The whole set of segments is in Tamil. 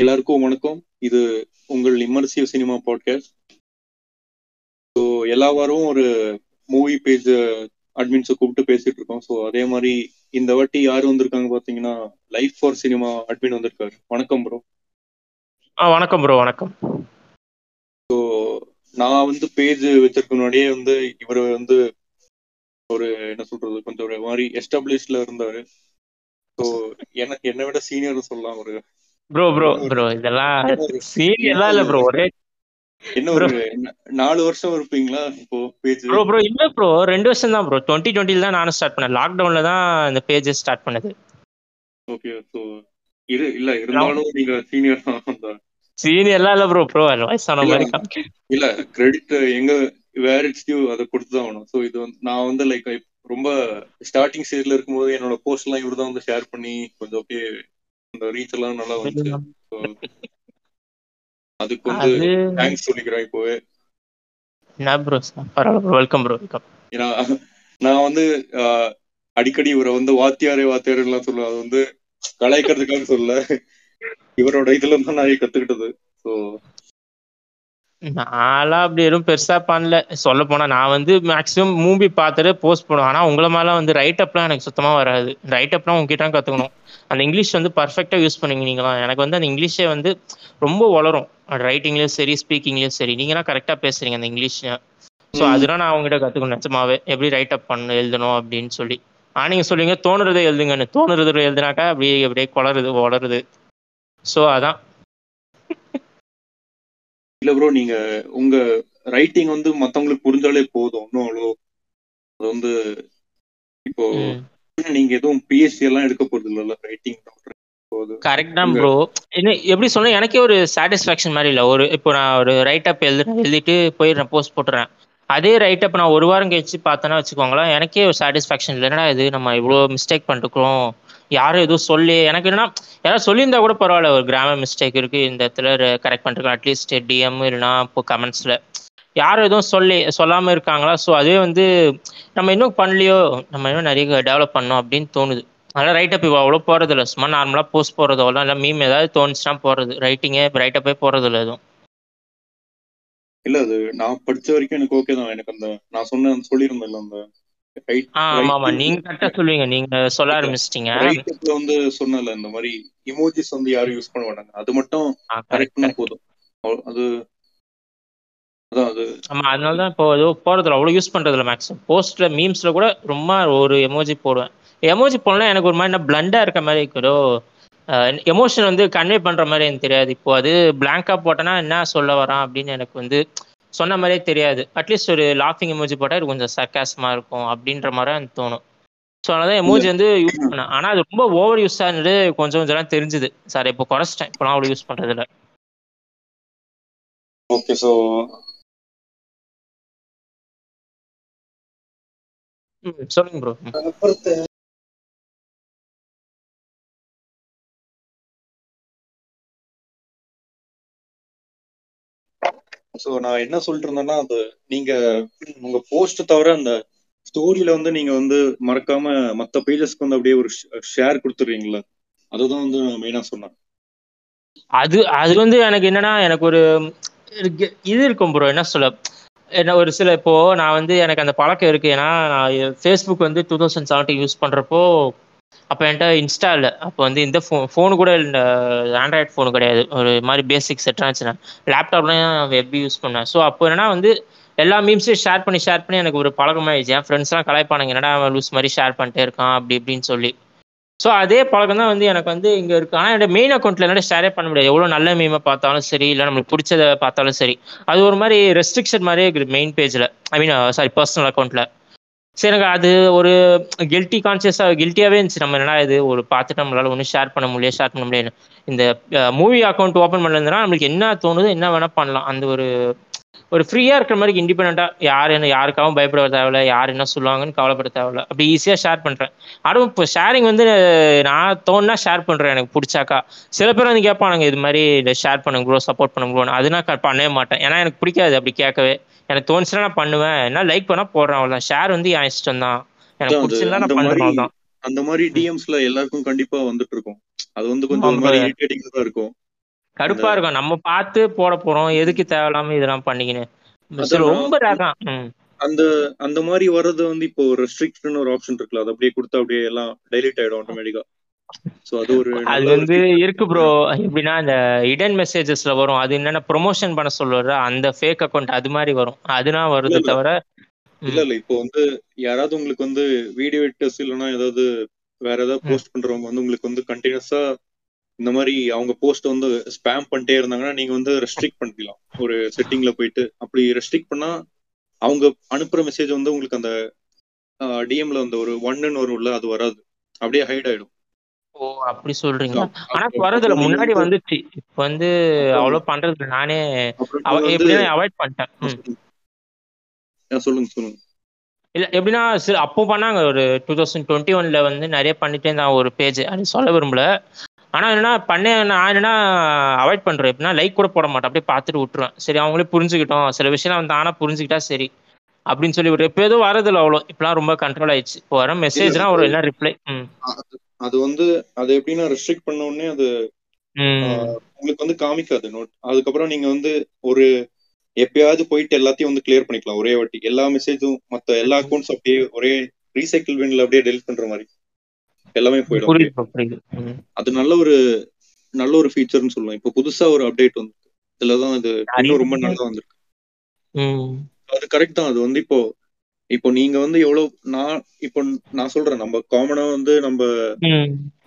எல்லாருக்கும் வணக்கம். இது உங்கள் இம்மர்சிவ் சினிமா பாட்காஸ்ட் ஸோ எல்லா வாரமும் ஒரு மூவி பேஜ் அட்மின்ஸை கூப்பிட்டு பேசிட்டு இருக்கோம். ஸோ அதே மாதிரி இந்த வாட்டி யார் வந்திருக்காங்க பார்த்தீங்கன்னா லைஃப் ஃபார் சினிமா அட்மின் வந்திருக்காரு. வணக்கம் ப்ரோ ஆ வணக்கம் ப்ரோ வணக்கம். ஸோ நான் வந்து பேஜ் வச்சிருக்க முன்னாடியே வந்து இவர் வந்து ஒரு என்ன சொல்றது கொஞ்சம் ஒரு மாதிரி எஸ்டாப்ளிஷ்ல இருந்தாரு. ஸோ எனக்கு என்னை விட சீனியர் சொல்லலாம் ஒரு ப்ரோ ப்ரோ ப்ரோ இதெல்லாம் சீரியல்லாம் இல்ல ப்ரோ ஒரே என்ன ஒரு நாலு வருஷம் இருப்பீங்களா இப்போ பேஜ்? ப்ரோ ப்ரோ இல்ல ப்ரோ ரெண்டு வருஷம் தான் ப்ரோ டுவெண்ட்டி டுவெண்ட்டில தான் நானும் ஸ்டார்ட் பண்ணேன். லாக்டவுன்ல தான் இந்த பேஜ் ஸ்டார்ட் பண்ணது. ஓகே ஸோ இரு இல்ல இருந்தாலும் நீங்க சீனியர் தான் அந்த சீனியர்லாம் இல்ல ப்ரோ ப்ரோ வயசான இல்ல. மாதிரி காமிக்க இல்ல கிரெடிட் எங்க வேர் இட்ஸ் டியூ அதை கொடுத்து தான் ஆகணும். ஸோ இது வந்து நான் வந்து லைக் ரொம்ப ஸ்டார்டிங் ஸ்டேஜ்ல இருக்கும்போது என்னோட போஸ்ட் எல்லாம் இவர் தான் வந்து ஷேர் பண்ணி கொஞ்சம் அப்படியே அந்த ரீச் எல்லாம் நல்லா வந்துச்சு. அதுக்கு வந்து தேங்க்ஸ் சொல்லிக்கிறேன் இப்போவே. ப்ரோ பரவாயில்ல ப்ரோ வெல்கம் ப்ரோ வெல்கம் ஏன்னா நான் வந்து அடிக்கடி இவரை வந்து வாத்தியாரே வாத்தியார் எல்லாம் சொல்லுவேன். அது வந்து கலாய்க்கிறதுக்காக சொல்ல. இவரோட இதுல தான் நிறைய கத்துக்கிட்டது. ஸோ நான்லாம் அப்படி எதுவும் பெருசா பண்ணல. சொல்ல போனா நான் வந்து மேக்ஸிமம் மூவி பார்த்துட்டு போஸ்ட் பண்ணுவேன். ஆனா உங்கள மாதிரிலாம் வந்து ரைட் அப்லாம் எனக்கு சுத்தமா வராது. ரைட் அப்லாம் உங்ககிட்ட தான் கத்துக்கணும். அந்த இங்கிலீஷ் வந்து பர்ஃபெக்டா யூஸ் பண்ணுவீங்க நீங்களாம் எனக்கு வந்து அந்த இங்கிலீஷே வந்து ரொம்ப வளரும். ரைட்டிங்லயும் சரி ஸ்பீக்கிங்லயும் சரி. நீங்களாம் கரெக்டா பேசுறீங்க அந்த இங்கிலீஷ். ஸோ. அதெல்லாம் நான் உங்ககிட்ட கத்துக்கணும் நிஜமாவே. எப்படி ரைட் அப் பண்ண எழுதணும் அப்படின்னு சொல்லி. ஆனா நீங்க சொல்லுவீங்க தோணுறதை எழுதுங்கன்னு. தோணுறது எழுதுனாக்கா அப்படியே அப்படியே குளருது வளருது ஸோ அதான். இல்ல ப்ரோ நீங்க உங்க ரைட்டிங் வந்து மத்தவங்களுக்கு புரிஞ்சாலே போதும். இன்னும் அவ்வளோ அது வந்து இப்போ. நீங்க எதுவும் பிஎஸ்சி எல்லாம் எடுக்க போறது இல்லைல்ல ரைட்டிங் கரெக்ட் தான் ப்ரோ என்ன எப்படி சொன்னா எனக்கே ஒரு சாட்டிஸ்ஃபேக்ஷன் மாதிரி இல்லை. ஒரு இப்போ நான் ஒரு ரைட் அப் எழுதுறேன் எழுதிட்டு போயிடுறேன் போஸ்ட் போட்டுறேன். அதே ரைட் அப் நான் ஒரு வாரம் கழிச்சு பார்த்தேன்னா வச்சுக்கோங்களேன் எனக்கே ஒரு சாட்டிஸ்ஃபேக்ஷன் இல்லை. என்னடா இது? நம்ம இவ்வளோ மிஸ்டேக் பண்ணிருக்கிறோம். யாரும் எதுவும் சொல்லி எனக்கு என்னன்னா யாராவது சொல்லியிருந்தா கூட பரவாயில்ல ஒரு கிராமர் மிஸ்டேக் இருக்கு இந்த இடத்துல கரெக்ட் பண்ணிருக்கோம் அட்லீஸ்ட் டிஎம் இல்லைனா இப்போ கமெண்ட்ஸ்ல யாரும் எதுவும் சொல்லி சொல்லாம இருக்காங்களா? ஸோ அதுவே வந்து நம்ம இன்னும் பண்ணலையோ நம்ம இன்னும் நிறைய டெவலப் பண்ணோம் அப்படின்னு தோணுது. அதனால ரைட்டப் இப்போ அவ்வளோ போறது இல்லை சும்மா நார்மலாக போஸ்ட் போறது அவ்வளோ இல்லை மீம் ஏதாவது தோணுச்சுன்னா போறது ரைட்டிங்கே ரைட் அப்பே போறது இல்லை எதுவும். இல்ல அது நான் படிச்ச வரைக்கும் எனக்கு ஓகே தான். எனக்கு அந்த நான் சொன்ன சொல்லியிருந்தேன்ல அந்த நீங்க கரெக்டா சொல்லுவீங்க. நீங்க சொல்ல ஆரம்பிச்சிட்டீங்க வந்து சொன்னல இந்த மாதிரி இமோஜிஸ் வந்து யாரும் யூஸ் பண்ண மாட்டாங்க. அது மட்டும் கரெக்ட் பண்ணா போதும். அது ஆமா அதனால தான் இப்போ ஏதோ போறதுல அவ்வளோ யூஸ் பண்றது இல்லை மேக்ஸிமம் போஸ்ட்ல மீம்ஸ்ல கூட ரொம்ப ஒரு எமோஜி போடுவேன். எமோஜி போடலாம் எனக்கு ஒரு மாதிரி என்ன பிளண்டா இருக்க மாதிரி இருக்குதோ எமோஷன் வந்து கன்வே பண்ற மாதிரி எனக்கு தெரியாது. இப்போ அது பிளாங்கா போட்டேன்னா என்ன சொல்ல வரான் அப்படின்னு எனக்கு வந்து சொன்ன மாதிரியே தெரியாது. அட்லீஸ்ட் ஒரு லாஃபிங் எமோஜி போட்டா இது கொஞ்சம் சர்க்காசமா இருக்கும் அப்படின்ற மாதிரி எனக்கு தோணும். ஸோ அதனால எமோஜி வந்து யூஸ் பண்ணேன். ஆனா அது ரொம்ப ஓவர் யூஸ் ஆனது கொஞ்சம் கொஞ்சம் தெரிஞ்சுது. சார் இப்போ குறைச்சிட்டேன். இப்போலாம் அவ்வளோ யூஸ் பண்றது இல்ல ஓகே ஸோ சொல்லுங்க ப்ரோ சோ நான் என்ன சொல்லிட்டு இருந்தேன்னா அது நீங்க உங்க போஸ்ட் தவிர அந்த ஸ்டோரியில வந்து நீங்க வந்து மறக்காம மத்த பேஜஸ்க்கு வந்து அப்படியே ஒரு ஷேர் கொடுத்துருவீங்களா அதுதான் வந்து நான் மெயினா சொன்னேன். அது அது வந்து எனக்கு என்னன்னா எனக்கு ஒரு இது இருக்கும் ப்ரோ என்ன சொல்ல என்ன ஒரு சில இப்போ நான் வந்து எனக்கு அந்த பழக்கம் இருக்கு. ஏன்னா நான் ஃபேஸ்புக் வந்து டூ தௌசண்ட் செவன்டீன் யூஸ் பண்றப்போ அப்போ என்கிட்ட இன்ஸ்டா இல்லை. அப்போ வந்து இந்த ஃபோன் ஃபோனு கூட இந்த ஆண்ட்ராய்ட் ஃபோனு கிடையாது. ஒரு மாதிரி பேசிக் செட்டாக இருந்துச்சு லேப்டாப்லாம் வெப் யூஸ் பண்ணேன். ஸோ அப்போ என்னன்னா வந்து எல்லா மீம்ஸையும் ஷேர் பண்ணி ஷேர் பண்ணி எனக்கு ஒரு பழக்கமாயிடுச்சு. என் ஃப்ரெண்ட்ஸ்லாம் கலாய்ப்பானுங்க. என்னடா அவன் லூஸ் மாதிரி ஷேர் பண்ணிட்டே இருக்கான் அப்படி இப்படின்னு சொல்லி. ஸோ அதே பழக்கம் தான் வந்து எனக்கு வந்து இங்கே இருக்கு. ஆனால் என்னோட மெயின் அக்கௌண்ட்ல என்னால் ஷேரே பண்ண முடியாது. எவ்வளோ நல்ல மீமை பார்த்தாலும் சரி இல்லை நம்மளுக்கு பிடிச்சத பார்த்தாலும் சரி. அது ஒரு மாதிரி ரெஸ்ட்ரிக்ஷன் மாதிரியே இருக்குது மெயின் பேஜில் ஐ மீன் சாரி பர்சனல் அக்கௌண்ட்டில் சரி எனக்கு அது ஒரு கில்ட்டி கான்சியஸாக கில்ட்டியாகவே இருந்துச்சு. நம்ம என்னடா இது ஒரு பார்த்துட்டு நம்மளால ஒன்றும் ஷேர் பண்ண முடியல ஷேர் பண்ண முடியல. இந்த மூவி அக்கௌண்ட் ஓப்பன் பண்ணலன்னா நம்மளுக்கு என்ன தோணுது என்ன வேணால் பண்ணலாம். அந்த ஒரு ஒரு ஃப்ரீயாக இருக்கிற மாதிரி இண்டிபெண்ட்டாக யார் என்ன யாருக்காகவும் பயப்பட தேவையில்ல யார் என்ன சொல்லுவாங்கன்னு கவலைப்பட தேவையில்ல. அப்படி ஈஸியாக ஷேர் பண்ணுறேன் அதுவும் இப்போ ஷேரிங் வந்து நான் தோணுனா ஷேர் பண்ணுறேன் எனக்கு பிடிச்சாக்கா. சில பேர் வந்து கேட்பானுங்க இது மாதிரி ஷேர் பண்ணுங்க ப்ரோ சப்போர்ட் பண்ணுங்க ப்ரோ அது நான் பண்ணவே மாட்டேன். ஏன்னா எனக்கு பிடிக்காது அப்படி கேட்கவே. எனக்கு தோணுச்சுன்னா நான் பண்ணுவேன். என்ன லைக் பண்ணா போடுறேன் அவ்வளோதான் ஷேர் வந்து என் இஷ்டம் தான். எனக்கு அந்த நான் அவ்வளோதான் அந்த மாதிரி டிஎம்ஸ்ல எல்லாருக்கும் கண்டிப்பா வந்துட்டு இருக்கும் அது வந்து கொஞ்சம் ஒரு ஆமா மாதிரி bro. இரிட்டேட்டிங் தான் இருக்கும். கடுப்பா இருக்கும். நம்ம பார்த்து போட போறோம். எதுக்கு தேவையில்லாம இதெல்லாம் அதான் ரொம்ப rare தான். ம். அந்த அந்த மாதிரி வர்றது வந்து இப்போ ரெஸ்ட்ரிக்ஷன் ஒரு ஆப்ஷன் இருக்குல்ல. அது அப்படியே கொடுத்தா அப்படியே எல்லாம் டைலிட் ஆயிடும் ஆட்டோமேட்டிக்கா அது வந்து இருக்கு ப்ரோ எப்படின்னா இந்த இடன் மெசேஜஸ்ல வரும். அது என்னன்னா ப்ரொமோஷன் பண்ண சொல்லுற அந்த ஃபேக் அக்கௌண்ட் அது மாதிரி வரும். அதுனா வருது. தவிர இல்ல இல்ல. இப்போ வந்து யாராவது உங்களுக்கு வந்து வீடியோ எடிட்டர்ஸ் இல்லைன்னா ஏதாவது வேற ஏதாவது போஸ்ட் பண்றவங்க வந்து உங்களுக்கு வந்து கண்டினியூஸா இந்த மாதிரி அவங்க போஸ்ட் வந்து ஸ்பேம் பண்ணிட்டே இருந்தாங்கன்னா நீங்க வந்து ரெஸ்ட்ரிக்ட் பண்ணிக்கலாம். ஒரு செட்டிங்ல போயிட்டு. அப்படி ரெஸ்ட்ரிக்ட் பண்ணா அவங்க அனுப்புற மெசேஜ் வந்து உங்களுக்கு அந்த டிஎம்ல அந்த ஒரு ஒன்னு வரும்ல அது வராது. அப்படியே ஹைட் ஆயிடும். ஓ அப்படி சொல்றீங்களா ஆனா நீங்க முன்னாடி வந்து- வந்துச்சு. இப்ப வந்து அவ்வளவு பண்றது. நானே எப்படின்னா அவாய்ட் பண்ணிட்டேன். சொல்லுங்க. சொல்லுங்க இல்ல எப்படின்னா அப்போ பண்ணாங்க. ஒரு டூ தௌசண்ட் டுவெண்ட்டி ஒன்ல வந்து நிறைய பண்ணிட்டே இருந்தாங்க ஒரு பேஜ் அது சொல்ல விரும்பல. ஆனா என்னன்னா பண்ண நான் என்னன்னா அவாய்ட் பண்றேன். எப்படின்னா லைக் கூட போட மாட்டேன். அப்படியே பார்த்துட்டு விட்டுருவேன். சரி அவங்களே புரிஞ்சுக்கிட்டோம். சில விஷயம் வந்து ஆனா புரிஞ்சுக்கிட்டா சரி அப்படின்னு சொல்லி விட்டு இப்போ எதுவும் வரதில்ல அவ்வளோ. இப்பெல்லாம் ரொம்ப கண்ட்ரோல் ஆயிடுச்சு. இப்போ வர மெசேஜ்னா ஒரு என்ன ரிப்ளை அது- வந்து அது எப்படின்னா ரெஸ்ட்ரிக்ட் பண்ண உடனே அது உங்களுக்கு வந்து காமிக்காது நோட் அதுக்கப்புறம் நீங்க வந்து ஒரு எப்பயாவது போயிட்டு எல்லாத்தையும் வந்து கிளியர் பண்ணிக்கலாம். ஒரே வாட்டி. எல்லா மெசேஜும் மத்த எல்லா அக்கௌண்ட்ஸ் அப்படியே ஒரே ரீசைக்கிள் பின்ல அப்படியே டெலிட் பண்ற மாதிரி. எல்லாமே போயிடும். அது நல்ல ஒரு நல்ல ஒரு ஃபீச்சர்னு சொல்லலாம். இப்போ புதுசா ஒரு அப்டேட் வந்து இதுலதான் அது இன்னும் ரொம்ப நல்லா வந்திருக்கு. அது கரெக்ட் தான். அது வந்து இப்போ இப்போ நீங்க வந்து எவ்வளவு நான் இப்போ நான் சொல்றேன் நம்ம காமனா வந்து நம்ம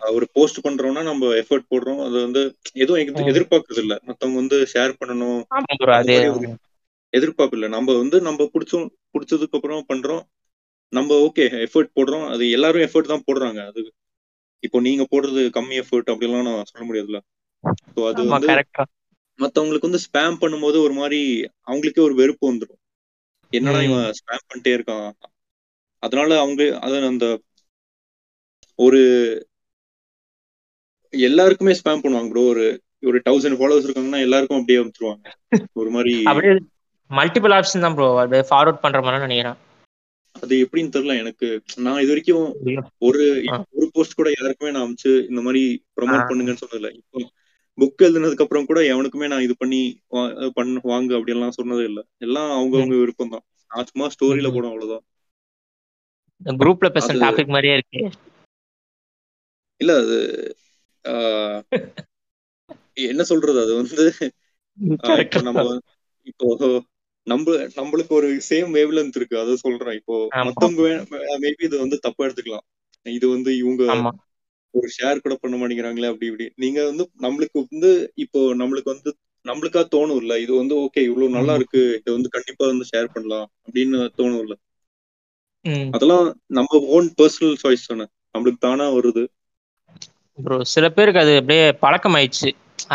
ஒரு போஸ்ட் பண்றோம்னா நம்ம எஃபர்ட் போடுறோம். அது வந்து எதுவும். எதிர்பார்க்கறது இல்ல. மத்தவங்க வந்து ஷேர் பண்ணணும். எதிர்பார்ப்பு இல்ல. நம்ம வந்து நம்ம பிடிச்சோம் பிடிச்சதுக்கு அப்புறம் பண்றோம். நம்ம ஓகே எஃபர்ட் போடுறோம். அது எல்லாரும் எஃபர்ட் தான் போடுறாங்க. அது இப்போ நீங்க போடுறது கம்மி எஃபர்ட் அப்படிலாம் நான் சொல்ல முடியாதுல்ல. ஸோ அது வந்து கரெக்டா மத்தவங்களுக்கு வந்து ஸ்பேம் பண்ணும்போது ஒரு மாதிரி அவங்களுக்கே ஒரு வெறுப்பு வந்துடும் என்னடா. இவன் ஸ்பேம் பண்ணிட்டே இருக்கான்? அதனால அவங்க அது அந்த ஒரு எல்லாருக்குமே ஸ்பேம் பண்ணுவாங்க ப்ரோ ஒரு ஒரு தௌசண்ட் ஃபாலோவர்ஸ் இருக்காங்கன்னா எல்லாருக்கும் அப்படியே வந்துருவாங்க. ஒரு மாதிரி மல்டிபிள் ஆப்ஷன் தான் ப்ரோ அது ஃபார்வர்ட் பண்ற மாதிரி நினைக்கிறேன். அது எப்படின்னு தெரியல எனக்கு. நான் இது வரைக்கும் ஒரு. ஒரு போஸ்ட் கூட யாருக்குமே நான் அமிச்சு இந்த மாதிரி ப்ரமோட். பண்ணுங்கன்னு சொன்னதில்ல. இப்போ புக் எழுதுனதுக்கு அப்புறம் கூட எவனுக்குமே நான் இது பண்ணி பண்ண வாங்க அப்படியெல்லாம் சொன்னதே இல்ல. எல்லாம் அவங்கவங்க விருப்பம் தான் நான் சும்மா ஸ்டோரியில. போடும் அவ்வளவுதான். குரூப்ல பேசுற டாபிக் மாதிரியே இருக்கு. இல்ல அது என்ன சொல்றது? அது வந்து நம்ம இப்போ நம்ம நம்மளுக்கு ஒரு சேம் வேவ் லென்த் இருக்கு. அதை சொல்றேன். இப்போ. மத்தவங்க மேபி இது வந்து தப்பா எடுத்துக்கலாம். இது வந்து இவங்க ஒரு ஷேர் கூட பண்ண மாட்டேங்கிறாங்களே அப்படி இப்படி. நீங்க வந்து நம்மளுக்கு வந்து இப்போ நம்மளுக்கு வந்து நம்மளுக்கா தோணும் இல்ல இது வந்து ஓகே இவ்வளவு நல்லா. இருக்கு இது வந்து கண்டிப்பா வந்து ஷேர் பண்ணலாம் அப்படின்னு தோணும் இல்ல அதெல்லாம் நம்ம ஓன் பர்சனல் சாய்ஸ் தானே. நம்மளுக்கு தானா வருது. ப்ரோ சில பேருக்கு அது அப்படியே பழக்கம் ஆயிடுச்சு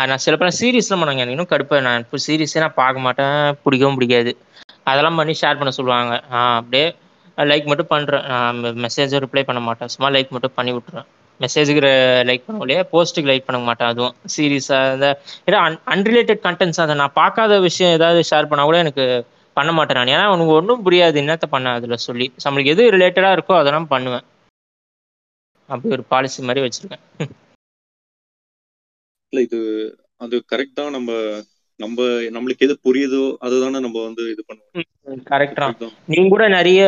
நான் சில பேர் சீரியஸ்லாம் பண்ணாங்க எனக்கு இன்னும் கடுப்பா நான் இப்போ சீரியஸே நான் பார்க்க மாட்டேன் பிடிக்கவும் பிடிக்காது. அதெல்லாம் பண்ணி ஷேர் பண்ண சொல்லுவாங்க. அப்படியே லைக் மட்டும் பண்ணுறேன் மெசேஜை ரிப்ளை பண்ண மாட்டேன். சும்மா லைக் மட்டும் பண்ணி விட்டுறேன் மெசேஜுக்கு லைக் பண்ண இல்லையா? போஸ்ட்டுக்கு லைக் பண்ண மாட்டேன் அதுவும். சீரியஸாக இந்த ஏன்னா அன் அன்ரிலேட்டட் கண்டென்ட்ஸ் அதை நான் பார்க்காத விஷயம் ஏதாவது ஷேர் பண்ணால் கூட எனக்கு பண்ண மாட்டேன் நான். ஏன்னா உனக்கு ஒன்றும் புரியாது. என்னத்த பண்ண அதில் சொல்லி. நம்மளுக்கு எது ரிலேட்டடாக இருக்கோ அதெல்லாம் பண்ணுவேன். அப்படி ஒரு பாலிசி மாதிரி வச்சுருக்கேன். இல்லை இது அது கரெக்டாக நம்ம நம்ம நம்மளுக்கு எது புரியுதோ அதுதானே நம்ம வந்து இது பண்ணுவோம். கரெக்ட். நீங்க கூட நிறைய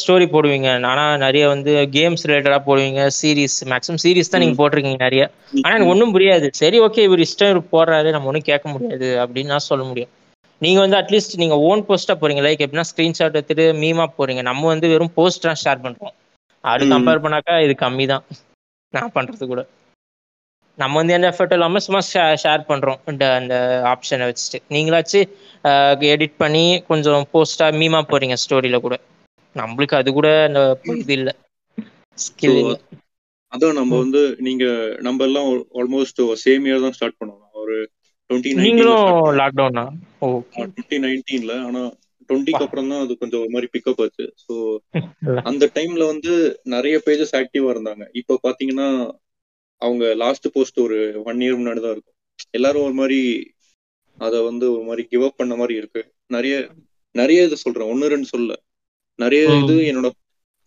ஸ்டோரி போடுவீங்க. ஆனா நிறைய வந்து கேம்ஸ் ரிலேட்டடா போடுவீங்க சீரிஸ் மேக்ஸிமம் சீரிஸ் தான் நீங்க போட்டிருக்கீங்க நிறைய. ஆனா எனக்கு ஒன்றும் புரியாது. சரி ஓகே இவர் இஷ்டம் இவர் போடுறாரு. நம்ம ஒன்றும் கேட்க முடியாது அப்படின்னு நான் சொல்ல முடியும். நீங்க வந்து அட்லீஸ்ட் நீங்க ஓன் போஸ்டா போறீங்க லைக் எப்படின்னா ஸ்கிரீன்ஷாட் எடுத்துட்டு மீமா போறீங்க நம்ம வந்து வெறும் போஸ்ட் தான் ஷேர் பண்றோம். அது. கம்பேர் பண்ணாக்கா இது கம்மி தான் நான் பண்றது கூட. நம்ம வந்து எந்த எஃபர்ட் இல்லாம சும்மா ஷேர் பண்றோம். இந்த அந்த ஆப்ஷனை வச்சுட்டு. நீங்களாச்சு எடிட் பண்ணி கொஞ்சம் போஸ்டா மீமா போறீங்க ஸ்டோரியில கூட. நம்மளுக்கு அது கூட அந்த இது இல்ல. ஸ்கில் இல்ல. அதான் நம்ம. வந்து நீங்க நம்ம எல்லாம் ஆல்மோஸ்ட் சேம் இயர் தான் ஸ்டார்ட் பண்ணோம். ஒரு டுவெண்ட்டி நீங்களும் லாக்டவுனா ஓகே டுவெண்ட்டி நைன்டீன்ல ஆனா டுவெண்ட்டிக்கு அப்புறம் தான் அது கொஞ்சம் ஒரு மாதிரி பிக்கப் ஆச்சு. ஸோ. அந்த டைம்ல வந்து நிறைய பேஜஸ் ஆக்டிவா இருந்தாங்க. இப்போ பாத்தீங்கன்னா அவங்க லாஸ்ட் போஸ்ட் ஒரு ஒன் இயர் முன்னாடி தான் இருக்கும். எல்லாரும் ஒரு மாதிரி அத வந்து ஒரு மாதிரி கிவ் அப் பண்ண மாதிரி இருக்கு. நிறைய நிறைய இது சொல்றேன். ஒன்னு ரெண்டு சொல்ல நிறைய. இது என்னோட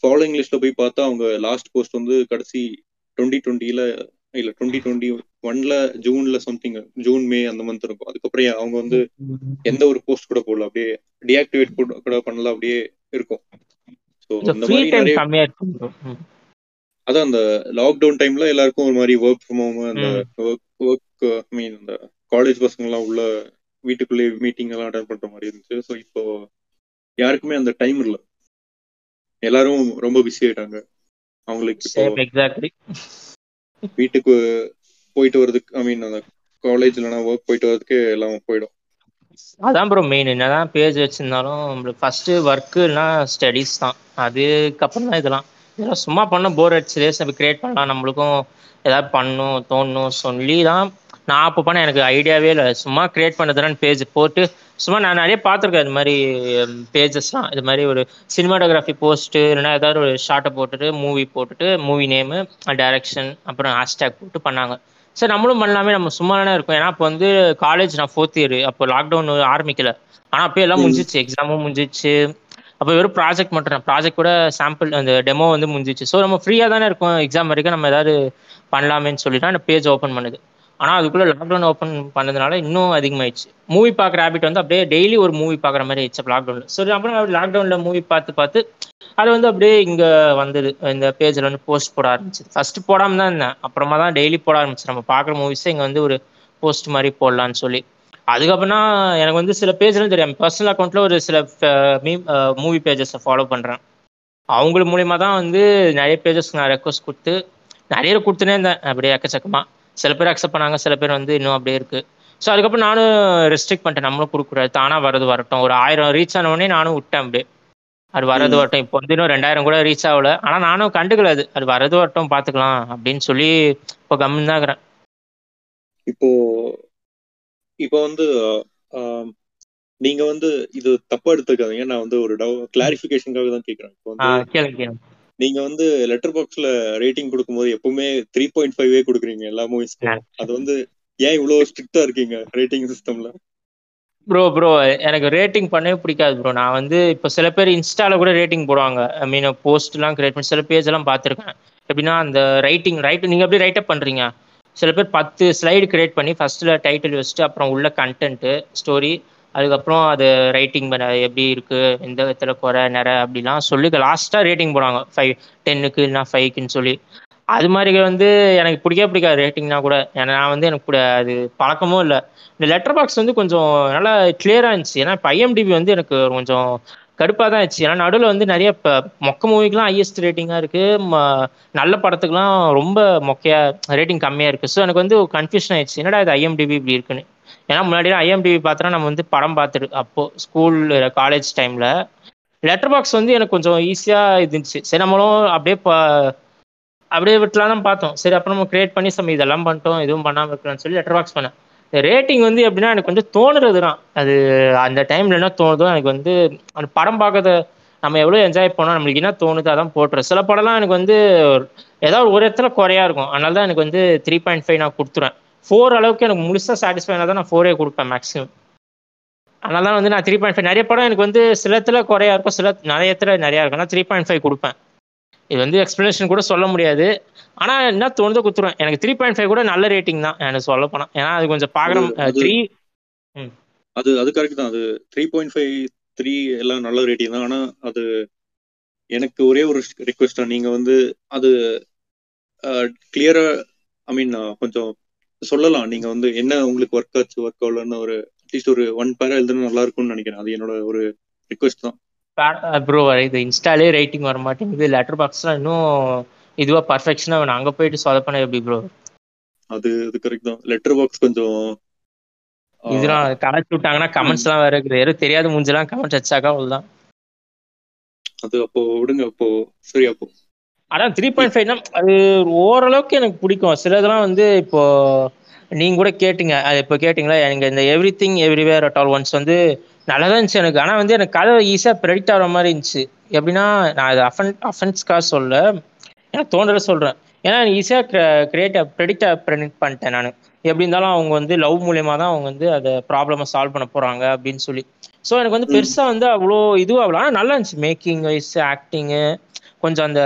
ஃபாலோயிங் லிஸ்ட்ல போய் பார்த்தா அவங்க லாஸ்ட் போஸ்ட் வந்து கடைசி டுவெண்ட்டி டுவெண்ட்டில இல்ல டுவெண்ட்டி டுவெண்ட்டி ஒன்ல ஜூன்ல சம்திங் ஜூன் மே அந்த மந்த் இருக்கும். அதுக்கப்புறம் அவங்க வந்து எந்த ஒரு போஸ்ட் கூட போடல. அப்படியே டிஆக்டிவேட் கூட பண்ணல. அப்படியே இருக்கும். ஸோ இந்த மாதிரி நிறைய கம்மியா இருக்கும் bro. ம். அதான் அந்த லாக்டவுன் டைம்ல எல்லாருக்கும் ஒரு மாதிரி ஒர்க் ஃப்ரம் ஹோம் அந்த. ஒர்க் ஒர்க் ஐ மீன் அந்த காலேஜ் பசங்க எல்லாம் உள்ள வீட்டுக்குள்ளே மீட்டிங் எல்லாம் அட்டன் பண்ற மாதிரி இருந்துச்சு. ஸோ இப்போ யாருக்குமே அந்த டைம் இல்லை. எல்லாரும் ரொம்ப பிஸி ஆயிட்டாங்க. அவங்களுக்கு வீட்டுக்கு போயிட்டு வர்றதுக்கு ஐ மீன் அந்த காலேஜ் இல்லைனா ஒர்க் போயிட்டு வர்றதுக்கு எல்லாம் போயிடும். அதான் ப்ரோ மெயின் என்னதான் பேஜ் வச்சிருந்தாலும் நம்மளுக்கு ஃபர்ஸ்ட் ஒர்க்குனா ஸ்டடீஸ் தான். அதுக்கப்புறம் தான் இதெல்லாம். சும்மா பண்ண போர் அடிச்சு நம்ம கிரியேட் பண்ணலாம். நம்மளுக்கும் ஏதாவது பண்ணணும் தோணணும் சொல்லி தான் நான் அப்போ பண்ண எனக்கு ஐடியாவே இல்லை. சும்மா கிரியேட் பண்ணதுன்னு பேஜ் போட்டு சும்மா நான் நிறைய பார்த்துருக்கேன். இது மாதிரி பேஜஸ்லாம் இது மாதிரி ஒரு சினிமாட்டோகிராஃபி போஸ்ட்டு இல்லைன்னா ஏதாவது ஒரு ஷார்ட்டை போட்டுட்டு மூவி போட்டுட்டு மூவி நேமு டைரக்ஷன் அப்புறம் ஹேஷ்டேக் போட்டு பண்ணாங்க. சரி நம்மளும் பண்ணலாமே. நம்ம சும்மா தானே இருக்கோம். ஏன்னா அப்போ வந்து காலேஜ் நான் ஃபோர்த் இயர் அப்போ லாக்டவுன் ஆரம்பிக்கல. ஆனால் அப்போ எல்லாம். முடிஞ்சிச்சு எக்ஸாமும் முடிஞ்சிச்சு அப்போ வெறும் ப்ராஜெக்ட் மட்டும் தான் ப்ராஜெக்ட் கூட சாம்பிள் அந்த டெமோ வந்து முடிஞ்சிச்சு. ஸோ நம்ம ஃப்ரீயாக தானே இருக்கும். எக்ஸாம் வரைக்கும் நம்ம ஏதாவது பண்ணலாமேன்னு சொல்லிட்டு அந்த பேஜ் ஓப்பன் பண்ணுது. ஆனால் அதுக்குள்ளே லாக்டவுன் ஓப்பன் பண்ணதுனால இன்னும் அதிகமாயிடுச்சு. மூவி பார்க்குற ஹேபிட் வந்து அப்படியே டெய்லி ஒரு மூவி பார்க்குற மாதிரி ஆயிடுச்சு லாக்டவுனில் ஸோ அப்புறம் லாக்டவுனில் மூவி பார்த்து பார்த்து அது வந்து அப்படியே இங்கே வந்தது. இந்த பேஜில் வந்து போஸ்ட் போட ஆரம்பிச்சது. ஃபர்ஸ்ட் போடாமல் தான் இருந்தேன். அப்புறமா தான் டெய்லி போட ஆரம்பிச்சு நம்ம பார்க்குற மூவிஸே இங்கே வந்து ஒரு போஸ்ட் மாதிரி போடலான்னு சொல்லி. அதுக்கப்புறம் தான் எனக்கு வந்து சில பேஜ்லாம் தெரியும் பர்சனல் அக்கௌண்ட்ல ஒரு சில மூவி பேஜஸை ஃபாலோ பண்ணுறேன் அவங்களுக்கு மூலியமா தான் வந்து நிறைய பேஜஸ் நான் ரெக்வஸ்ட் கொடுத்து நிறைய கொடுத்துனே இருந்தேன் அப்படியே எக்கச்சக்கமா. சில பேர் அக்செப்ட் பண்ணாங்க சில பேர் வந்து இன்னும் அப்படியே இருக்கு. ஸோ அதுக்கப்புறம் நானும் ரெஸ்ட்ரிக்ட் பண்ணிட்டேன். நம்மளும் கொடுக்கூடாது தானா வரது வரட்டும். ஒரு ஆயிரம் ரீச் ஆன உடனே நானும் விட்டேன் அப்படியே. அது வரது. வரட்டும். இப்போ வந்து இன்னும் ரெண்டாயிரம் கூட ரீச் ஆகல. ஆனா நானும் கண்டுக்கல அது. அது வரது வரட்டும் பாத்துக்கலாம் அப்படின்னு சொல்லி இப்போ கம்முன்னு தான் இருக்கிறேன். இப்போ இப்போ வந்து நீங்க வந்து இது தப்பா எடுத்துக்காதீங்க. நான் வந்து ஒரு கிளாரிபிகேஷனுக்காக தான் கேக்குறேன். நீங்க வந்து லெட்டர் பாக்ஸ்ல ரேட்டிங் கொடுக்கும்போது எப்பவுமே த்ரீ பாயிண்ட் ஃபைவ் கொடுக்குறீங்க எல்லா மூவிஸ்க்கும் அது வந்து ஏன் இவ்வளவு ஸ்ட்ரிக்டா இருக்கீங்க ரேட்டிங் சிஸ்டம்ல ப்ரோ ப்ரோ எனக்கு ரேட்டிங் பண்ணவே பிடிக்காது ப்ரோ நான் வந்து இப்போ சில பேர் இன்ஸ்டால கூட ரேட்டிங் போடுவாங்க. ஐ மீன் போஸ்ட்லாம் கிரியேட் பண்ணி சில பேஜ் எல்லாம் பார்த்துருக்கேன். எப்படின்னா அந்த ரைட்டிங் ரைட் நீங்க எப்படி ரைட்டப் பண்றீங்க? சில பேர் பத்து ஸ்லைடு கிரியேட் பண்ணி ஃபர்ஸ்ட்ல டைட்டில் வச்சுட்டு அப்புறம் உள்ள கண்டென்ட்டு ஸ்டோரி அதுக்கப்புறம் அது ரைட்டிங் பண்ண எப்படி இருக்கு எந்த விதத்துல குறை நிறை அப்படிலாம் சொல்லி லாஸ்டா ரேட்டிங் போடுவாங்க. ஃபைவ் டென்னுக்கு இல்லைனா ஃபைவ்க்குன்னு சொல்லி. அது மாதிரி வந்து எனக்கு பிடிக்கவே பிடிக்காது ரேட்டிங்னா கூட. ஏன்னா நான் வந்து எனக்கு கூட அது பழக்கமும் இல்லை. இந்த லெட்டர் பாக்ஸ் வந்து கொஞ்சம் நல்லா கிளியரா இருந்துச்சு. ஏன்னா இப்போ ஐஎம்டிபி வந்து எனக்கு கொஞ்சம் கடுப்பாக தான் ஆச்சு. ஏன்னா நடுவில் வந்து நிறைய இப்போ மொக்க மூவிக்கெலாம் ஹையஸ்ட் ரேட்டிங்காக இருக்குது நல்ல படத்துக்குலாம் ரொம்ப மொக்கையா ரேட்டிங் கம்மியாக இருக்குது ஸோ எனக்கு வந்து கன்ஃபியூஷன் ஆயிடுச்சு. என்னடா இது ஐஎம்டிபி இப்படி இருக்குன்னு? ஏன்னா முன்னாடிலாம் ஐஎம்டிபி பார்த்தோன்னா நம்ம வந்து படம் பார்த்துட்டு அப்போது ஸ்கூல் காலேஜ் டைமில் லெட்டர் பாக்ஸ் வந்து எனக்கு கொஞ்சம் ஈஸியாக இருந்துச்சு. சரி நம்மளும் அப்படியே ப- அப்படியே விட்டுலாம் தான் பார்த்தோம். சரி அப்புறம் நம்ம கிரியேட் பண்ணி சம் இதெல்லாம் பண்ணிட்டோம் எதுவும் பண்ணாமல் இருக்கலாம்னு சொல்லி லெட்டர் பாக்ஸ் பண்ணேன். ரேட்டிங் வந்து எப்படின்னா எனக்கு கொஞ்சம் தோணுறது தான் அது அந்த டைம்ல என்ன தோணுதோ எனக்கு வந்து அந்த படம் பார்க்கறத நம்ம எவ்வளோ என்ஜாய் பண்ணோம் நம்மளுக்கு என்ன தோணுது அதான் போட்டுரும் சில படம்லாம் எனக்கு வந்து ஏதாவது ஒரு இடத்துல குறையா இருக்கும். அதனால தான் எனக்கு வந்து த்ரீ பாயிண்ட் ஃபைவ் நான் கொடுத்துருவேன். ஃபோர் அளவுக்கு எனக்கு முழுசாக சாட்டிஸ்ஃபை தான் நான் ஃபோரே கொடுப்பேன் மேக்ஸிமம் அதனால தான் வந்து நான் த்ரீ பாயிண்ட் ஃபைவ் நிறைய படம் எனக்கு வந்து சில இடத்துல குறையா இருக்கும் சில நிறைய இடத்துல நிறையா இருக்கும். நான் த்ரீ பாயிண்ட் ஃபைவ் கொடுப்பேன். இது வந்து எக்ஸ்பிளனேஷன் கூட சொல்ல முடியாது. ஆனா என்ன தோணுதோ குத்துருவேன் எனக்கு த்ரீ பாயிண்ட் ஃபைவ் கூட நல்ல ரேட்டிங் தான் எனக்கு சொல்ல போனா. ஏன்னா அது கொஞ்சம் அது- த்ரீ அது அது கரெக்ட் தான். அது த்ரீ பாயிண்ட் ஃபைவ் த்ரீ எல்லாம் நல்ல ரேட்டிங் தான். ஆனா அது எனக்கு ஒரே ஒரு ரிக்வெஸ்டா நீங்க வந்து அது கிளியரா ஐ மீன் கொஞ்சம் சொல்லலாம். நீங்க வந்து என்ன உங்களுக்கு ஒர்க் ஆச்சு ஒர்க் ஆகலன்னு ஒரு அட்லீஸ்ட் ஒரு ஒன் பேரா எழுதுனா நல்லா இருக்கும்னு நினைக்கிறேன். அது என்னோட ஒரு ரிக்வெஸ்ட் தான். ப்ரோ இது இன்ஸ்டாலே ரேட்டிங் வர மாட்டேங்குது. லெட்டர் பாக்ஸ்லாம் இன்னும் இதுவா பர்ஃபெக்ஷனா வேணும் அங்க போயிட்டு சொதப்பன எப்படி ப்ரோ அது அது கரெக்ட் தான். லெட்டர் பாக்ஸ் கொஞ்சம் இதெல்லாம் கலச்சு விட்டாங்கன்னா கமெண்ட்ஸ் எல்லாம் வேற இருக்குது. யாரும் தெரியாத மூஞ்செல்லாம் கமெண்ட்ஸ் வச்சாக்கா அவ்வளவுதான். அது அப்போ விடுங்க அப்போ. சரி அப்போ. அதான் த்ரீ பாயிண்ட் ஃபைவ்னா அது ஓரளவுக்கு எனக்கு பிடிக்கும். சில இதெல்லாம் வந்து இப்போ நீங்க கூட கேட்டீங்க. அது இப்போ கேட்டீங்களா? எனக்கு இந்த everything everywhere at all once வந்து நல்லா தான் இருந்துச்சு எனக்கு. ஆனால் வந்து எனக்கு கதை ஈஸியாக ப்ரெடிக்ட் ஆகிற மாதிரி இருந்துச்சு. எப்படின்னா நான் அது அஃபன் அஃபென்ஸ்க்காக சொல்ல எனக்கு தோன்றத சொல்கிறேன் ஏன்னா ஈஸியாக கிரியேட்டிவ் ப்ரெடிக்ட் ப்ரெடிக்ட் பண்ணிட்டேன் நான். எப்படி இருந்தாலும் அவங்க வந்து லவ் மூலியமா தான் அவங்க வந்து அதை ப்ராப்ளமை சால்வ் பண்ண போறாங்க அப்படின்னு சொல்லி. ஸோ எனக்கு வந்து ம். பெருசா வந்து அவ்வளோ இதுவாகல ஆனால் நல்லா இருந்துச்சு. மேக்கிங் வைஸ் ஆக்டிங்கு கொஞ்சம் அந்த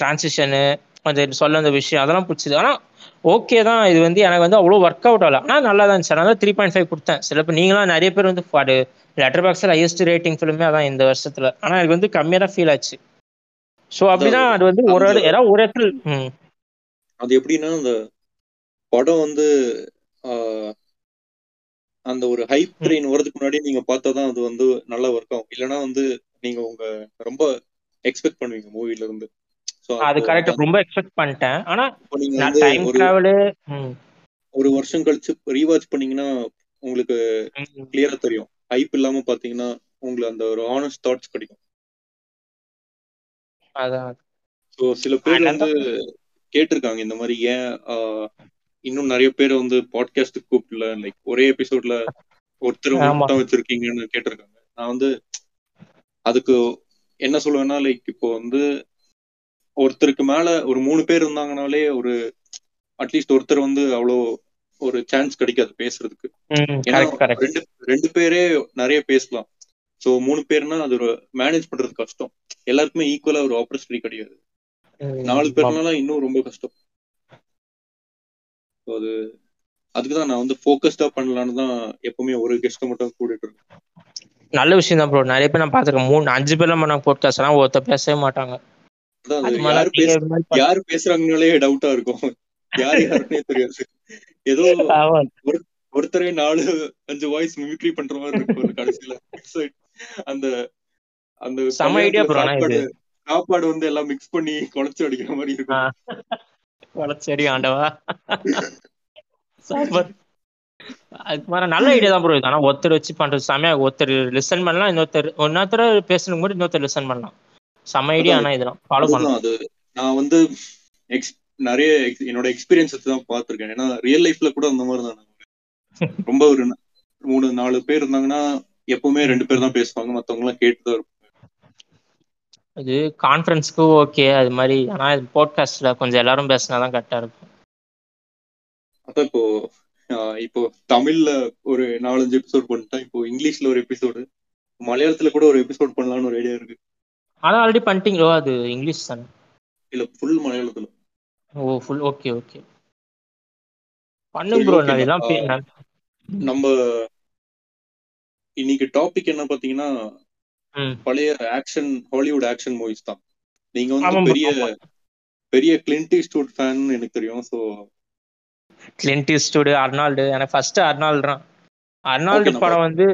டிரான்சிஷனு அது சொல்ல அந்த விஷயம் அதெல்லாம் பிடிச்சது. ஆனா ஓகே தான் இது வந்து எனக்கு வந்து அவ்வளோ ஒர்க் அவுட் ஆகல. ஆனால் நல்லா தான் இருந்துச்சு. அதனால த்ரீ பாயிண்ட் ஃபைவ் கொடுத்தேன். சில பேர் நீங்களாம் நிறைய பேர் வந்து அது லெட்டர் பாக்ஸில் ஹையஸ்ட் ரேட்டிங் ஃபிலிமே அதான் இந்த வருஷத்துல. ஆனால் எனக்கு வந்து கம்மியாக தான் ஃபீல் ஆச்சு. ஸோ அப்படின்னா அது வந்து ஒரு ஏதாவது ஒரு இடத்துல அது எப்படின்னா அந்த படம் வந்து அந்த ஒரு ஹைப் ட்ரெயின் வரதுக்கு முன்னாடி நீங்க பார்த்தாதான் அது வந்து நல்லா ஒர்க் ஆகும். இல்லைன்னா வந்து நீங்க உங்க ரொம்ப எக்ஸ்பெக்ட் பண்ணுவீங்க மூவில இருந்து. அது கரெக்ட் ரொம்ப எக்ஸ்பெக்ட் பண்ணிட்டேன். ஆனா நான் டைம் டிராவலு ஒரு வருஷம் கழிச்சு ரீவாச் பண்ணீங்கன்னா உங்களுக்கு. கிளியரா தெரியும். ஹைப் இல்லாம பாத்தீங்கன்னா உங்களுக்கு அந்த ஒரு ஆனஸ்ட் தாட்ஸ் கிடைக்கும். அதான் ஸோ சில பேர் வந்து கேட்டிருக்காங்க இந்த மாதிரி ஏன் இன்னும் நிறைய பேர் வந்து பாட்காஸ்ட் கூப்பிடல. லைக் ஒரே எபிசோட்ல ஒருத்தர். மட்டும் வச்சிருக்கீங்கன்னு கேட்டிருக்காங்க. நான் வந்து அதுக்கு என்ன சொல்லுவேன்னா லைக் இப்போ வந்து ஒருத்தருக்கு மேல ஒரு மூணு பேர் இருந்தாங்கனாலே ஒரு அட்லீஸ்ட் ஒருத்தர் வந்து அவ்வளோ ஒரு சான்ஸ் கிடைக்காது பேசுறதுக்கு. ஏன்னா ரெண்டு ரெண்டு பேரே நிறைய பேசலாம். சோ மூணு பேர்னா அது ஒரு மேனேஜ் பண்றது கஷ்டம். எல்லாருக்குமே ஈக்குவலா ஒரு ஆப்பர்ச்சுனிட்டி கிடையாது. நாலு பேர்னால இன்னும் ரொம்ப கஷ்டம். அது அதுக்கு தான் நான் வந்து ஃபோக்கஸ்டா பண்ணலான்னு தான் எப்பவுமே ஒரு கெஸ்ட்டை மட்டும் கூட்டிட்டு இருக்கேன். நல்ல விஷயம் தான் ப்ரோ நிறைய பேர் நான் பாத்துருக்கேன் மூணு அஞ்சு பேர்லாம் பண்ணாங்க போட்காஸ்ட் எல்லாம் ஒருத்தர் பேசவே மாட்டாங்க. யாரு பேசுறாங்கனாலே டவுட்டா இருக்கும். யார் யாருன்னே தெரியாது. ஏதோ. ஒருத்தரே நாலு அஞ்சு வாய்ஸ் மிமிக்ரி பண்ற மாதிரி இருக்கும் ஒரு கடைசியில. அந்த அந்த செம ஆனா சாப்பாடு இது. சாப்பாடு வந்து எல்லாம் மிக்ஸ் பண்ணி குழச்சு அடிக்கிற மாதிரி. இருக்கும். வளச்செடி ஆண்டவா. சூப்பர். அது மாதிரி நல்ல ஐடியா தான் ப்ரோ இது. ஆனா ஒருத்தர் வச்சு பண்றது செமையா ஒருத்தர் லிசன் பண்ணலாம் இன்னொருத்தர் இன்னொருத்தர் பேசணும் கூட இன்னொருத்தர் லிசன் பண்ணலாம். செம ஐடியா ஆனா இதெல்லாம். ஃபாலோ பண்ணலாம் அது நான் வந்து ex- நிறைய என்னோட எக்ஸ்பீரியன்ஸ் வச்சு தான் பார்த்திருக்கேன். ஏன்னா ரியல் லைஃப்ல கூட அந்த மாதிரி தான். ரொம்ப ஒரு மூணு நாலு பேர் இருந்தாங்கன்னா எப்பவுமே ரெண்டு பேர் தான் பேசுவாங்க. மத்தவங்க எல்லாம் கேட்டுதான் இருப்பாங்க. இது கான்ஃபரன்ஸ்க்கு ஓகே அது மாதிரி. ஆனா போட்காஸ்ட்ல கொஞ்சம் எல்லாரும் பேசினாதான் கரெக்டா இருக்கும். அதான் இப்போ இப்போ தமிழ்ல ஒரு நாலஞ்சு எபிசோட் பண்ணிட்டேன். இப்போ இங்கிலீஷ்ல ஒரு எபிசோடு மலையாளத்துல கூட ஒரு எபிசோட் பண்ணலாம்னு ஒரு ஐடியா இருக்கு. ஆனா ஆல்ரெடி பண்ணிட்டீங்களோ? அது இங்கிலீஷ் தானே. இல்ல ஃபுல் மலையாளத்துல. ஓ ஃபுல் ஓகே ஓகே பண்ணுங்க ப்ரோ நான் நான் நம்ம இன்னைக்கு டாபிக் என்ன பாத்தீங்கன்னா பழைய ஆக்ஷன் ஹாலிவுட் ஆக்ஷன் மூவிஸ் தான். நீங்க வந்து பெரிய. பெரிய கிளின்ட் ஈஸ்ட்வுட் ஃபேன் எனக்கு தெரியும் சோ கிளின்ட் ஈஸ்ட்வுட் அர்னால்டு எனக்கு ஃபர்ஸ்ட் அர்னால்டு தான். அர்னால்டு படம் வந்து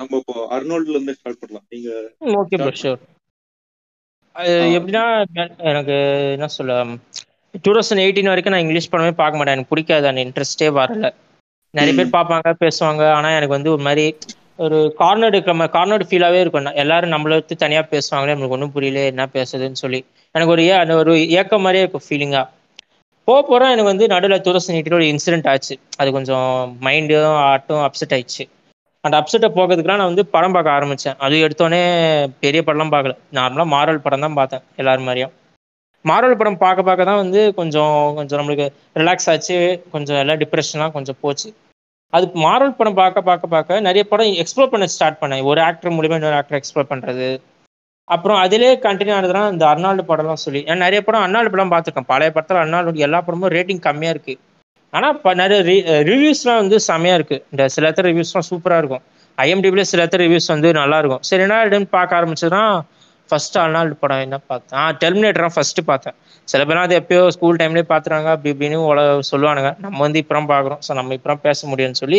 நம்ம இப்போ அர்னால்ட்ல இருந்து ஸ்டார்ட் பண்ணலாம். நீங்க ஓகே ப்ரோ ஷூர் அது. எப்படின்னா எனக்கு என்ன சொல்ல டூ தௌசண்ட் எயிட்டீன் வரைக்கும் நான் இங்கிலீஷ் படமே பார்க்க மாட்டேன். எனக்கு பிடிக்காது. அந்த இன்ட்ரெஸ்டே வரல. நிறைய பேர் பார்ப்பாங்க பேசுவாங்க. ஆனா எனக்கு வந்து ஒரு மாதிரி ஒரு கார்னர் இருக்கிற மாதிரி கார்னர் ஃபீலாவே இருக்கும். எல்லாரும் நம்மள எடுத்து தனியா பேசுவாங்களே நம்மளுக்கு ஒன்றும் புரியல என்ன பேசுதுன்னு சொல்லி. எனக்கு ஒரு ஏ அந்த ஒரு ஏக்கம் மாதிரியே இருக்கும் ஃபீலிங்கா போக போற எனக்கு வந்து நடுவில் டூ தௌசண்ட் எயிட்டில் ஒரு இன்சிடென்ட் ஆச்சு. அது கொஞ்சம் மைண்டும் ஆட்டும் அப்செட் ஆயிடுச்சு. அந்த அப்செட்டை போகிறதுக்குலாம் நான் வந்து படம் பார்க்க ஆரம்பித்தேன் அது எடுத்தோடனே பெரிய படம்லாம் பார்க்கல. நார்மலாக மாரல் படம் தான் பார்த்தேன் எல்லாரும் மாதிரியும். மாரல் படம் பார்க்க பார்க்க தான் வந்து கொஞ்சம் கொஞ்சம் நம்மளுக்கு ரிலாக்ஸ் ஆச்சு கொஞ்சம் எல்லாம் டிப்ரெஷன்லாம் கொஞ்சம் போச்சு. அது மாரல் படம் பார்க்க பார்க்க பார்க்க நிறைய படம் எக்ஸ்ப்ளோர் பண்ண ஸ்டார்ட் பண்ணேன். ஒரு ஆக்டர் மூலியமா இன்னொரு ஆக்டர் எக்ஸ்ப்ளோர் பண்ணுறது அப்புறம் அதிலே கண்டினியூ ஆனதுனா இந்த அர்னால்டு படம்லாம் சொல்லி நான் நிறைய படம் அர்னால்டு படம் பார்த்துருக்கேன். பழைய படத்தில் அர்னால்டு எல்லா படமும் ரேட்டிங் கம்மியாக இருக்குது ஆனால் நிறைய ரிவ்யூஸ்லாம் வந்து செமையாக இருக்கு. இந்த சில இடத்துல ரிவ்யூஸ்லாம் சூப்பராக இருக்கும். ஐஎம்டிபில சில இடத்துல ரிவ்யூஸ் வந்து நல்லா இருக்கும். சரி என்ன ஆயிடுன்னு பார்க்க ஆரம்பிச்சதுன்னா ஃபர்ஸ்ட் நாள் படம் என்ன பார்த்தேன்? ஆ டெர்மினேட்டர் ஃபர்ஸ்ட் பார்த்தேன். சில பேர்லாம் அது எப்பயோ ஸ்கூல் டைம்லேயே பார்த்துறாங்க அப்படி இப்படின்னு உல சொல்லுவானுங்க. நம்ம வந்து இப்பறம் பார்க்குறோம். ஸோ நம்ம இப்பறம் பேச முடியும்னு சொல்லி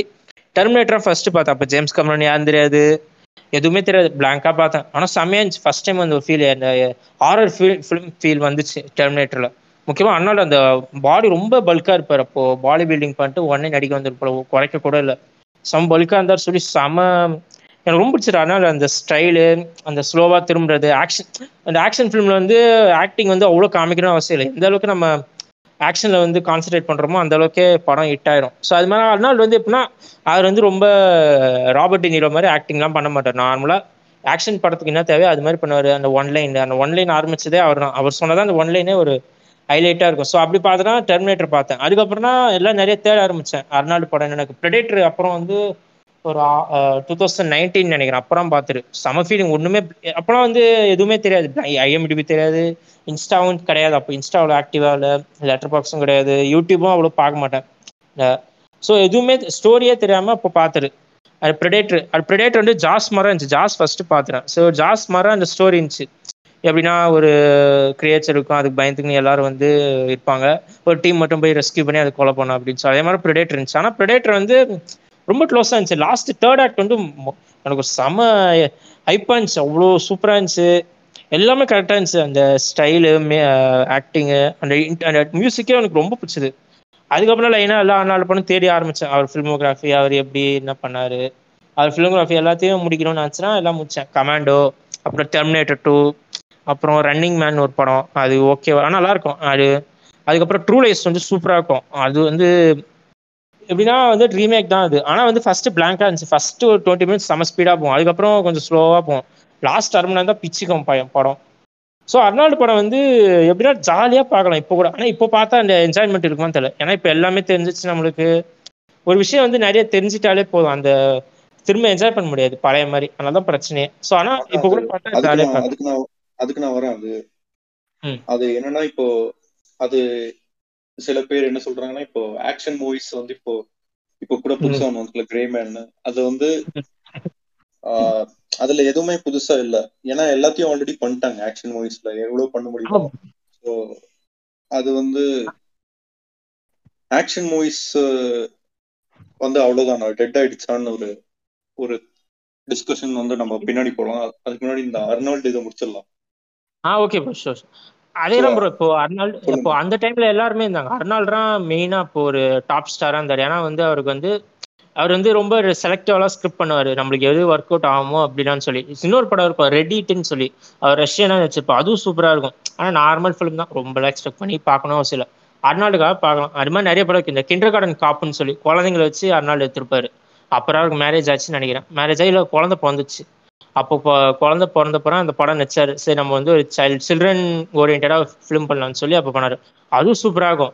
டெர்மினேட்டராக ஃபர்ஸ்ட் பார்த்தேன். அப்போ ஜேம்ஸ் கம்பெனி யாரும் தெரியாது. எதுவுமே தெரியாது. பிளாங்காக பார்த்தேன். ஆனால் செம்மையா இருந்துச்சு. ஃபர்ஸ்ட் டைம் அந்த ஒரு ஃபீல் அந்த ஹாரர் ஃபீல் ஃபிலிம் ஃபீல் வந்துச்சு டெர்மினேட்டரில் முக்கியமா அண்ணால அந்த பாடி ரொம்ப பல்கா இருப்பார். அப்போ பாடி பில்டிங் பண்ணிட்டு உடனே நடிக்க வந்திருப்போம் குறைக்க கூட இல்லை. சம் பல்கா இருந்தார் சொல்லி செம எனக்கு ரொம்ப பிடிச்சது அதனால அந்த ஸ்டைலு அந்த ஸ்லோவா திரும்புறது ஆக்ஷன் அந்த ஆக்ஷன் ஃபிலிம்ல வந்து ஆக்டிங் வந்து அவ்வளோ காமிக்கணும் அவசியம் இல்லை. எந்த அளவுக்கு நம்ம ஆக்ஷன்ல வந்து கான்சன்ட்ரேட் பண்றோமோ அந்த அளவுக்கே படம் ஹிட் ஆயிரும். ஸோ அது மாதிரி அதனால் வந்து எப்படின்னா அவர் வந்து ரொம்ப ராபர்ட் நீரோ மாதிரி ஆக்டிங்லாம் பண்ண மாட்டார். நார்மலா ஆக்ஷன் படத்துக்கு என்ன தேவையோ அது மாதிரி பண்ணுவார். அந்த ஒன் லைன் அந்த ஒன் லைன் ஆரம்பிச்சதே அவர் தான் அவர் சொன்னதான் அந்த ஒன் லைனே ஒரு ஹைலைட்டா இருக்கும். ஸோ அப்படி பார்த்தனா டெர்மினேட்டர் பார்த்தேன். அதுக்கப்புறம் தான் எல்லாம் நிறைய தேட ஆரம்பிச்சேன். அர்னால்டு படம் எனக்கு. ப்ரெடேட்டர் அப்புறம் வந்து ஒரு டூ தௌசண்ட் நைன்டீன் நினைக்கிறேன். அப்புறம் பார்த்துரு. செம ஃபீலிங் ஒன்றுமே அப்போலாம் வந்து எதுவுமே தெரியாது. ஐஎம்டிபி தெரியாது. இன்ஸ்டாவும் கிடையாது. அப்போ இன்ஸ்டாவில் ஆக்டிவாக இல்லை. லெட்டர் பாக்ஸும் கிடையாது. யூடியூப்பும் அவ்வளோ பார்க்க மாட்டேன். ஸோ எதுவுமே ஸ்டோரியே தெரியாமல் அப்போ பார்த்துரு. அது ப்ரெடேட்ரு அது ப்ரெடேட்ரு வந்து ஜாஸ் மரம் இருந்துச்சு. ஜாஸ் ஃபஸ்ட்டு பார்த்துறேன். ஸோ ஜாஸ் மரம் அந்த ஸ்டோரி இருந்துச்சு. எப்படின்னா ஒரு கிரியேச்சர் இருக்கும் அதுக்கு பயந்துக்குன்னு எல்லாரும் வந்து இருப்பாங்க. ஒரு டீம் மட்டும் போய் ரெஸ்கியூ பண்ணி அதை கொலை பண்ணும் அப்படின்னு சொல்லி. அதே மாதிரி ப்ரிடேட்டர் இருந்துச்சு. ஆனால் ப்ரிடேட்டர் வந்து ரொம்ப க்ளோஸாக இருந்துச்சு. லாஸ்ட் தேர்ட் ஆக்ட் வந்து எனக்கு செம ஹைப்பாக இருந்துச்சு. அவ்வளோ சூப்பராக இருந்துச்சு. எல்லாமே கரெக்டாக இருந்துச்சு. அந்த ஸ்டைலு மே ஆக்டிங்கு அந்த அந்த மியூசிக்கே எனக்கு ரொம்ப பிடிச்சது. அதுக்கப்புறம் லைனாக எல்லா நாலு படம் தேடி ஆரம்பித்தேன் அவர் ஃபிலிமோகிராஃபி அவர் எப்படி என்ன பண்ணார். அவர் ஃபிலிமோகிராஃபி எல்லாத்தையும் முடிக்கணும்னு நினச்சினா எல்லாம் முடித்தேன் கமாண்டோ அப்புறம் டெர்மினேட்டர் டூ அப்புறம் ரன்னிங் மேன் ஒரு படம் அது ஓகே ஆனால் நல்லாயிருக்கும். அது அதுக்கப்புறம் ட்ரூ லைஸ் வந்து சூப்பராக இருக்கும். அது வந்து எப்படின்னா வந்து ரீமேக் தான் அது. ஆனால் வந்து ஃபர்ஸ்ட் பிளாங்காக இருந்துச்சு. ஃபர்ஸ்ட் ஒரு டுவெண்ட்டி மினிட்ஸ் செம ஸ்பீடாக போகும். அதுக்கப்புறம் கொஞ்சம் ஸ்லோவாக போகும். லாஸ்ட் அரை மணி நேரம் தான் பிச்சுக்கும் பயம் படம். ஸோ அர்னால்டு படம் வந்து எப்படின்னா ஜாலியாக பார்க்கலாம் இப்போ கூட. ஆனால் இப்போ பார்த்தா அந்த என்ஜாய்மெண்ட் இருக்குமான்னு தெரியல. ஏன்னா இப்போ எல்லாமே தெரிஞ்சிச்சு நம்மளுக்கு. ஒரு விஷயம் வந்து நிறைய தெரிஞ்சிட்டாலே போதும். அந்த திரும்ப என்ஜாய் பண்ண முடியாது. பழைய மாதிரி. அதனால தான் பிரச்சனையே. ஸோ ஆனால் இப்போ கூட பார்த்தா ஜாலியாக அதுக்கு நான் வரேன் அது. அது என்னன்னா இப்போ அது சில பேர் என்ன சொல்றாங்கன்னா இப்போ ஆக்ஷன் மூவிஸ் வந்து இப்போ இப்போ கூட புதுசா ஒன்று வந்து கிரே மேன் அது வந்து ஆஹ், அதுல எதுவுமே புதுசா இல்ல. ஏன்னா எல்லாத்தையும் ஆல்ரெடி பண்ணிட்டாங்க ஆக்ஷன் மூவிஸ்ல எவ்வளவு பண்ண முடியுமோ. ஸோ அது வந்து ஆக்ஷன் மூவிஸ் வந்து அவ்வளவுதான். டெட் ஆயிடுச்சான்னு ஒரு ஒரு டிஸ்கஷன் வந்து நம்ம பின்னாடி போலாம் அதுக்கு முன்னாடி இந்த அர்னால்டு இதை முடிச்சிடலாம். ஆ ஓகே ப்ரோ ஷோர் அதே தான் ப்ரோ இப்போ அர்னால்டு. இப்போ அந்த டைம்ல எல்லாருமே இருந்தாங்க. அர்னால்டு தான் மெயினா இப்போ ஒரு டாப் ஸ்டாரா இருந்தார். ஏன்னா வந்து அவருக்கு வந்து அவர் வந்து ரொம்ப செலக்டிவாலாம் ஸ்கிரிப்ட் பண்ணுவார். நம்மளுக்கு எது ஒர்க் அவுட் ஆகுமோ அப்படின்னு சொல்லி. இன்னொரு படம் இருக்கும் ரெடிட்டுன்னு சொல்லி. அவர் ரஷ்யனா வச்சிருப்பா அதுவும் சூப்பராக இருக்கும். ஆனால் நார்மல் ஃபிலிம் தான். ரொம்ப எக்ஸ்பெக்ட் பண்ணி பார்க்கணும் அவசியம் இல்லை. அர்னால்டுக்காக பார்க்கலாம். அது மாதிரி நிறைய படம் இருக்கு. இந்த கிண்டர் கார்டன் காப்புன்னு சொல்லி குழந்தைங்களை வச்சு அர்னால்டு எடுத்திருப்பாரு. அப்புறம் அவருக்கு மேரேஜ் ஆச்சுன்னு நினைக்கிறேன். மேரேஜ் ஆகி இல்லை குழந்தை பிறந்துச்சு. அப்போ குழந்தை பிறந்தப்பறம் அந்த படம் நடிச்சாரு. சரி நம்ம வந்து ஒரு சைல்ட் சில்ட்ரன் ஓரியன்டாக ஃபிலிம் பண்ணலாம்னு சொல்லி அப்போ பண்ணாரு. அதுவும் சூப்பராக இருக்கும்.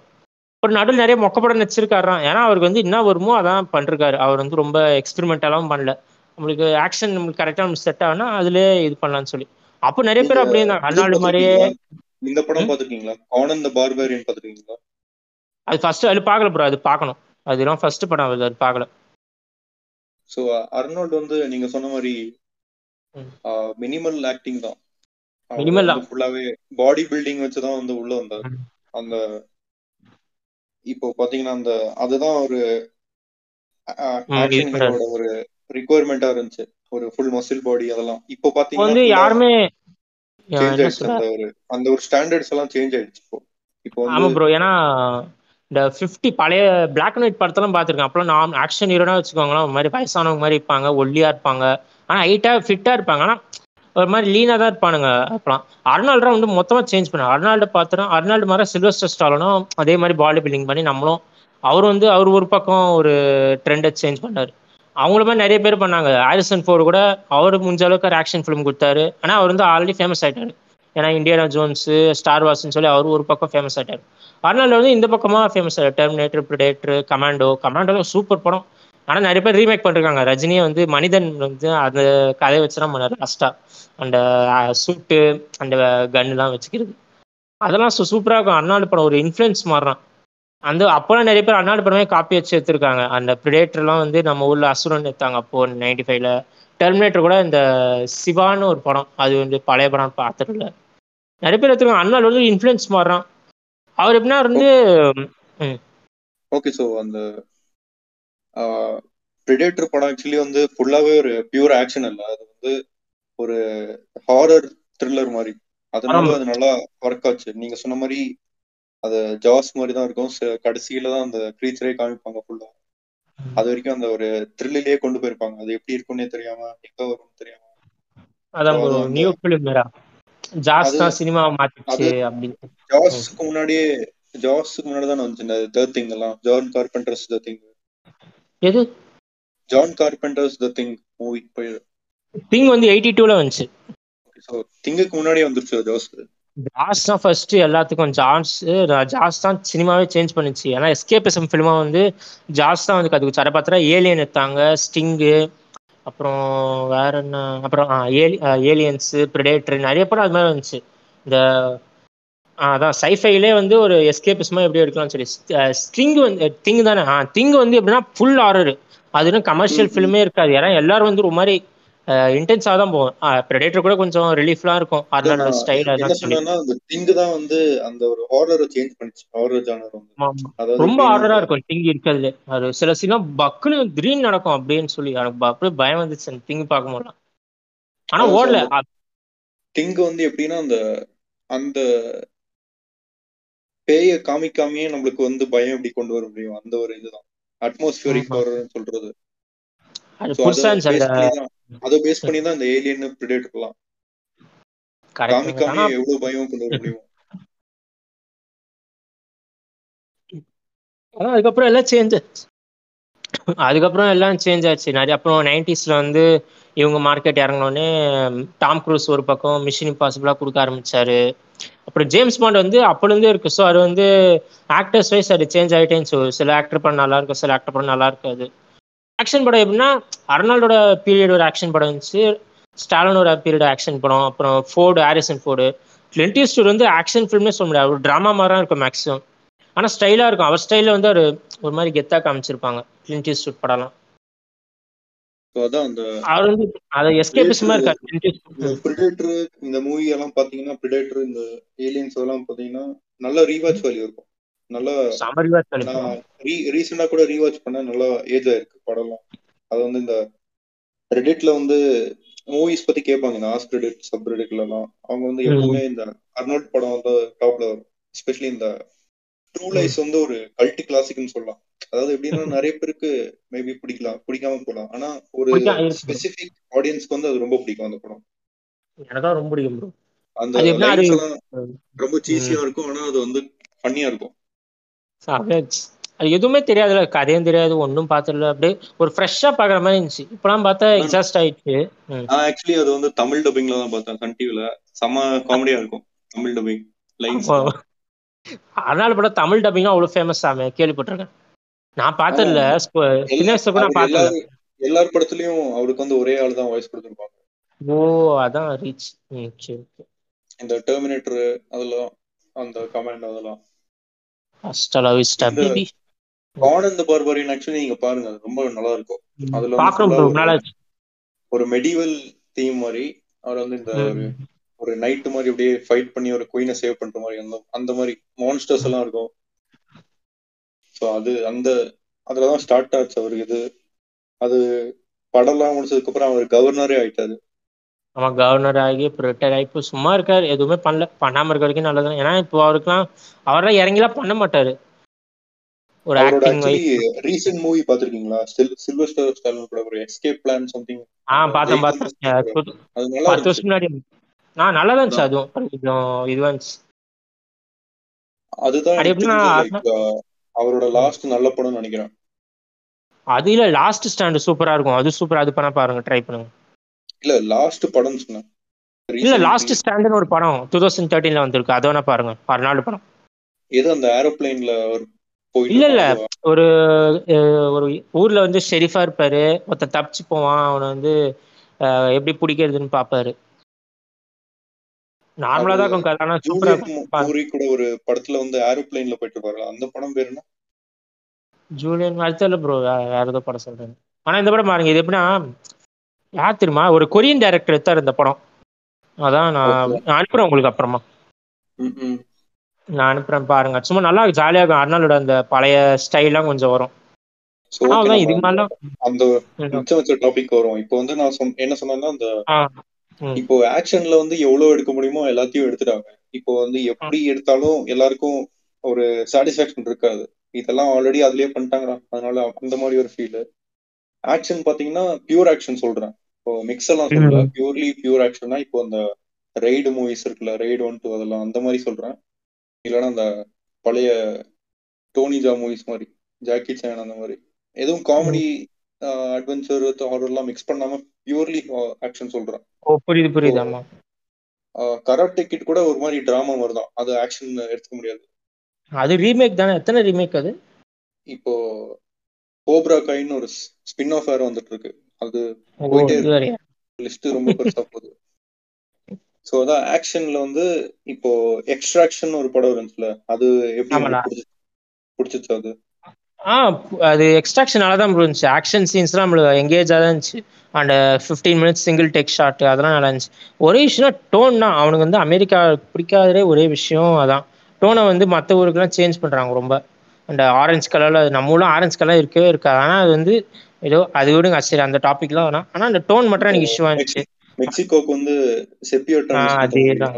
ஒரு நடுவில் நிறைய மொக்க படம் நடிச்சிருக்காராம் ஏன்னா அவருக்கு வந்து என்ன வருமோ அதான் பண்ணிருக்காரு. அவர் வந்து ரொம்ப எக்ஸ்பெரிமெண்டெல்லாம் பண்ணல. நம்மளுக்கு ஆக்ஷன் நம்மளுக்கு கரெக்டாக நம்ம செட் ஆகுனா அதுலேயே இது பண்ணலாம்னு சொல்லி. அப்போ நிறைய பேர் அப்படியே இருந்தாங்க. அர்னால்டு மாதிரியே. பார்த்திருக்கீங்களா? இந்த படம் ம்? பாத்துருக்கீங்களா? கானன் த பார்பேரியன் பாத்துருக்கீங்களா? அது ஃபர்ஸ்ட் அது பார்க்கல ப்ரோ அது பார்க்கணும். அதுதான் ஃபர்ஸ்ட் படம். அது பார்க்கல. சோ அர்னால்டு வந்து நீங்க சொன்ன மாதிரி. மினிமல் ஆக்டிங் தான். வந்து ஃபுல்லாவே பாடி பில்டிங் வச்சுதான் வந்து உள்ள வந்தார். அந்த இப்போ பாத்தீங்கன்னா அந்த அதுதான் ஒரு ஒரு ரிக்குவயர்மெண்டா இருந்துச்சு. ஒரு ஃபுல் மசில் பாடி அதெல்லாம். இப்போ பாத்தீங்கன்னா வந்து யாருமே சேஞ்ச் ஆயிடுச்சு. அந்த ஒரு அந்த ஒரு ஸ்டாண்டர்ட்ஸ் எல்லாம் சேஞ்ச் ஆயிடுச்சு இப்போ. இப்போ ஆமா ப்ரோ ஏன்னா இந்த ஃபிஃப்டி பழைய பிளாக் அண்ட் ஒயிட் படத்தெல்லாம் பார்த்துருக்கேன் அப்பெல்லாம் நான் ஆக்ஷன் ஹீரோனா வச்சுக்கோங்களேன். ஒரு மாதிரி வயசானவங்க மாதிரி இருப்பாங்க ஒல்லியா இருப்பாங்க. ஆனால் ஹைட்டாக ஃபிட்டாக இருப்பாங்க. ஆனால் ஒரு மாதிரி லீனாக தான் இருப்பானுங்க அப்பலாம். அர்னால்டா வந்து மொத்தமாக சேஞ்ச் பண்ணாங்க அர்னால்டு பார்த்துறோம் அர்னால்டு மாதிரி சில்வஸ்டர் ஸ்டாலனும் அதே மாதிரி பாடி பில்டிங் பண்ணி நம்மளும் அவர் வந்து அவர் ஒரு பக்கம் ஒரு ட்ரெண்டை சேஞ்ச் பண்ணார். அவங்கள மாதிரி நிறைய பேர் பண்ணாங்க. ஆரிசன் ஃபோர் கூட அவர் முடிஞ்ச அளவுக்கு ஆக்ஷன் ஃபிலிம் கொடுத்தாரு. ஆனால் அவர் வந்து ஆல்ரெடி ஃபேமஸ் ஆகிட்டாரு ஏன்னா இந்தியானா ஜோன்ஸு ஸ்டார் வார்ஸ்னு சொல்லி அவர் ஒரு பக்கம் ஃபேமஸ் ஆகிட்டார் அதனால வந்து இந்த பக்கமாக ஃபேமஸ் ஆகிட்டார் Terminator Predator Commando Commando super படம். ஆனால் நிறைய பேர் ரீமேக் பண்ணிருக்காங்க. ரஜினியை வந்து மனிதன் வந்து அந்த கதையை வச்சு தான் லாஸ்ட்டாக அந்த சூட்டு அந்த கன்னுலாம் வச்சுக்கிறது. அதெல்லாம் சூப்பராக இருக்கும். அண்ணாடு படம் ஒரு இன்ஃப்ளூயன்ஸ் மாறுறான். அந்த அப்போலாம் நிறைய பேர் அண்ணாடு படமே காப்பி வச்சு எடுத்திருக்காங்க. அந்த பிரிடேட்டர்லாம் வந்து நம்ம ஊர்ல அசுரன் எடுத்தாங்க அப்போ நைன்டி ஃபைவ்ல டெர்மினேட்டர் கூட இந்த சிவான்னு ஒரு படம். அது வந்து பழைய படம் பார்த்துருல நிறைய பேர் எடுத்துருக்காங்க. அண்ணாடு வந்து இன்ஃப்ளூயன்ஸ் மாறுறான். அவர் எப்படின்னா வந்து ஓகே ஸோ அந்த ப்ரிடேட்டர் படம் ஆக்சுவலி வந்து ஃபுல்லாவே ஒரு பியூர் ஆக்ஷன் இல்ல அது வந்து ஒரு ஹாரர் த்ரில்லர் மாதிரி. அதனால. அது நல்லா ஒர்க் ஆச்சு. நீங்க சொன்ன மாதிரி அது ஜாஸ் மாதிரி தான் இருக்கும். கடைசியில தான் அந்த க்ரீச்சரே காமிப்பாங்க ஃபுல்லா அது வரைக்கும் அந்த ஒரு த்ரில்லிலேயே கொண்டு போயிருப்பாங்க. அது எப்படி இருக்கும்னே தெரியாம எங்க வரும்னு தெரியாம. அதான் நியூ ஃபிலிம் ஜாஸ் தான் சினிமா மாத்திச்சு அப்படின்னு. ஜாஸ்க்கு முன்னாடியே ஜாஸ்க்கு முன்னாடி தான் வந்துச்சு இந்த திங் எல்லாம். ஜான் கார்பெண்டர்ஸ் த திங் எது? John Carpenter's the Thing movie thing வந்து எயிட்டி டூல வந்துச்சு. திங்குக்கு முன்னாடியே வந்துருச்சு ஜாஸ் ஜாஸ் தான் ஃபர்ஸ்ட் எல்லாத்துக்கும். ஜாஸ் ஜாஸ் தான் சினிமாவே சேஞ்ச் பண்ணுச்சு. ஏன்னா எஸ்கேபிசம் ஃபிலிமா வந்து ஜாஸ் தான் வந்து கற்றுக்குச்சு அதை பார்த்தா ஏலியன் எடுத்தாங்க ஸ்டிங்கு அப்புறம் வேற என்ன அப்புறம் ஏலி ஏலியன்ஸு ப்ரிடேட்டர் நிறைய படம் அது மாதிரி வந்துச்சு. இந்த அதான் சைஃபைலே வந்து ஒரு எஸ்கேபிசமாக எப்படி எடுக்கலாம்னு சொல்லி ஸ்டிங் வந்து திங் தானே? ஆ திங் வந்து எப்படின்னா ஃபுல் ஆர்டர் அது கமர்ஷியல் ஃபிலிமே இருக்காது. ஏன்னா எல்லாரும் வந்து ஒரு மாதிரி இன்டென்ஸாக தான் போகும் ப்ரெடேட்டர் கூட கொஞ்சம் ரிலீஃப்லாம் இருக்கும். அதனால ஸ்டைல் அதான் அந்த திங்க் தான் வந்து அந்த ஒரு ஹாரரை சேஞ்ச் பண்ணிச்சு. ஹாரர் ஜானர் வந்து. ரொம்ப ஆர்டரா இருக்கும் திங் இருக்கிறதுல. அது சில சீனா பக்குன்னு கிரீன் நடக்கும் அப்படின்னு சொல்லி எனக்கு அப்படியே பயம் வந்துச்சு அந்த திங் பார்க்கும்போது ஆனா ஓடல. திங்க் வந்து எப்படின்னா அந்த அந்த பேய காமிக்காமையே நம்மளுக்கு வந்து பயம் எப்படி கொண்டு வர முடியும்? அந்த ஒரு இதுதான். அட்மாஸ்பியரிக் ஹாரர்னு சொல்றது. அதை பேஸ் பண்ணி தான் இந்த ஏலியன் பிரிடேட்டர்லாம் காமிக்காம எவ்வளவு பயம் கொண்டு வர முடியும்? அதான் அதுக்கப்புறம் எல்லாம் சேஞ்ச் அதுக்கப்புறம் எல்லாம் சேஞ்ச் ஆச்சு. நிறைய அப்புறம் நைன்டிஸ்ல வந்து இவங்க மார்க்கெட் இறங்கினோடனே டாம் க்ரூஸ் ஒரு பக்கம் மிஷின் இம்பாசிபிளா கொடுக்க ஆரம்பிச்சாரு. அப்புறம் ஜேம்ஸ் பாண்ட் வந்து அப்போலேருந்தே இருக்கு. ஸோ அது வந்து ஆக்டர்ஸ் வைஸ் அது சேஞ்ச் ஆகிட்டேன்னு சொல்லு சில ஆக்டர் படம் நல்லா இருக்கும் சில ஆக்டர் படம் நல்லா இருக்காது. ஆக்ஷன் படம் எப்படின்னா அர்னால்டோட பீரியட் ஒரு ஆக்ஷன் படம் இருந்துச்சு. ஸ்டாலினோட பீரியட் ஆக்ஷன் படம். அப்புறம் ஃபோர்டு ஹாரிசன் ஃபோர்டு கிளின்டி ஸ்டூர் வந்து ஆக்ஷன் ஃபிலிம்னே சொல்ல முடியாது. ஒரு ட்ராமா மாதிரி தான் இருக்கும் மேக்ஸிமம் ஆனால் ஸ்டைலாக இருக்கும். அவர் ஸ்டைலில் வந்து ஒரு ஒரு மாதிரி கெத்தாக காமிச்சிருப்பாங்க கிளின்டி ஸ்டூட் படம்லாம். அவர் வந்து அது எஸ்கேபிசமா இருக்காரு பிரிடேட்டர் இந்த மூவி எல்லாம் பாத்தீங்கன்னா பிரிடேட்டர் இந்த ஏலியன்ஸ் எல்லாம் பாத்தீங்கன்னா நல்ல ரீவாட்ச் வேல்யூ இருக்கும். நல்லா ரீசெண்டா கூட ரீவாட்ச் பண்ண நல்லா ஏஜ் ஆயிருக்கு படம்லாம். அது வந்து இந்த ரெடிட்ல வந்து மூவிஸ் பத்தி கேட்பாங்க. இந்த ஆஸ் கிரெடிட் சப் கிரெடிட்ல எல்லாம். அவங்க வந்து எப்பவுமே இந்த அர்னால்ட் படம் வந்து டாப்ல வரும். எஸ்பெஷலி இந்த ட்ரூ லைஸ் வந்து ஒரு கல்ட்டி கிளாசிக்னு சொல்லலாம். அதாவது எப்படின்னா நிறைய பேருக்கு மேபி பிடிக்கலாம் பிடிக்காம போகலாம். ஆனா ஒரு ஸ்பெசிபிக் ஆடியன்ஸ்க்கு வந்து அது ரொம்ப பிடிக்கும் அந்த படம். எனக்கு ரொம்ப பிடிக்கும் அந்த லைன்ஸ் எல்லாம் ரொம்ப சீசியா இருக்கும் ஆனா அது வந்து ஃபன்னியா இருக்கும். அது எதுவுமே தெரியாதுல கதையும் தெரியாது ஒன்றும் பார்த்துல அப்படியே ஒரு ஃப்ரெஷ்ஷா பாக்குற மாதிரி இருந்துச்சு. இப்பெல்லாம் பார்த்தா எக்ஸாஸ்ட் ஆயிடுச்சு. நான் ஆக்சுவலி அது வந்து தமிழ் டப்பிங்ல தான் பார்த்தேன் சன் டிவில செம்ம காமெடியா இருக்கும் தமிழ் டப்பிங் லைன்ஸ் அதனால படம் தமிழ் டப்பிங் அவ்வளவு ஃபேமஸ் ஆமே கேள்விப்பட்டிருக்கேன். நான் பார்த்ததில்ல. நான் பார்த்தேன் எல்லார் படத்துலயும் அவருக்கு வந்து ஒரே ஆள் தான் வாய்ஸ் கொடுத்துருப்பாங்க. ஓ அதான் ரீச் சரி இந்த டெர்மினேட்டர் அதெல்லாம் அந்த கமெண்ட் அதெல்லாம். ஹஸ்டலா விஸ்டா பேபி கான் பார்பரியன் ஆக்சுவலி நீங்க பாருங்க அது ரொம்ப நல்லா இருக்கும். அதுல பாக்குறோம் ஒரு மெடிவல் தீம் மாதிரி அவர் வந்து இந்த ஒரு நைட் மாதிரி அப்படியே ஃபைட் பண்ணி ஒரு குயினை சேவ் பண்ற மாதிரி அந்த அந்த மாதிரி மான்ஸ்டர்ஸ் எல்லாம் இருக்கும். ஸோ அது அந்த அதுலதான் ஸ்டார்ட் ஆச்சு அவருக்கு இது. அது படம்லாம் முடிச்சதுக்கு அப்புறம் அவர் கவர்னரே ஆயிட்டாரு. அவன் கவர்னர் ஆகி ரிட்டையர் ஆகி இப்போ சும்மா இருக்காரு. எதுவுமே பண்ணல. பண்ணாம இருக்க வரைக்கும் நல்லது ஏன்னா இப்போ அவருக்குலாம் அவரெல்லாம் இறங்கிலாம் பண்ண மாட்டாரு. ஒரு ஆக்டிங் ரீசன்ட் மூவி பாத்திருக்கீங்களா சில்வர் ஸ்டார் ஸ்டாலின் கூட ஒரு எஸ்கேப் பிளான் சம்திங் ஆ பார்த்தேன் பார்த்தேன். அது நல்லா பத்து வருஷம் முன்னாடி ஆ நல்லா தான் இருந்துச்சு அதுவும். கொஞ்சம் இதுவா இருந்துச்சு. அதுதான் அவரோட லாஸ்ட் நல்ல படம் நினைக்கிறேன். அது இல்ல லாஸ்ட் ஸ்டாண்ட் சூப்பரா இருக்கும். அது சூப்பரா அது பண்ண பாருங்க ட்ரை பண்ணுங்க. இல்ல லாஸ்ட் படம் சொன்னேன். இல்ல லாஸ்ட் ஸ்டாண்ட்னு ஒரு படம் டூ தௌசண்ட் தேர்ட்டீன்ல வந்திருக்கு. அது வேணா பாருங்க. அறுநாள் படம். எது அந்த ஏரோப்ளைன்ல இல்ல இல்ல. ஒரு ஒரு ஊர்ல வந்து ஷெரீஃபா இருப்பாரு. ஒருத்த தப்பிச்சு போவான். அவனை வந்து எப்படி பிடிக்கிறதுன்னு பாப்பாரு. நார்மலா தான் இருக்கும் கதை. ஆனா சூப்பரா மூரி கூட ஒரு படத்துல வந்து ஏரோப்ளைன்ல போயிட்டு பாரு அந்த படம் பேர் என்ன? ஜூலியன் அடுத்த ப்ரோ வேற ஏதோ படம் சொல்றேன் ஆனா இந்த படம் பாருங்க. இது எப்படின்னா யார் தெரியுமா? ஒரு கொரியன் டைரக்டர் எடுத்தார் இந்த படம். அதான் நான் அனுப்புறேன் உங்களுக்கு அப்புறமா. நான் அனுப்புறேன் பாருங்க. சும்மா நல்லா ஜாலியா இருக்கும். அர்னாலோட அந்த பழைய ஸ்டைல்லாம் கொஞ்சம் வரும். இதுக்கு மேல அந்த டாபிக் வரும். இப்போ வந்து நான் என்ன சொன்னேன்னா அந்த இப்போ ஆக்ஷன்ல வந்து எவ்வளவு எடுக்க முடியுமோ எல்லாத்தையும் எடுத்துட்டாங்க. இப்போ வந்து எப்படி எடுத்தாலும் எல்லாருக்கும் ஒரு சாட்டிஸ்பாக்சன் இருக்காது. இதெல்லாம் ஆல்ரெடி அதுலயே பண்ணிட்டாங்கடா. அதனால அந்த மாதிரி ஒரு ஃபீல் ஆக்ஷன் பாத்தீங்கன்னா பியூர் ஆக்ஷன் சொல்றேன். இப்போ மிக்ஸ் எல்லாம் சொல்றேன் பியூர்லி பியூர் ஆக்ஷன்னா இப்போ அந்த ரெய்டு மூவிஸ் இருக்குல்ல ரெய்டு ஒன் டூ அதெல்லாம் அந்த மாதிரி சொல்றேன். இல்லைன்னா அந்த பழைய டோனிஜா மூவிஸ் மாதிரி ஜாக்கி சேன் அந்த மாதிரி. எதுவும் காமெடி அட்வென்ச்சர் ஹாரர் எல்லாம் மிக்ஸ் பண்ணாம பியூர்லி ஆக்ஷன் சொல்றேன். ஓ புரியுது புரியுது ஆமா. கராட்டே கிட் கூட ஒரு மாதிரி டிராமா மாதிரி தான். அது ஆக்ஷன் எடுத்துக்க முடியாது. அது ரீமேக் தானே? எத்தனை ரீமேக் அது? இப்போ கோப்ரா கைன்னு ஒரு ஸ்பின் ஆஃப் வேற வந்துட்டு இருக்கு அது போயிட்டே லிஸ்ட் ரொம்ப பெருசா போகுது. சோ அதான் ஆக்ஷன்ல வந்து இப்போ எக்ஸ்ட்ராக்ஷன் ஒரு படம் இருந்துச்சுல அது எப்படி பிடிச்சிச்சு அது? ஆ அது எக்ஸ்ட்ராக்ஷன் நல்லா தான் இருந்துச்சு ஆக்ஷன் சீன்ஸ்லாம் நம்மளுக்கு எங்கேஜாக தான் இருந்துச்சு. And fifteen minutes single take shot அதெல்லாம் நல்லா இருந்துச்சு. ஒரே விஷயம் டோன் தான். அவனுக்கு வந்து அமெரிக்கா பிடிக்காததே ஒரே விஷயம் அதான். டோனை வந்து மற்ற ஊருக்குலாம் சேஞ்ச் பண்ணுறாங்க ரொம்ப. அந்த ஆரஞ்சு கலரில் நம்ம ஊர்ல ஆரஞ்சு கலர் இருக்கவே இருக்காது. ஆனால் அது வந்து ஏதோ அது விடுங்க சரி அந்த டாபிக்லாம் வேணாம். ஆனால் அந்த டோன் மட்டும் எனக்கு இஷ்யூவாக இருந்துச்சு. மெக்சிகோக்கு வந்து செப்பியோ ஆ, அதேதான்.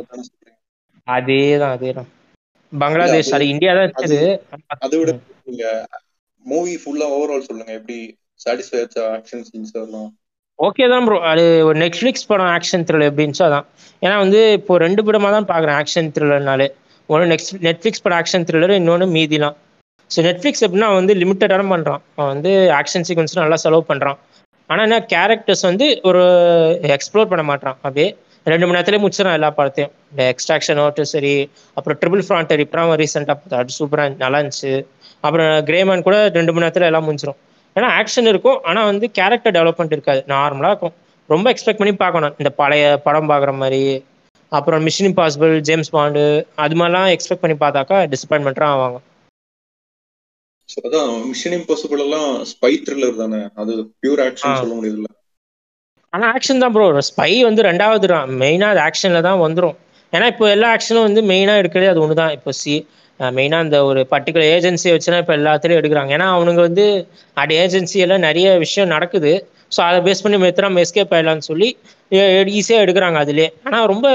அதே தான். அதே தான் பங்களாதேஷ் அது இந்தியா தான் இருக்குது. அதை விட மூவி ஃபுல்லா ஓவரால் சொல்லுங்க. எப்படி சாட்டிஸ்ஃபை ஆக்ஷன் சீன்ஸ் அதெல்லாம் ஓகே தான் ப்ரோ அது ஒரு நெட்ஃப்ளிக்ஸ் படம் ஆக்ஷன் த்ரில் எப்படின்ச்சோ அதான். ஏன்னா வந்து இப்போ ரெண்டு படமாக தான் பார்க்குறேன் ஆக்ஷன் த்ரில்லர்னாலே ஒன்று நெக்ஸ்ட் நெட்ஃப்ளிக்ஸ் படம் ஆக்ஷன் த்ரில்லர் இன்னொன்று மீதிலாம். ஸோ நெட்ஃப்ளிக்ஸ் எப்படின்னா வந்து லிமிட்டடான பண்ணுறான் அவன் வந்து ஆக்ஷன் சீக்வன்ஸ் நல்லா செலவு பண்ணுறான் ஆனால் என்ன கேரக்டர்ஸ் வந்து ஒரு எக்ஸ்ப்ளோர் பண்ண மாட்டான். அப்படியே ரெண்டு மணி நேரத்துலேயே முடிச்சிடறான் எல்லா படத்தையும். இந்த எக்ஸ்ட்ராக்ஷன் ஓட்டு சரி அப்புறம் ட்ரிபிள் ஃப்ரான்டர் இப்போ ரீசெண்டாக பார்த்தா அது சூப்பராக நல்லா இருந்துச்சு. அப்புறம் கிரேமேன் கூட ரெண்டு மணி நேரத்தில் எல்லாம் முடிஞ்சிடும் ஏன்னா ஆக்ஷன் இருக்கும் ஆனால் வந்து கேரக்டர் டெவலப்மெண்ட் இருக்காது. நார்மலாக இருக்கும். ரொம்ப எக்ஸ்பெக்ட் பண்ணி பார்க்கணும். இந்த பழைய படம் பார்க்குற மாதிரி அப்புறம் மிஷின் இம்பாசிபிள் ஜேம்ஸ் பாண்டு அது மாதிரிலாம் எக்ஸ்பெக்ட் பண்ணி பார்த்தாக்கா டிசப்பாயின்மெண்ட்டாக ஆவாங்க. ஸோ அதான் மிஷன் இம்பாசிபிள் எல்லாம் ஸ்பை த்ரில்லர் தானே? அது பியூர். ஆக்ஷன் சொல்ல ஆனால் ஆக்ஷன் தான் ப்ரோ ஸ்பை வந்து ரெண்டாவது தான். அது ஆக்ஷனில் தான் வந்துடும் ஏன்னா இப்போ எல்லா ஆக்ஷனும் வந்து மெயினாக எடுக்கிறதே அது ஒன்று தான் இப்போ சி மெயினாக அந்த ஒரு பர்டிகுலர் ஏஜென்சியை வச்சுனா இப்போ எல்லாத்துலேயும் எடுக்கிறாங்க. ஏன்னா அவனுங்க வந்து அது ஏஜென்சியெல்லாம் நிறைய விஷயம் நடக்குது. ஸோ அதை பேஸ் பண்ணி மெத்தனா எஸ்கேப் ஆயிடலாம்னு சொல்லி ஈஸியாக எடுக்கிறாங்க அதுலேயே. ஆனால் ரொம்ப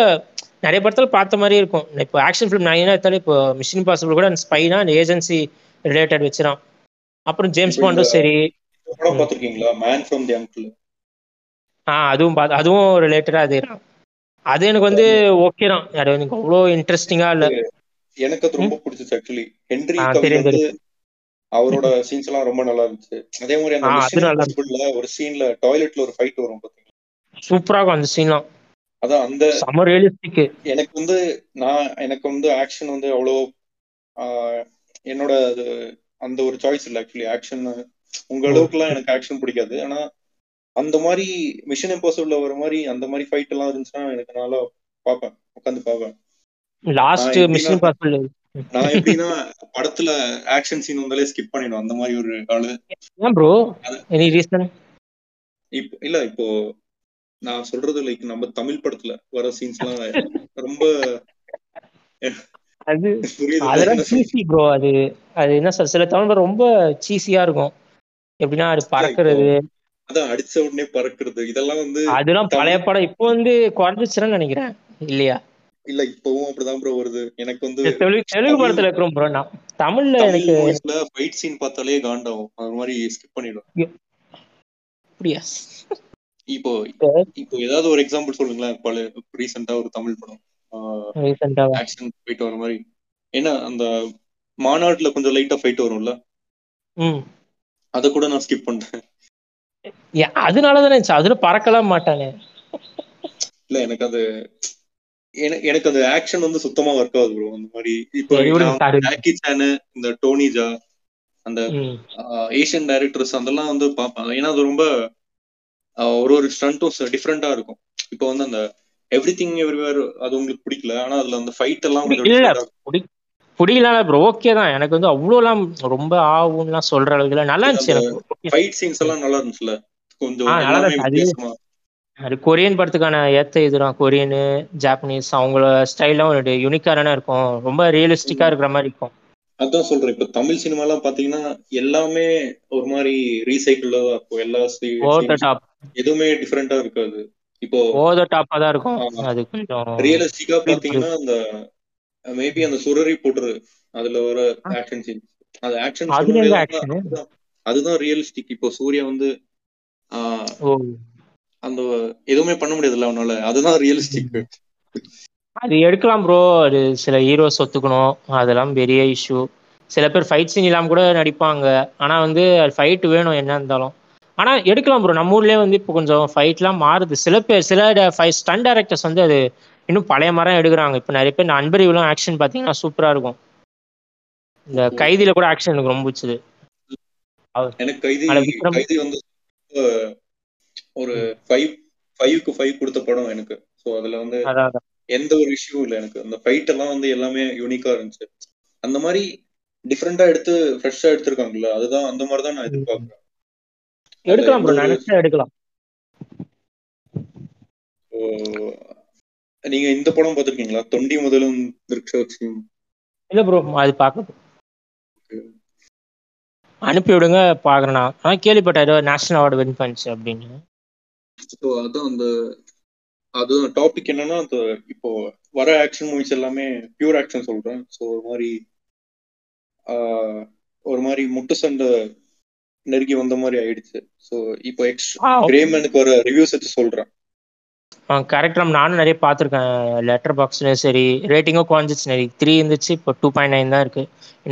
நிறைய படத்தில் பார்த்த மாதிரி இருக்கும். இப்போ ஆக்ஷன் ஃபிலிம் நான் என்ன எடுத்தாலும் இப்போ மிஷின் இம்பாசிபிள் கூட அந்த ஸ்பைனா அந்த ஏஜென்சி ரிலேட்டட் வச்சிடான் அப்புறம் ஜேம்ஸ் பாண்டும் சரி. ஆ அதுவும் பார்த்து அதுவும் ரிலேட்டடாக அதே அது எனக்கு வந்து ஓகே தான். அது எனக்கு அவ்வளோ இன்ட்ரெஸ்டிங்காக இல்லை. எனக்கு அது ரொம்ப பிடிச்சிச்சு ஆக்சுவலி தெரியும், வந்து அவரோட சீன்ஸ் எல்லாம் ரொம்ப நல்லா இருந்துச்சு. அதே மாதிரி அந்த மிஷன் ஒரு சீன்ல டாய்லெட்ல ஒரு ஃபைட் வரும் பாத்தீங்களா? இருக்கும் அந்த சீன்லாம் அதான் அந்த செம ரியலிஸ்டிக் எனக்கு வந்து நான் எனக்கு வந்து ஆக்ஷன் வந்து அவ்வளோ என்னோட அந்த ஒரு சாய்ஸ் இல்லை ஆக்சுவலி ஆக்ஷன் உங்க அளவுக்குலாம் எனக்கு ஆக்ஷன் பிடிக்காது. ஆனா அந்த மாதிரி மிஷன் இம்பாசிபிள்ல வர மாதிரி அந்த மாதிரி ஃபைட் எல்லாம் இருந்துச்சுன்னா எனக்கு நல்லா பார்ப்பேன். உட்காந்து பார்ப்பேன். லாஸ்ட் மிஷன் இம்பாசிபிள் நான் எப்படின்னா படத்துல ஆக்ஷன் சீன் வந்தாலே ஸ்கிப் பண்ணிடும். அந்த மாதிரி ஒரு ஆளு ஏன் ப்ரோ எனி ரீசன் இப்போ இல்ல இப்போ நான் சொல்றது லைக் நம்ம தமிழ் படத்துல வர சீன்ஸ் எல்லாம் ரொம்ப அது அதெல்லாம் சீசி ப்ரோ அது அது என்ன சார் சில தமிழ் ரொம்ப சீசியா இருக்கும். எப்படின்னா அது பறக்கிறது. அதான் அடிச்ச உடனே பறக்கிறது. இதெல்லாம் வந்து அதெல்லாம் பழைய படம் இப்போ வந்து குறைஞ்சிச்சுன்னு நினைக்கிறேன். இல்லையா? இல்ல இப்பவும் அப்படிதான் ப்ரோ வருது. எனக்கு வந்து தெலுங்கு படத்துல இருக்கிறோம் ப்ரோ நான் தமிழ்ல தமிழ் எனக்கு ஃபைட் சீன் பார்த்தாலே காண்டாகும் அது மாதிரி ஸ்கிப் அப்படியா? இப்போ இப்போ ஏதாவது ஒரு எக்ஸாம்பிள் சொல்லுங்களேன் பல ரீசெண்டா ஒரு தமிழ் படம். ஆக்ஷன் ஃபைட் வர மாதிரி. ஏன்னா அந்த மாநாட்டுல கொஞ்சம் லைட்டா ஃபைட் வரும்ல? ம். அதை கூட நான் ஸ்கிப் பண்ணிட்டேன் அதனால தானே அதுல பறக்கலாம் மாட்டானே. இல்ல எனக்கு அது எனக்கு அந்த ஆக்ஷன் வந்து சுத்தமா ஒர்க் ஆகுது ப்ரோ அந்த மாதிரி இப்போ. ஜாக்கி சானு இந்த டோனி ஜா அந்த ஏஷியன் டைரக்டர்ஸ் அதெல்லாம் வந்து பார்ப்பேன். ஏன்னா அது ரொம்ப ஒரு ஒரு ஸ்டண்ட்டும் டிஃப்ரெண்டா இருக்கும். இப்போ வந்து அந்த எவ்ரி திங் எவ்ரிவேர் அது உங்களுக்கு பிடிக்கல. ஆனா அதுல அந்த ஃபைட் எல்லாம் கொஞ்சம் பிடிக்கல ப்ரோ ஓகே தான். எனக்கு வந்து அவ்வளோலாம் ரொம்ப ஆகும்லாம் சொல்ற அளவுக்கு. நல்லா இருந்துச்சு. ஃபைட் சீன்ஸ் எல்லாம் நல்லா இருந்துச்சுல. கொஞ்சம் அது- கொரியன் படத்துக்கான ஏத்த இதுதான். கொரியனு ஜாப்பனீஸ் அவங்கள ஸ்டைல்லாம் ஒரு யூனிக்கான இருக்கும். ரொம்ப ரியலிஸ்டிக்கா இருக்கிற மாதிரி இருக்கும். அதான் சொல்றேன். இப்ப தமிழ் சினிமா எல்லாம் பாத்தீங்கன்னா எல்லாமே ஒரு மாதிரி ரீசைக்கிள்ல தான் இருக்கும். எல்லா எதுவுமே டிஃப்ரெண்டா இருக்காது. இப்போ ஓவர் டாப்பா தான் இருக்கும். அது கொஞ்சம் ரியலிஸ்டிக்கா பாத்தீங்கன்னா அந்த மேபி அந்த சுரரி போட்டுரு. அதுல ஆ. ஆக்ஷன் சீன் அது ஆக்ஷன்? அதுதான். ரியலிஸ்டிக் இப்போ சூர்யா வந்து அந்த எதுவுமே பண்ண முடியாதுல்ல அவனால. அதுதான் ரியலிஸ்டிக் அது எடுக்கலாம் ப்ரோ அது சில ஹீரோஸ் ஒத்துக்கணும். அதெல்லாம் பெரிய இஷ்யூ சில பேர் ஃபைட் சீன் இல்லாம கூட நடிப்பாங்க. ஆனா வந்து ஃபைட் வேணும் என்ன இருந்தாலும். ஆனா எடுக்கலாம் ப்ரோ நம்ம ஊர்லயே வந்து இப்போ கொஞ்சம் ஃபைட்லாம் மாறுது. சில பேர் சில ஸ்டன் டேரக்டர்ஸ் வந்து அது இன்னும் பழைய மரம் எடுக்கிறாங்க. இப்போ நிறைய பேர் நண்பர் இவ்வளோ ஆக்ஷன் பார்த்தீங்கன்னா சூப்பரா இருக்கும். இந்த கைதியில கூட ஆக்ஷன் எனக்கு ரொம்ப பிடிச்சது. எனக்கு கைதி வந்து ஒரு ஃபைவ் ஃபைவ்க்கு ஃபைவ் கொடுத்த படம் எனக்கு. ஸோ அதுல வந்து. எந்த ஒரு இஷ்யூ இல்லை எனக்கு. அந்த ஃபைட் எல்லாம் வந்து எல்லாமே யூனிக்கா இருந்துச்சு. அந்த மாதிரி டிஃப்ரெண்டா எடுத்து ஃப்ரெஷ்ஷா எடுத்திருக்காங்கல்ல அதுதான் அந்த மாதிரி தான் நான் எதிர்பார்க்கிறேன். எடுக்கலாம் ப்ரோ நினைச்சா எடுக்கலாம். நீங்க இந்த படம் பார்த்திருக்கீங்களா? தொண்டி முதலும் திருக்ஷாட்சியும் இல்ல ப்ரோ அது பார்க்க அனுப்பி விடுங்க பாக்குறேன் நான். ஆனா கேள்விப்பட்டேன் ஏதோ நேஷனல் அவார்டு வின் பண்ணுச்சு அப்படின்னு. ஸோ அதான் அந்த அது டாபிக் என்னன்னா அந்த இப்போ வர ஆக்ஷன் மூவிஸ் எல்லாமே பியூர் ஆக்ஷன் சொல்றேன். ஸோ ஒரு மாதிரி ஒரு மாதிரி முட்டு சண்டை நெருங்கி வந்த மாதிரி ஆயிடுச்சு. ஸோ இப்போ எக்ஸ் ஆ கிரேமனுக்கு வர ரிவ்யூஸ் வச்சு சொல்றேன். கரெக்ட் நானும் நிறைய பார்த்துருக்கேன். லெட்டர் பாக்ஸ்லயும் சரி ரேட்டிங்கும் குறைஞ்சிச்சு நிறைய த்ரீ இருந்துச்சு. இப்போ டூ பாயிண்ட் நைன் தான் இருக்கு.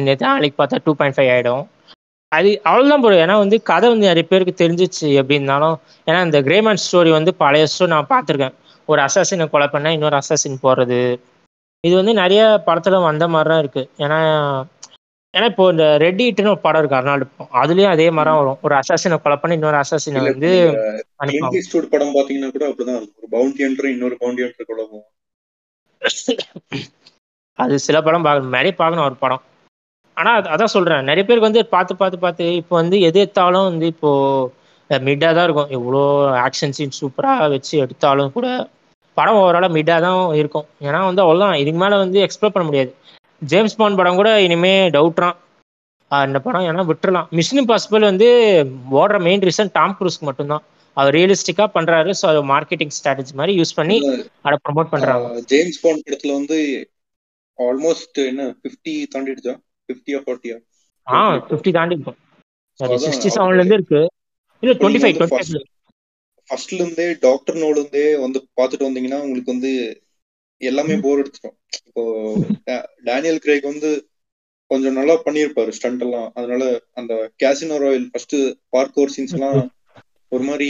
நேற்று நாளைக்கு பார்த்தா டூ பாயிண்ட் ஃபைவ் ஆயிடும். அது அவ்வளோதான் ப்ரோ ஏன்னா வந்து கதை வந்து நிறைய பேருக்கு தெரிஞ்சிச்சு எப்படி இருந்தாலும் ஏன்னா இந்த கிரேமன் ஸ்டோரி வந்து பழைய ஸ்டோரி நான் பார்த்துருக்கேன். ஒரு அசாசினை கொலை பண்ணா இன்னொரு அசாசின் போடுறது இது வந்து நிறைய படத்துல வந்த மாதிரி தான் இருக்கு. ஏன்னா ஏன்னா இப்போ இந்த ரெட் ஹீட்னு ஒரு படம் இருக்கு அர்னால்டு படம். அதுலயும் அதே மாதிரி வரும். ஒரு அசாசினை கொலை பண்ணி இன்னொரு அசாசினை வந்து அனுப்புவாங்க படம் பாத்தீங்கன்னா கூட அப்படிதான். ஒரு பவுண்டி என்ட்ரு இன்னொரு பவுண்டி என்ட்ரு போகும் அது சில படம் பார்க்கணும். நிறைய பார்க்கணும் ஒரு படம். ஆனா அது- அதான் சொல்றேன். நிறைய பேருக்கு வந்து பார்த்து பார்த்து பார்த்து இப்போ வந்து எது எடுத்தாலும் வந்து இப்போ மிட்டா தான் இருக்கும். எவ்வளோ ஆக்ஷன் சீன் சூப்பரா வச்சு எடுத்தாலும் கூட படம் ஓவராலாக மிட்டா தான் இருக்கும். ஏன்னா வந்து அவ்வளோதான் இதுக்கு மேலே வந்து எக்ஸ்ப்ளோர் பண்ண முடியாது. ஜேம்ஸ் பாண்ட் படம் கூட இனிமே டவுட்றான் அந்த படம் ஏன்னா விட்டுறலாம். மிஷன் இம்பாசிபிள் வந்து ஓடுற மெயின் ரீசன் டாம் குரூஸ்க்கு மட்டும்தான். அவர் ரியலிஸ்டிக்கா பண்றாரு. ஸோ அது மார்க்கெட்டிங் ஸ்ட்ராட்டஜி மாதிரி யூஸ் பண்ணி அதை ப்ரொமோட் பண்றாங்க. ஆஹ் ஜேம்ஸ் பாண்ட் படத்துல வந்து ஆல்மோஸ்ட் என்ன 50 தாண்டிடுச்சா? 50 ஃபார்ட்டியா ஆ ஃபிஃப்டி தாண்டி இருக்கும். So அது அதான் சிக்ஸ்டி செவன்ல இருந்து இருக்கு. இல்ல இப்போ டுவெண்ட்டி நீங்க ஃபைவ் டுவெண்ட்டி ஃபர்ஸ்ட்ல இருந்தே டாக்டர் இருந்தே வந்து பார்த்துட்டு வந்தீங்கன்னா உங்களுக்கு வந்து எல்லாமே போர் அடிச்சிடும் இப்போ டேனியல் கிரேக் வந்து கொஞ்சம் நல்லா பண்ணியிருப்பாரு ஸ்டண்ட் எல்லாம். அதனால அந்த Casino Royale first parkour scenes எல்லாம் ஒரு மாதிரி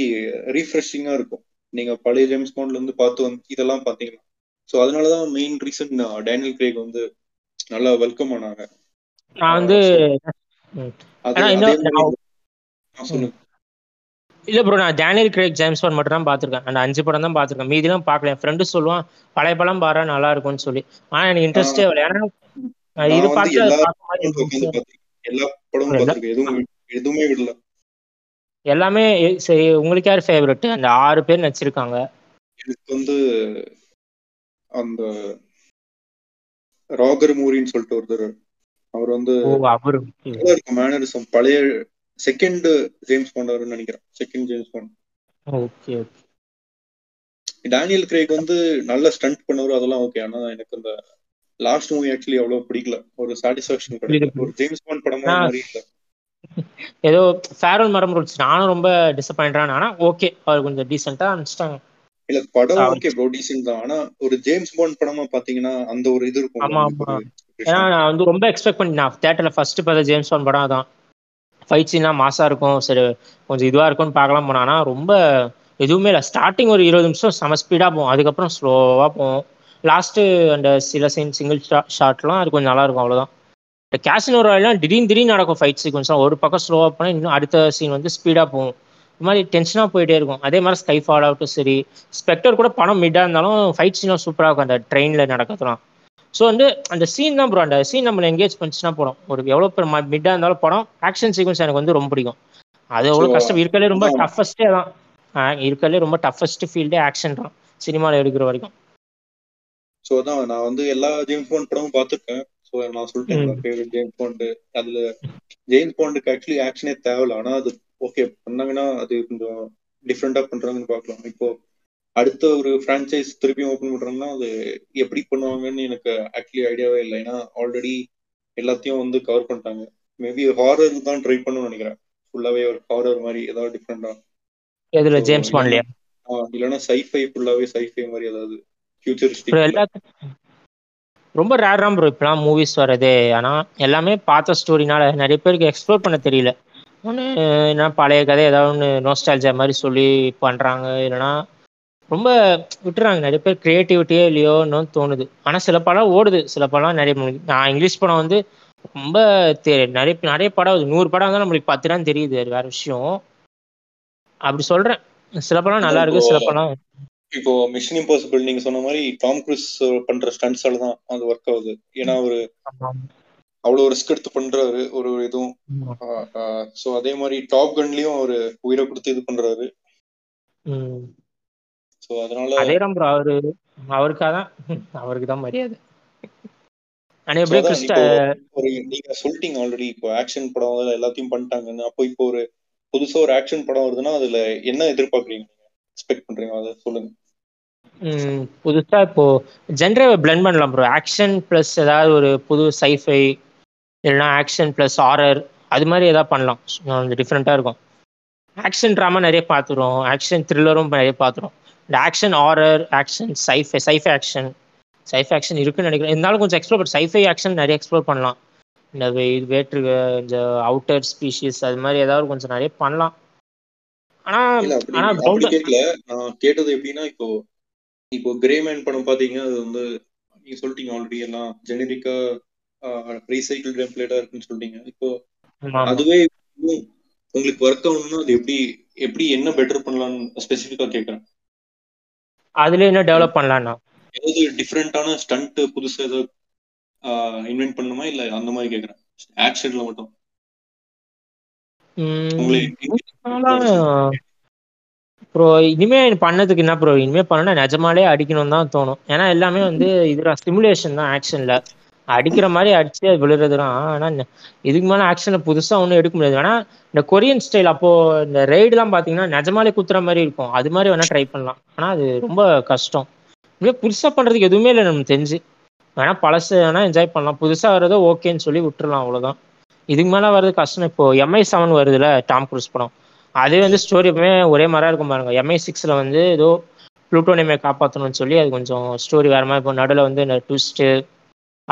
ரீஃப்ரெஷிங்கா இருக்கும். நீங்க பழைய ஜேம்ஸ் பாண்ட்ல இருந்து பார்த்து வந்து இதெல்லாம் பாத்தீங்கன்னா ஸோ அதனாலதான் மெயின் ரீசன் டேனியல் கிரேக் வந்து நல்லா வெல்கம் ஆனாங்க. நான் வந்து இல்ல ப்ரோ நான் டேனியல் கிரேக் ஜேம்ஸ் பாண்ட் மட்டும் தான் பார்த்திருக்கேன். அந்த அஞ்சு படம் தான் பார்த்திருக்கேன். மீதிலாம் பார்க்கல. என் ஃப்ரெண்டு சொல்லுவான் பழைய படம் பாரு நல்லா இருக்கும்னு சொல்லி. ஆனா எனக்கு இன்ட்ரெஸ்டே வரல. ஏன்னா இது பார்த்து எதுவும் விடல. எல்லாமே சரி உங்களுக்கு யார் ஃபேவரட் அந்த ஆறு பேர் நடிச்சிருக்காங்க. எனக்கு வந்து அந்த ராகர் மூரின்னு சொல்லிட்டு ஒருத்தர் அவர் வந்து அவரு. மேனரிசம் பழைய செகண்ட் ஜேம்ஸ் பாண்ட் நினைக்கிறேன். Second James Bond okay okay. Daniel Craig வந்து நல்ல ஸ்டண்ட் பண்ணவர் அதெல்லாம் ஓகே ஆனா எனக்கு அந்த லாஸ்ட் மூவி ஆக்சுவலி அவ்வளவு பிடிக்கல. ஒரு சாட்டிஸ்பாக்சன் கிடைக்கல. ஒரு ஜேம்ஸ் பாண்ட் படமா மாதிரி இல்ல. ஏதோ ஃபேரல் மரம் கொடுத்து நானும் ரொம்ப டிசப்பாயிண்டான ஆனா ஓகே அவர் கொஞ்சம் டீசெண்டா அனுப்பிச்சிட்டாங்க. இல்ல படம். ஓகே ப்ரோ டீசென்ட் தான். ஆனா ஒரு ஜேம்ஸ் பாண்ட் படமா பாத்தீங்கன்னா அந்த ஒரு இது இருக்கும். ஏன்னா நான் வந்து ரொம்ப எக்ஸ்பெக்ட் பண்ணி நான் தேட்டர்ல ஃபர்ஸ்ட் பார்த்த ஜேம்ஸ் பாண்ட் படம் தான் ஃபைட் சீன்லாம் மாசா இருக்கும். சரி கொஞ்சம் இதுவா இருக்கும்னு பார்க்கலாம் போனா ரொம்ப எதுவுமே இல்லை. ஸ்டார்டிங் ஒரு இருபது நிமிஷம் செம ஸ்பீடாக போகும். அதுக்கப்புறம் ஸ்லோவாக போகும். லாஸ்ட்டு அந்த சில சீன் சிங்கிள் ஷாட்லாம் அது கொஞ்சம் நல்லா இருக்கும் அவ்வளவுதான். இந்த ஒரு ராயெல்லாம் திடீர்னு திடீர்னு நடக்கும் ஃபைட் சீக்வன்ஸ்லாம் ஒரு பக்கம் ஸ்லோவாக போனால் இன்னும் அடுத்த சீன் வந்து ஸ்பீடாக போகும். இது மாதிரி டென்ஷனாக போயிட்டே இருக்கும். அதே மாதிரி ஸ்கை ஃபால் ஆகட்டும் சரி. ஸ்பெக்டர் கூட படம் மிட்டாக இருந்தாலும் ஃபைட் சீனாக சூப்பராக இருக்கும். அந்த ட்ரெயினில் நடக்கிறதுலாம். ஸோ வந்து அந்த சீன் தான் ப்ரோ அந்த சீன் நம்மளை எங்கேஜ் பண்ணிச்சுன்னா போடும் ஒரு எவ்வளோ மிட்டாக இருந்தாலும் படம் ஆக்ஷன் சீக்வன்ஸ் எனக்கு வந்து ரொம்ப பிடிக்கும். அது எவ்வளோ கஷ்டம். இருக்கலே ரொம்ப அதான். டஃபஸ்டே தான் இருக்கலே ரொம்ப டஃபஸ்ட் ஃபீல்டே ஆக்ஷன் தான். சினிமாவில் எடுக்கிற வரைக்கும். சோ அதான். நான் வந்து எல்லா ஜேம்ஸ் பாண்ட் படமும் பார்த்திருக்கேன். சோ நான் சொல்லிட்டேன். ஃபேவரட் ஜேம்ஸ் பாண்ட் அதுல ஜேம்ஸ் பாண்டுக்கு ஆக்சுவலி ஆக்ஷனே தேவையில்ல. ஆனா அது ஓகே பண்ணாங்கன்னா அது கொஞ்சம் டிஃப்ரெண்டா பண்றாங்கன்னு பார்க்கலாம். இப்போ அடுத்த ஒரு ஃப்ரான்ச்சைஸ் திருப்பியும் ஓபன் பண்றாங்கன்னா அது எப்படி பண்ணுவாங்கன்னு எனக்கு ஆக்சுவலி ஐடியாவே இல்லை. ஏன்னா ஆல்ரெடி எல்லாத்தையும் வந்து கவர் பண்ணிட்டாங்க. மேபி ஹாரர் தான் ட்ரை பண்ணணும்னு நினைக்கிறேன். ஃபுல்லாவே ஒரு ஹாரர் மாதிரி ஏதாவது டிஃப்ரெண்டா So, ஜேம்ஸ் பாண்ட்லையா இல்லைன்னா சைஃபை ஃபுல்லாவே சைஃபை மாதிரி ஏதாவது ஃபியூச்சரிஸ்டிக் ரொம்ப ரேர் தான் ப்ரோ இப்பெல்லாம் மூவிஸ் வரதே ஆனால் எல்லாமே பார்த்த ஸ்டோரினால நிறைய பேருக்கு எக்ஸ்ப்ளோர் பண்ண தெரியல. ஒன்று என்ன பழைய கதை ஏதாவது ஒன்று நோஸ்டாலஜியா மாதிரி சொல்லி பண்ணுறாங்க இல்லைன்னா ரொம்ப விட்டுறாங்க. நிறைய பேர் கிரியேட்டிவிட்டியே இல்லையோன்னு தோணுது. ஆனா சில படம் ஓடுது. சில படம் நிறைய நான் இங்கிலீஷ் படம் வந்து ரொம்ப நிறைய நிறைய படம் நூறு படம் தான் நம்மளுக்கு பத்து தான் தெரியுது. அது வேற விஷயம். அப்படி சொல்றேன். சில படம் நல்லா இருக்கு சில படம் இப்போ மிஷன் இம்பாசிபிள் நீங்க சொன்ன மாதிரி டாம் குரூஸ் பண்ற ஸ்டன்ட்ஸால தான் அது ஒர்க் ஆகுது. ஏன்னா ஆமா. அவ்வளவு ரிஸ்க் எடுத்து பண்றாரு. ஒரு இதுவும். சோ அதே மாதிரி டாப் கன்லயும் அவரு உயிரை கொடுத்து இது பண்றாரு. சோ அதனால அதே தான் ப்ரோ அவரு அவருக்காக தான். அவருக்கு தான் மரியாதை. ஆனா எப்படியோ கிறிஸ்ட ஒரு நீங்க சொல்லிட்டீங்க ஆல்ரெடி இப்போ ஆக்ஷன் படம் எல்லாத்தையும் பண்ணிட்டாங்கன்னு. அப்போ இப்போ ஒரு புதுசா ஒரு ஆக்ஷன் படம் வருதுன்னா அதுல என்ன எதிர்பார்க்கறீங்க எக்ஸ்பெக்ட் பண்றீங்க அதை சொல்லுங்க. புதுசா இப்போ ஜென்ரேவை பிளெண்ட் பண்ணலாம் ப்ரோ ஆக்ஷன் ப்ளஸ் ஏதாவது ஒரு புது சைஃபை இல்லைன்னா ஆக்ஷன் ப்ளஸ் ஹாரர் அது மாதிரி ஏதாவது பண்ணலாம். கொஞ்சம் டிஃப்ரெண்ட்டாக இருக்கும். ஆக்ஷன் ட்ராமா நிறைய பார்த்துரும் ஆக்ஷன் த்ரில்லரும் நிறைய பார்த்துரும் இந்த action horror action sci-fi sci-fi action sci-fi action இருக்குன்னு நினைக்கிறேன். இருந்தாலும் கொஞ்சம் எக்ஸ்ப்ளோர் பண்ண. சைஃபை ஆக்ஷன் நிறைய எக்ஸ்ப்ளோர் பண்ணலாம். இந்த வேற்று இந்த அவுட்டர் ஸ்பீஷீஸ் அது மாதிரி ஏதாவது கொஞ்சம் நிறைய பண்ணலாம். ஆனா ஆனா கேட்கல நான் கேட்டது எப்படின்னா இப்போ இப்போ கிரேமேன் படம் பாத்தீங்கன்னா அது வந்து நீங்க சொல்லிட்டீங்க ஆல்ரெடி எல்லாம் ஜெனரிக்கா ரீசைக்கிள் டெம்ப்ளேட்டா இருக்குன்னு சொல்லிட்டீங்க. இப்போ. அதுவே உங்களுக்கு ஒர்க் ஆகணும்னா அது எப்படி எப்படி என்ன பெட்டர் பண்ணலாம்னு ஸ்பெசிஃபிக்கா கேட்கறேன் அதுல என்ன டெவலப் பண்ணலாம்னா ஏதாவது டிஃப்ரெண்டான ஸ்டண்ட் புதுசா ஏதாவது இன்வென்ட் பண்ணுமா இல்ல அந்த மாதிரி கேக்குறேன். ஆக்ஷன்ல மட்டும். ப்ரோ இனிமே பண்ணதுக்கு என்ன ப்ரோ இனிமே பண்ணா நிஜமாலே அடிக்கணும் தான் தோணும். ஏன்னா எல்லாமே வந்து இதுல சிமுலேஷன் தான் ஆக்ஷன்ல அடிக்கிற மாதிரி அடிச்சு அது விழுறது தான் ஆனா இதுக்கு மேல ஆக்ஷன்ல புதுசா ஒன்றும் எடுக்க முடியாது. ஆனா இந்த கொரியன் ஸ்டைல் அப்போ இந்த ரைடுலாம் பாத்தீங்கன்னா நிஜமாலே குத்துற மாதிரி இருக்கும். அது மாதிரி வேணா ட்ரை பண்ணலாம். ஆனா அது ரொம்ப கஷ்டம். இனிமே புதுசா பண்றதுக்கு எதுவுமே இல்லை நம்ம தெரிஞ்சு. வேணா பழசு வேணா என்ஜாய் பண்ணலாம். புதுசா வர்றதோ ஓகேன்னு சொல்லி விட்டுறலாம் அவ்வளவுதான். இதுக்கு மேல வர்றது கஷ்டம். இப்போ எம்ஐ செவன் வருதுல டாம் குரூஸ் படம். அதே வந்து ஸ்டோரி எப்பவுமே ஒரே மாதிரி இருக்கும் பாருங்க. எம்ஐ சிக்ஸ்ல வந்து ஏதோ ப்ளூட்டோனியமே காப்பாற்றணும்னு சொல்லி அது கொஞ்சம் ஸ்டோரி வேற மாதிரி இப்போ நடுவில் வந்து இந்த ட்விஸ்ட்டு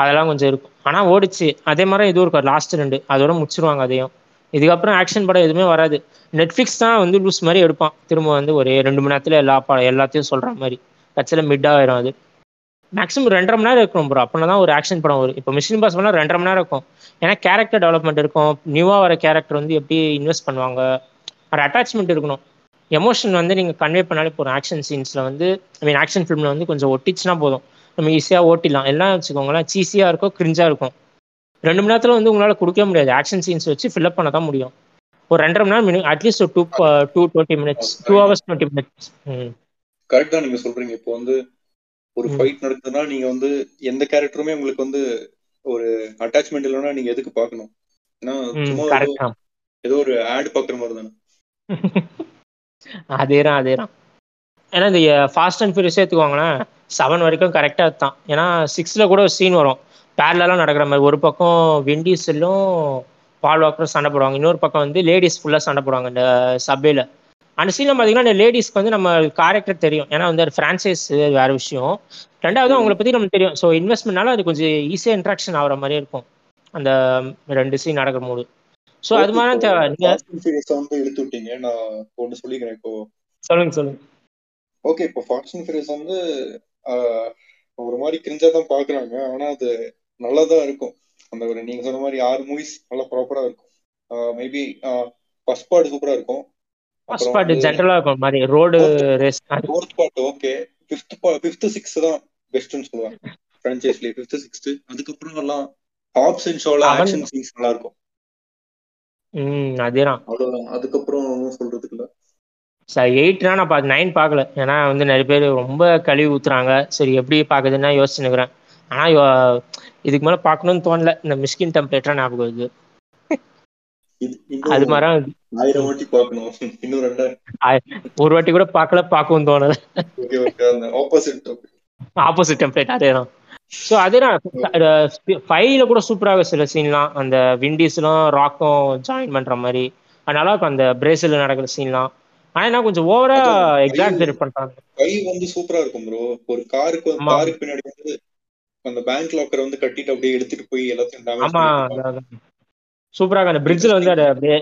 அதெல்லாம் கொஞ்சம் இருக்கும். ஆனால் ஓடிச்சு. அதே மாதிரி இதுவும் இருக்கும் லாஸ்ட் ரெண்டு. அதோட முடிச்சிருவாங்க அதையும். இதுக்கப்புறம் ஆக்ஷன் படம் எதுவுமே வராது. நெட்ஃப்ளிக்ஸ் தான் வந்து லூஸ் மாதிரி எடுப்பான். திரும்ப வந்து ஒரு ரெண்டு மணி நேரத்தில் எல்லா படம் எல்லாத்தையும் சொல்ற மாதிரி. கட்சியில் மிட் ஆயிரும் அது. மேக்ஸிமம் ரெண்டரை மணி நேரம் இருக்கும் ப்ரோ அப்படின்னா தான் ஒரு ஆக்ஷன் படம் வரும். இப்போ மிஷின் பாஸ் பண்ணால் ரெண்டரை மணி நேரம் இருக்கும். ஏன்னா கேரக்டர் டெவலப்மெண்ட் இருக்கும். நியூவாக வர கேரக்டர் வந்து எப்படி இன்வெஸ்ட் பண்ணுவாங்க? ஒரு அட்டாச்மெண்ட் இருக்கணும். எமோஷன் வந்து நீங்கள் கன்வே பண்ணாலே போதும். ஆக்ஷன் சீன்ஸில் வந்து ஐ மீன் ஆக்ஷன் ஃபிலிமில் வந்து கொஞ்சம் ஒட்டிச்சுன்னா போதும். நம்ம ஈஸியாக ஓட்டிடலாம். எல்லாம் வச்சுக்கோங்களேன் சீஸியாக இருக்கும் கிரிஞ்சாக இருக்கும். ரெண்டு மணி நேரத்தில் வந்து உங்களால் கொடுக்க முடியாது. ஆக்ஷன் சீன்ஸ் வச்சு ஃபில்அப் பண்ண தான் முடியும். ஒரு ரெண்டரை மணி நேரம் அட்லீஸ்ட் ஒரு two two twenty minutes two hours twenty minutes correct தான் நீங்க சொல்றீங்க. இப்போ வந்து ஒரு. ஃபைட் நடக்குதுன்னா நீங்க வந்து எந்த கேரக்டருமே உங்களுக்கு வந்து ஒரு அட்டாச்மெண்ட் இல்லைன்னா நீங்க எதுக்கு பார்க்கணும்? ஏன்னா சும்மா ஏதோ ஒரு ஆட் பாக்குற மாதிரி தானே. அதேதான் அதேதான். ஏன்னா இந்த ஃபாஸ்ட் அண்ட் ஃபியூரியஸ் எடுத்துக்கோங்களேன் செவன் வரைக்கும் கரெக்டாக தான் ஏன்னா சிக்ஸில் கூட ஒரு சீன் வரும். பேரலாம் நடக்கிற மாதிரி. ஒரு பக்கம் விண்டீஸிலும் பால் வாக்கரும் சண்டை போடுவாங்க. இன்னொரு பக்கம் வந்து லேடிஸ் ஃபுல்லாக சண்டை போடுவாங்க இந்த சபையில். அந்த சீனில் பார்த்தீங்கன்னா இந்த லேடிஸ்க்கு வந்து நம்ம கேரக்டர் தெரியும். ஏன்னா வந்து அது ஃப்ரான்ச்சைஸ் வேற விஷயம். ரெண்டாவது அவங்கள பற்றி நமக்கு தெரியும். ஸோ இன்வெஸ்ட்மெண்ட்னால அது கொஞ்சம் ஈஸியாக இன்ட்ராக்ஷன் ஆகிற மாதிரி இருக்கும். அந்த ரெண்டு சீன் நடக்கும் போது. ஸோ அது மாதிரி தேவை. ஃபியூரியஸ் வந்து இழுத்து விட்டீங்க. நான் ஒன்னு சொல்லிக்கிறேன் இப்போ. சொல்லுங்க சொல்லுங்க. ஓகே இப்போ ஃபாஸ்ட் அண்ட் ஃபியூரியஸ் வந்து ஒரு மாதிரி கிரிஞ்சா தான் பாக்குறாங்க ஆனா அது நல்லா தான் இருக்கும். அந்த ஒரு நீங்க சொன்ன மாதிரி ஆறு மூவிஸ் நல்லா ப்ராப்பரா இருக்கும். மேபி ஃபர்ஸ்ட் பார்ட் சூப்பரா இருக்கும். ஃபர்ஸ்ட் பார்ட் ஜென்ரலாக இருக்கும். மாதிரி road race fourth part okay fifth fifth sixth தான் பெஸ்ட்னு சொல்லுவாங்க. ஃப்ரான்ச்சைஸ்லயே ஃபிஃப்த் சிக்ஸ்த் அதுக்கப்புறம் எல்லாம் ஹாப்ஸ் அண்ட் ஷோல ஆக்ஷன் சீன்ஸ் நல்லா இருக்கும். ம் அதேதான். அவ்வளவுதான் அதுக்கப்புறம் ஒன்றும் சொல்றதுக்கு இல்ல. சார் எயிட்னா நான் பார்த்து நைன் பார்க்கல ஏன்னா வந்து நிறைய பேர் ரொம்ப கழுவி ஊத்துறாங்க. சரி எப்படி பார்க்குதுன்னா யோசிச்சுனுக்குறேன் ஆனால் இதுக்கு மேலே பார்க்கணும்னு தோணல. இந்த மிஸ்கின் டெம்ப்ளேட்டராக ஞாபகம் வருது. அது மாதிரி ஆயிரம் வாட்டி பார்க்கணும் இன்னும் ரெண்டாயிரம் ஒரு வாட்டி கூட பார்க்கல பார்க்கவும் தோணல. ஆப்போசிட் ஆப்போசிட் டெம்ப்ளேட் அதே தான் ஸோ அதே தான் ஃபைவ்ல கூட சூப்பராக சில சீன்லாம் அந்த விண்டீஸ்லாம் ராக்கும் ஜாயின் பண்ற மாதிரி அது நல்லா இருக்கும் அந்த பிரேசில் நடக்கிற சீன்லாம் ஆனா என்ன கொஞ்சம் ஓவரா எக்ஸாக்ட் பண்றாங்க. ஃபைவ் வந்து சூப்பரா இருக்கும் ப்ரோ ஒரு காருக்கு. காருக்கு பின்னாடி வந்து அந்த பேங்க் லாக்கரை வந்து கட்டிட்டு அப்படியே எடுத்துட்டு போய் எல்லாத்தையும் ஆமா சூப்பராக அந்த பிரிட்ஜில் வந்து அது அப்படியே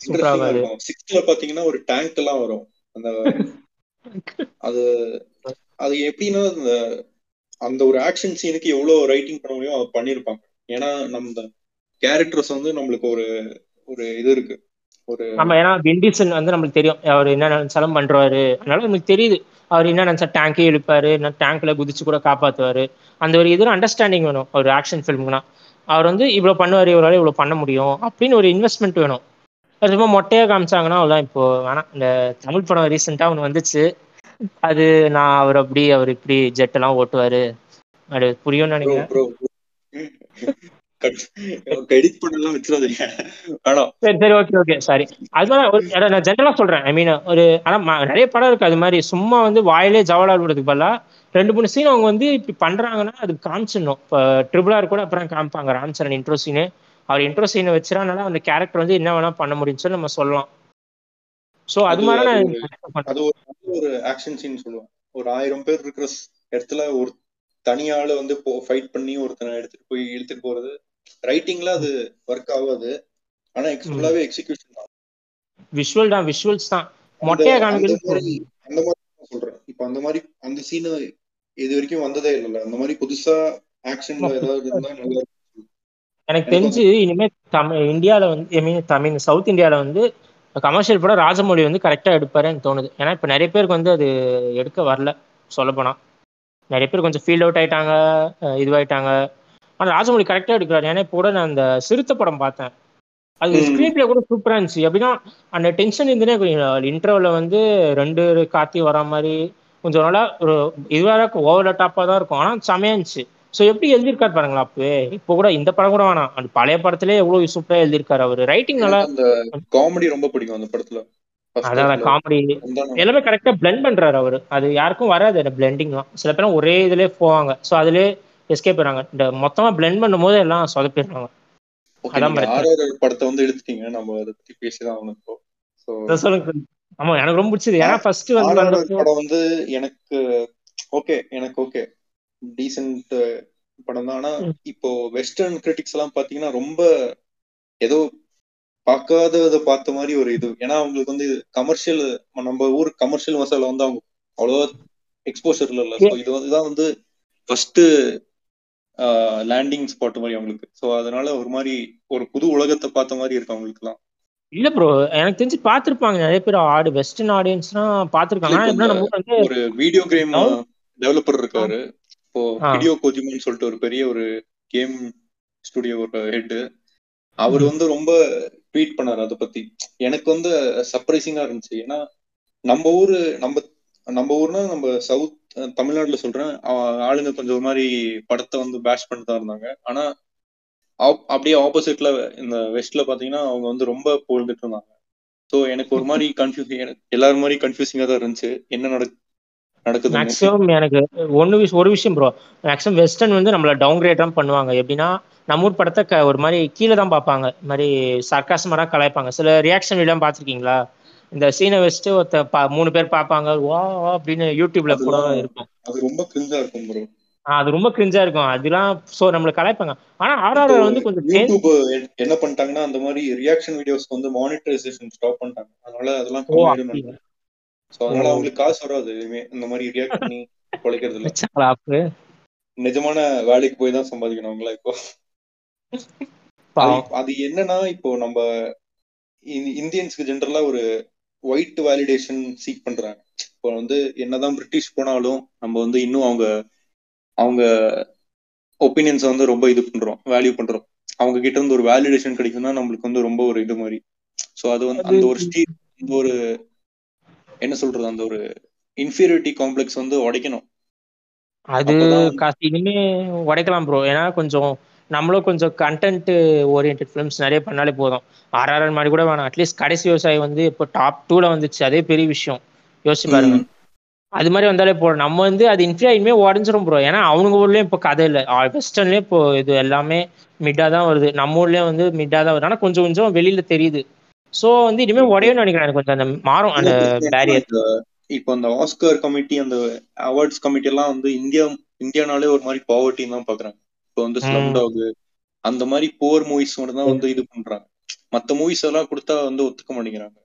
சூப்பரா. இருக்கும். சிக்ஸ்த்ல பாத்தீங்கன்னா ஒரு டேங்க் எல்லாம் வரும். அந்த அது அது எப்படின்னா அந்த ஒரு ஆக்ஷன் சீனுக்கு எவ்வளவு ரைட்டிங் பண்ண முடியும் அதை பண்ணிருப்பாங்க. ஏன்னா நம்ம கேரக்டர்ஸ் வந்து நம்மளுக்கு ஒரு ஒரு இது இருக்கு. ஒரு ஆமா ஏன்னா விண்டிசன் வந்து நம்மளுக்கு தெரியும். அவர் என்ன நினைச்சாலும் பண்றாரு. அதனால நமக்கு தெரியுது. அவர் என்ன நினைச்சா டேங்கே இழுப்பாரு. டேங்க்ல குதிச்சு கூட காப்பாத்துவாரு. அந்த ஒரு இது அண்டர்ஸ்டாண்டிங் வேணும். ஒரு ஆக்ஷன் ஃபிலிம்னா அவர் வந்து இவ்வளவு பண்ணுவாரு இவரால இவ்வளவு பண்ண முடியும் அப்படின்னு ஒரு இன்வெஸ்ட்மெண்ட் வேணும். சும்மா மொட்டையா காமிச்சாங்கன்னா அவ்வளவுதான். இப்போ வேணாம். இந்த தமிழ் படம் ரீசெண்டா ஒன்று வந்துச்சு. அது நான் அவர் அப்படி அவர் இப்படி ஜெட் எல்லாம் ஓட்டுவாரு. அது புரியும்னு நினைக்கிறேன். சரி சரி ஓகே ஓகே சாரி அதுதான் ஒரு அத நான் ஜென்ரலா சொல்றேன். ஐ மீன் ஒரு ஆனா நிறைய படம் இருக்கு. அது மாதிரி சும்மா வந்து வாயிலே ஜவலால் விடுறதுக்கு பதிலா ரெண்டு மூணு சீன் அவங்க வந்து இப்படி பண்றாங்கன்னா அது காமிச்சிடணும். இப்போ ட்ரிபிள் ஆர் கூட அப்புறம் காமிப்பாங்க. ராம் சரண் இன்ட்ரோ சீனு அவர் இன்ட்ரோ சீனை வச்சுறானால அந்த கேரக்டர் வந்து என்ன வேணா பண்ண முடியும்னு சொல்லி நம்ம சொல்லலாம். ஸோ அது மாதிரி அது ஒரு ஆக்ஷன் சீன் சொல்லுவேன் ஒரு ஆயிரம் பேர் இருக்கிற இடத்துல ஒரு தனியாள வந்து ஃபைட் பண்ணி ஒருத்தனை எடுத்துட்டு போய் இழுத்துட்டு போறது. ரைட்டிங்ல அது ஒர்க் ஆகாது. ஆனா ஃபுல்லாவே எக்ஸிகியூஷன் தான். விஷுவல் தான் விஷுவல்ஸ் தான். மொட்டையா காமிக்கிறது அந்த மாதிரி சொல்றேன். இப்ப அந்த மாதிரி அந்த சீன் இது வரைக்கும் வந்ததே இல்லைல்ல. அந்த மாதிரி புதுசா ஆக்ஷன்ல ஏதாவது இருந்தா நல்லா. எனக்கு தெரிஞ்சு இனிமே தமிழ் இந்தியாவில் வந்து ஐ மீன் தமிழ் சவுத் இந்தியாவில் வந்து கமர்ஷியல் படம் ராஜமௌழி வந்து கரெக்டாக எடுப்பாருன்னு தோணுது. ஏன்னா இப்போ நிறைய பேருக்கு வந்து அது எடுக்க வரல சொல்லப்போனால் நிறைய பேர் கொஞ்சம் ஃபீல்ட் அவுட் ஆயிட்டாங்க இதுவாயிட்டாங்க. ஆனால் ராஜமௌழி கரெக்டாக எடுக்கிறாரு. ஏன்னா இப்போ கூட நான் அந்த சிறுத்தை படம் பார்த்தேன். அது. ஸ்க்ரீன் பிளே கூட சூப்பராக இருந்துச்சு. எப்படின்னா அந்த டென்ஷன் இருந்துனே இன்டர்வலில் வந்து ரெண்டு காத்தி வரா மாதிரி கொஞ்சம் நல்லா ஒரு இதுவாக ஓவர் டாப்பாக தான் இருக்கும். ஆனால் செமையா இருந்துச்சு. ஸோ எப்படி எழுதியிருக்காரு பாருங்களா அப்பவே. இப்போ கூட இந்த படம் கூட வேணாம். அந்த பழைய படத்திலே எவ்வளோ சூப்பராக எழுதியிருக்காரு அவர். ரைட்டிங் நல்லா காமெடி ரொம்ப பிடிக்கும் அந்த படத்துல. அதான். காமெடி எல்லாமே கரெக்டா பிளெண்ட் பண்றாரு அவரு. அது யாருக்கும் வராது அந்த பிளெண்டிங்லாம் சில பேர் ஒரே இதுலயே போவாங்க. ஸோ அதுலயே எஸ்கேப் போயிடுறாங்க இந்த மொத்தமா பிளெண்ட் பண்ணும்போது எல்லாம் சொதப்பிடுறாங்க. அதான் படத்தை வந்து எடுத்துட்டீங்க. நம்ம அதை பத்தி பேசிதான் ஆகணும் இப்போ. சொல்லுங்க. ஆமா எனக்கு ரொம்ப பிடிச்சது. ஏன்னா ஃபர்ஸ்ட் படம் வந்து எனக்கு ஓகே எனக்கு ஓகே டீசென்ட் படம் தான். ஆனா. இப்போ வெஸ்டர்ன் கிரிட்டிக்ஸ் எல்லாம் பாத்தீங்கன்னா ரொம்ப ஏதோ பார்க்காதத பார்த்த மாதிரி ஒரு இது. ஏன்னா அவங்களுக்கு வந்து கமர்ஷியல் நம்ம ஊர் கமர்ஷியல் மசாலா வந்து அவங்க அவ்வளவா எக்ஸ்போஷர் இல்ல. ஸோ இது வந்து தான் வந்து ஃபர்ஸ்ட் லேண்டிங் ஸ்பாட் மாதிரி அவங்களுக்கு. ஸோ அதனால ஒரு மாதிரி ஒரு புது உலகத்தை பார்த்த மாதிரி இருக்கு அவங்களுக்குலாம் இல்ல ப்ரோ எனக்கு தெரிஞ்சு பார்த்திருப்பாங்க. நிறைய பேர் ஆடு வெஸ்டர்ன் ஆடியன்ஸ்லாம் வந்து ஒரு வீடியோ கேம் டெவலப்பர் இருக்காரு. இப்போ ஆ. ஹிடியோ கோஜிமான்னு சொல்லிட்டு ஒரு பெரிய ஒரு கேம் ஸ்டுடியோட ஹெட் அவர். வந்து ரொம்ப ட்வீட் பண்ணாரு அதை பத்தி. எனக்கு வந்து சர்ப்ரைசிங்கா இருந்துச்சு. ஏன்னா நம்ம ஊரு நம்ம நம்ம ஊர்னா நம்ம சவுத் தமிழ்நாட்டுல சொல்றேன் ஆளுங்க கொஞ்சம் ஒரு மாதிரி படத்தை வந்து பேஷ் பண்ணிட்டு தான் இருந்தாங்க. ஆனா அப்படியே ஆப்போசிட்ல இந்த வெஸ்ட்ல பாத்தீங்கன்னா அவங்க வந்து ரொம்ப புகழ்ந்துட்டு இருந்தாங்க. ஸோ எனக்கு ஒரு மாதிரி கன்ஃபியூசிங் எனக்கு எல்லாரும் மாதிரி கன்ஃபியூசிங்கா தான் இருந்துச்சு. என்ன நடக்கு நடக்குதுன்னு மேக்ஸிமம் எனக்கு ஒன்று விஷயம் ஒரு விஷயம் ப்ரோ மேக்ஸிமம் வெஸ்டர்ன் வந்து நம்மள டவுன் கிரேட் தான் பண்ணுவாங்க. எப்படின்னா நம்ம ஊர் படத்தை க ஒரு மாதிரி கீழே தான் பார்ப்பாங்க. இந்த மாதிரி சர்க்காசமாக கலாய்ப்பாங்க. சில ரியாக்ஷன் எல்லாம் பார்த்துருக்கீங்களா? இந்த சீனை வச்சுட்டு ஒருத்த பா மூணு பேர் பார்ப்பாங்க. வா அப்படின்னு யூடியூப்ல கூட இருக்கும். அது ரொம்ப கிரிஞ்சா இருக்கும் ப்ரோ அது ரொம்ப கிரிஞ்சா இருக்கும். அதெல்லாம் ஸோ நம்மள கலாய்ப்பாங்க. ஆனா ஆர்ஆர் வந்து கொஞ்சம் யூடியூப் என்ன பண்ணிட்டாங்கன்னா அந்த மாதிரி ரியாக்ஷன் வீடியோஸ்க்கு வந்து மானிட்டரைசேஷன் ஸ்டாப் பண்ணிட்டாங்க. அதனால அதெல்லாம் ஸோ அதனால. அவங்களுக்கு காசு வராது எதுவுமே. இந்த மாதிரி ரியாக்ட் பண்ணி குலைக்கிறது இல்ல நிஜமான வேலைக்கு போய் தான் சம்பாதிக்கணும் அவங்களா இப்போ. அது என்னன்னா இப்போ நம்ம இந்தியன்ஸ்க்கு ஜென்ரலா ஒரு ஒயிட் வேலிடேஷன் சீக் பண்றாங்க. இப்போ வந்து என்னதான் பிரிட்டிஷ் போனாலும் நம்ம வந்து இன்னும் அவங்க அவங்க ஒப்பீனியன்ஸ் வந்து ரொம்ப இது பண்றோம் வேல்யூ பண்றோம். அவங்க கிட்ட இருந்து ஒரு வேலிடேஷன் கிடைக்கும்னா நம்மளுக்கு வந்து ரொம்ப ஒரு இது மாதிரி. சோ அது வந்து அந்த ஒரு ஸ்டீ ஒரு என்ன சொல்றது அந்த ஒரு இன்ஃபீரியாரிட்டி காம்ப்ளெக்ஸ் வந்து உடைக்கணும். அது காசு இனிமே உடைக்கலாம் ப்ரோ ஏன்னா கொஞ்சம் நம்மளும் கொஞ்சம் கண்டென்ட் ஓரியன்ட் ஃபிலிம்ஸ் நிறைய பண்ணாலே போதும். ஆர்ஆர்ஆர் மாதிரி கூட வேணாம். அட்லீஸ்ட் கடைசி விவசாயி வந்து இப்போ டாப் டூல வந்துச்சு. அதே பெரிய விஷயம். யோசிச்சு பாருங்க. அது மாதிரி வந்தாலே போதும். நம்ம வந்து அது இன்ஃபியா இனிமே உடஞ்சிரும் ப்ரோ ஏன்னா அவங்க ஊர்லயும் இப்போ கதை இல்லை. வெஸ்டர்ன்லயும் இப்போ இது எல்லாமே மிட்டா தான் வருது. நம்ம ஊர்லயும் வந்து மிட்டா தான் வருது. ஆனா கொஞ்சம் கொஞ்சம் வெளியில தெரியுது. சோ வந்து இனிமே உடையும்னு நினைக்கிறேன். எனக்கு கொஞ்சம் அந்த மாறும் அந்த பேரியர் இப்போ அந்த ஆஸ்கர் கமிட்டி அந்த அவார்ட்ஸ் கமிட்டி எல்லாம் வந்து இந்தியா இந்தியானாலே ஒரு மாதிரி பாவர்ட்டின்னு தான் பாக்குறாங்க. இப்போ வந்து ஸ்லம் டாக் அந்த மாதிரி போர் மூவிஸ் மட்டும் தான் வந்து இது பண்றாங்க. மத்த மூவிஸ் எல்லாம் கொடுத்தா வந்து ஒத்துக்க மாட்டேங்கிறாங்க.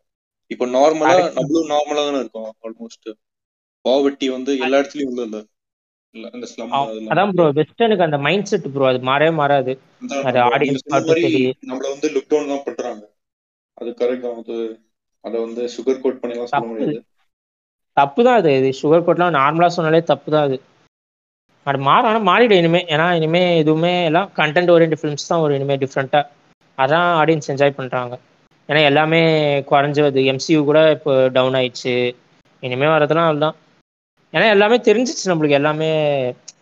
இப்போ நார்மலா. நம்மளும் நார்மலா தானே இருக்கோம் ஆல்மோஸ்ட் பாவர்ட்டி வந்து எல்லா இடத்துலயும் உள்ள இல்ல? அதான் ப்ரோ வெஸ்டர்னுக்கு அந்த மைண்ட் செட் ப்ரோ அது மாறவே மாறாது. அது ஆடியன்ஸ் நம்மள வந்து லுக் டவுன் தான் பண்றாங்க. அது கரெக்ட் தான். அது அத வந்து சுகர் கோட் பண்ணி சொல்ல முடியாது. தப்பு தான் அது. இது சுகர் கோட்லாம் நார்மலா சொன்னாலே தப்பு தான் அது. அது மாறும். ஆனால் மாறிடும் இனிமே. ஏன்னா இனிமே எதுவுமே எல்லாம் கண்டென்ட் ஓரியன்ட் ஃபிலிம்ஸ் தான் ஒரு இனிமே டிஃப்ரெண்ட்டாக அதான் ஆடியன்ஸ் என்ஜாய் பண்ணுறாங்க ஏன்னா எல்லாமே குறைஞ்சி வருது எம்சியூ கூட இப்போ டவுன் ஆயிடுச்சு. இனிமே வரதெல்லாம் அதுதான். ஏன்னா எல்லாமே தெரிஞ்சிச்சு நம்மளுக்கு. எல்லாமே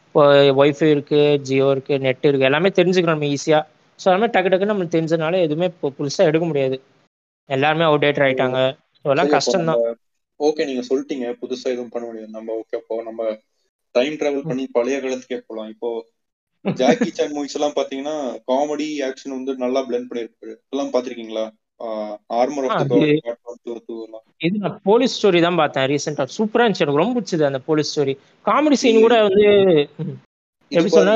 இப்போ ஒய்ஃபை இருக்கு ஜியோ இருக்கு நெட் இருக்கு. எல்லாமே தெரிஞ்சுக்கிறோம் நம்ம ஈஸியாக ஸோ எல்லாமே டக்கு டக்குன்னு நம்மளுக்கு தெரிஞ்சதுனால எதுவுமே இப்போ புதுசாக எடுக்க முடியாது. எல்லாருமே அவுடேட்டர் ஆயிட்டாங்க. அதெல்லாம் கஷ்டம் தான் ஓகே நீங்க சொல்லிட்டீங்க. புதுசா எதுவும் பண்ண முடியாது. நம்ம ஓகே அப்போ நம்ம டைம் டிராவல் பண்ணி பழைய காலத்துக்கே போலாம். இப்போ ஜாக்கி சான் மூவிஸ் எல்லாம் பாத்தீங்கன்னா காமெடி ஆக்ஷன் வந்து நல்லா பிளெண்ட் பண்ணிருப்பாரு எல்லாம் பாத்திருக்கீங்களா? ஆர்மர் இது நான் போலீஸ் ஸ்டோரி தான் பார்த்தேன் ரீசெண்டா சூப்பரா இருந்துச்சு. எனக்கு ரொம்ப பிடிச்சது அந்த போலீஸ் ஸ்டோரி காமெடி சீன் கூட வந்து எப்படி சொன்னா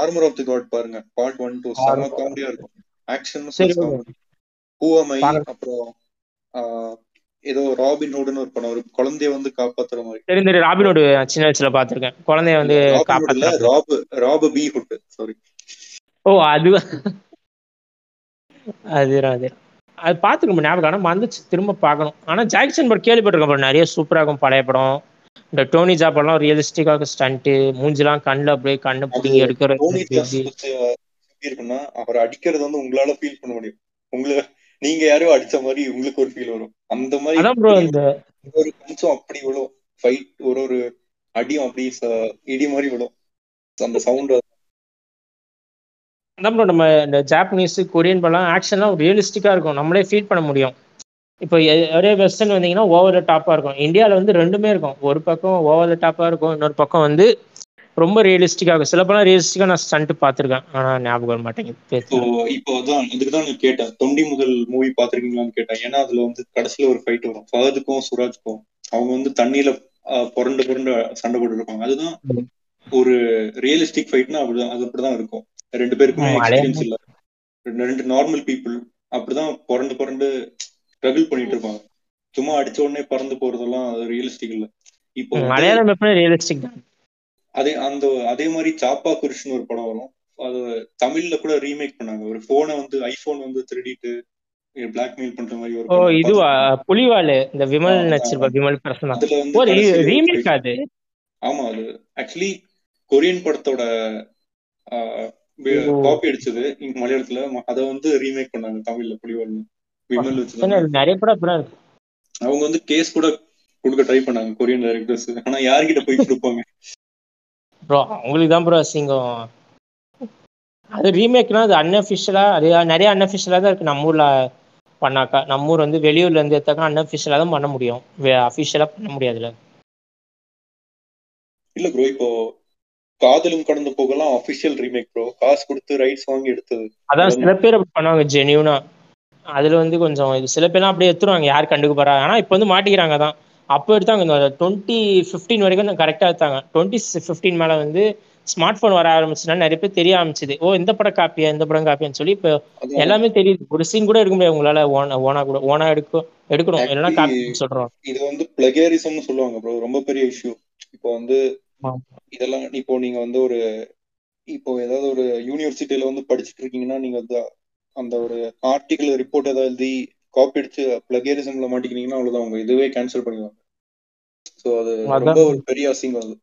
ஆர்மர் ஆஃப் தி காட் பாருங்க. பார்ட் 1 2 செம காமெடியா இருக்கும். ஆக்ஷன் காமெடி ஐ அப்புறம் ஏதோ ராபின் ஹுட்னு ஒரு படம் ஒரு குழந்தைய வந்து காப்பாத்துற மாதிரி. தெரியும் தெரியும். ராபின் ஹுட் சின்ன வயசுல பாத்திருக்கேன் குழந்தைய வந்து காப்பாத்துற. Rob Rob B Hood sorry ஓ அது அது அது அது. பார்த்துக்க ஞாபகம் ஆனால் வந்துச்சு. திரும்ப பார்க்கணும். ஆனால் ஜாக்சன் படம் கேள்விப்பட்டிருக்கேன் நிறைய சூப்பராக இருக்கும் பழைய படம். இந்த டோனி ஜா படம்லாம் ரியலிஸ்டிக்காக ஸ்டண்ட்டு மூஞ்சிலாம் கண்ணில் அப்படியே கண்ணை பிடிங்கி இருக்குன்னா அவர் அடிக்கிறது வந்து உங்களால ஃபீல் பண்ண முடியும். உங்களை நீங்க யாரோ அடிச்ச மாதிரி உங்களுக்கு ஒரு ஃபீல் வரும். அந்த மாதிரி ஒரு கொஞ்சம் அப்படி விழும். ஃபைட் ஒரு ஒரு அடியும் அப்படி இடி மாதிரி விழும். அந்த சவுண்ட் அதான் ப்ரோ நம்ம இந்த ஜாப்பனீஸ் கொரியன் படம் ஆக்ஷன்லாம் ரியலிஸ்டிக்காக இருக்கும். நம்மளே ஃபீல் பண்ண முடியும். இப்போ ஒரே வெஸ்டர்ன் வந்தீங்கன்னா ஓவர் டாப்பாக இருக்கும். இந்தியாவில் வந்து ரெண்டுமே இருக்கும். ஒரு பக்கம் ஓவர் டாப்பாக இருக்கும் இன்னொரு பக்கம் வந்து ரொம்ப ரியலிஸ்டிக்காக சில படம் ரியலிஸ்டிக்காக நான் ஸ்டண்ட் பார்த்துருக்கேன். ஆனால் ஞாபகம் வர மாட்டேங்குது. இப்போ அதான் அதுக்கு தான் நான் கேட்டேன். தொண்டி முதல் மூவி பார்த்துருக்கீங்களான்னு கேட்டேன். ஏன்னா அதுல வந்து கடைசியில் ஒரு ஃபைட் வரும். ஃபகதுக்கும் சுராஜ்க்கும். அவங்க வந்து தண்ணியில புரண்டு புரண்டு சண்டை போட்டு இருப்பாங்க அதுதான் ஒரு ரியலிஸ்டிக் ஃபைட்னா அப்படிதான் அது அப்படிதான் இருக்கும். ரெண்டு பேருக்குமே எக்ஸ்பீரியன்ஸ் இல்ல. ரெண்டு நார்மல் பீப்புள் அப்படிதான் புரண்டு புரண்டு ஸ்ட்ரகிள் பண்ணிட்டு இருப்பாங்க. சும்மா அடிச்ச உடனே பறந்து போறதெல்லாம் ரியலிஸ்டிக் இல்ல. இப்போ மலையாளம் எப்படி ரியலிஸ்டிக் தான். அதே அந்த அதே மாதிரி சாப்பா குருஷ்னு ஒரு படம் வரும். அது தமிழ்ல கூட ரீமேக் பண்ணாங்க. ஒரு போனை வந்து ஐபோன் வந்து திருடிட்டு பிளாக்மெயில் பண்ற மாதிரி ஒரு ஓ இதுவா? புலிவாலு இந்த விமல் நடிச்சிருப்பா விமல் பிரசன்னா. அதுல வந்து ரீமேக் அது ஆமா அது. ஆக்சுவலி கொரியன் படத்தோட காப்பி அடிச்சது மலையாளத்துல. அத வந்து ரீமேக் பண்ணாங்க தமிழ்ல புலிவால்னு விமல் வச்சு நிறைய படம் அவங்க வந்து கேஸ் கூட கொடுக்க ட்ரை பண்ணாங்க கொரியன் டைரக்டர்ஸ் ஆனா யார்கிட்ட போய் கொடுப்பாங்க? ப்ரோ அவங்களுக்கு தான் ப்ரோ அசிங்கம் அது ரீமேக்னா அது அன்அஃபிஷியலா அது நிறைய அன்அஃபிஷியலா தான் இருக்கு. நம்ம ஊர்ல பண்ணாக்கா நம்ம ஊர் வந்து வெளியூர்ல இருந்து எடுத்தாக்கா அன்அஃபிஷியலா தான் பண்ண முடியும். அஃபிஷியலா பண்ண முடியாதுல இல்ல. ப்ரோ இப்போ காதலும் கடந்து போகலாம் அபிஷியல் ரீமேக் ப்ரோ காசு கொடுத்து ரைட்ஸ் வாங்கி எடுத்தது. அதான் சில பேர் அப்படி பண்ணுவாங்க ஜெனியூனா அதுல வந்து கொஞ்சம் இது சில பேர்லாம் அப்படியே எடுத்துருவாங்க யார் கண்டுக்க போறா? ஆனா இப்போ வந்து மாட்டிக்கிறாங்க தான் அப்போ எடுத்தாங்க. இந்த டுவெண்ட்டி ஃபிஃப்டீன் வரைக்கும் கரெக்டாக எடுத்தாங்க. டுவெண்ட்டி ஃபிஃப்டீன் மேலே வந்து ஸ்மார்ட் ஃபோன் வர ஆரம்பிச்சுன்னா நிறைய பேர் தெரிய ஆரம்பிச்சுது. ஓ இந்த படம் காப்பியா இந்த படம் காப்பியான்னு சொல்லி இப்போ எல்லாமே தெரியுது. ஒரு சீன் கூட எடுக்க முடியாது. உங்களால ஓனா ஓனா கூட ஓனா எடுக்கும் எடுக்கணும். இல்லைன்னா காப்பி சொல்றோம். இது வந்து பிளகேரிசம்னு சொல்லுவாங்க ப்ரோ ரொம்ப பெரிய இஷ்யூ இப்போ வந்து இதெல்லாம் இப்போ நீங்க வந்து ஒரு இப்போ ஏதாவது ஒரு யூனிவர்சிட்டியில வந்து படிச்சுட்டு இருக்கீங்கன்னா நீங்க அந்த ஒரு ஆர்டிகல் ரிப்போர்ட் ஏதாவது எழுதி காப்பி அடிச்சு பிளகேரிசம்ல மாட்டிக்கிட்டீங்கன்னா அவ்வளவுதான். உங்க இதுவே கேன்சல் பண்ணிடுவாங்க ஸோ அது ரொம்ப ஒரு பெரிய அசிங்கம் அது.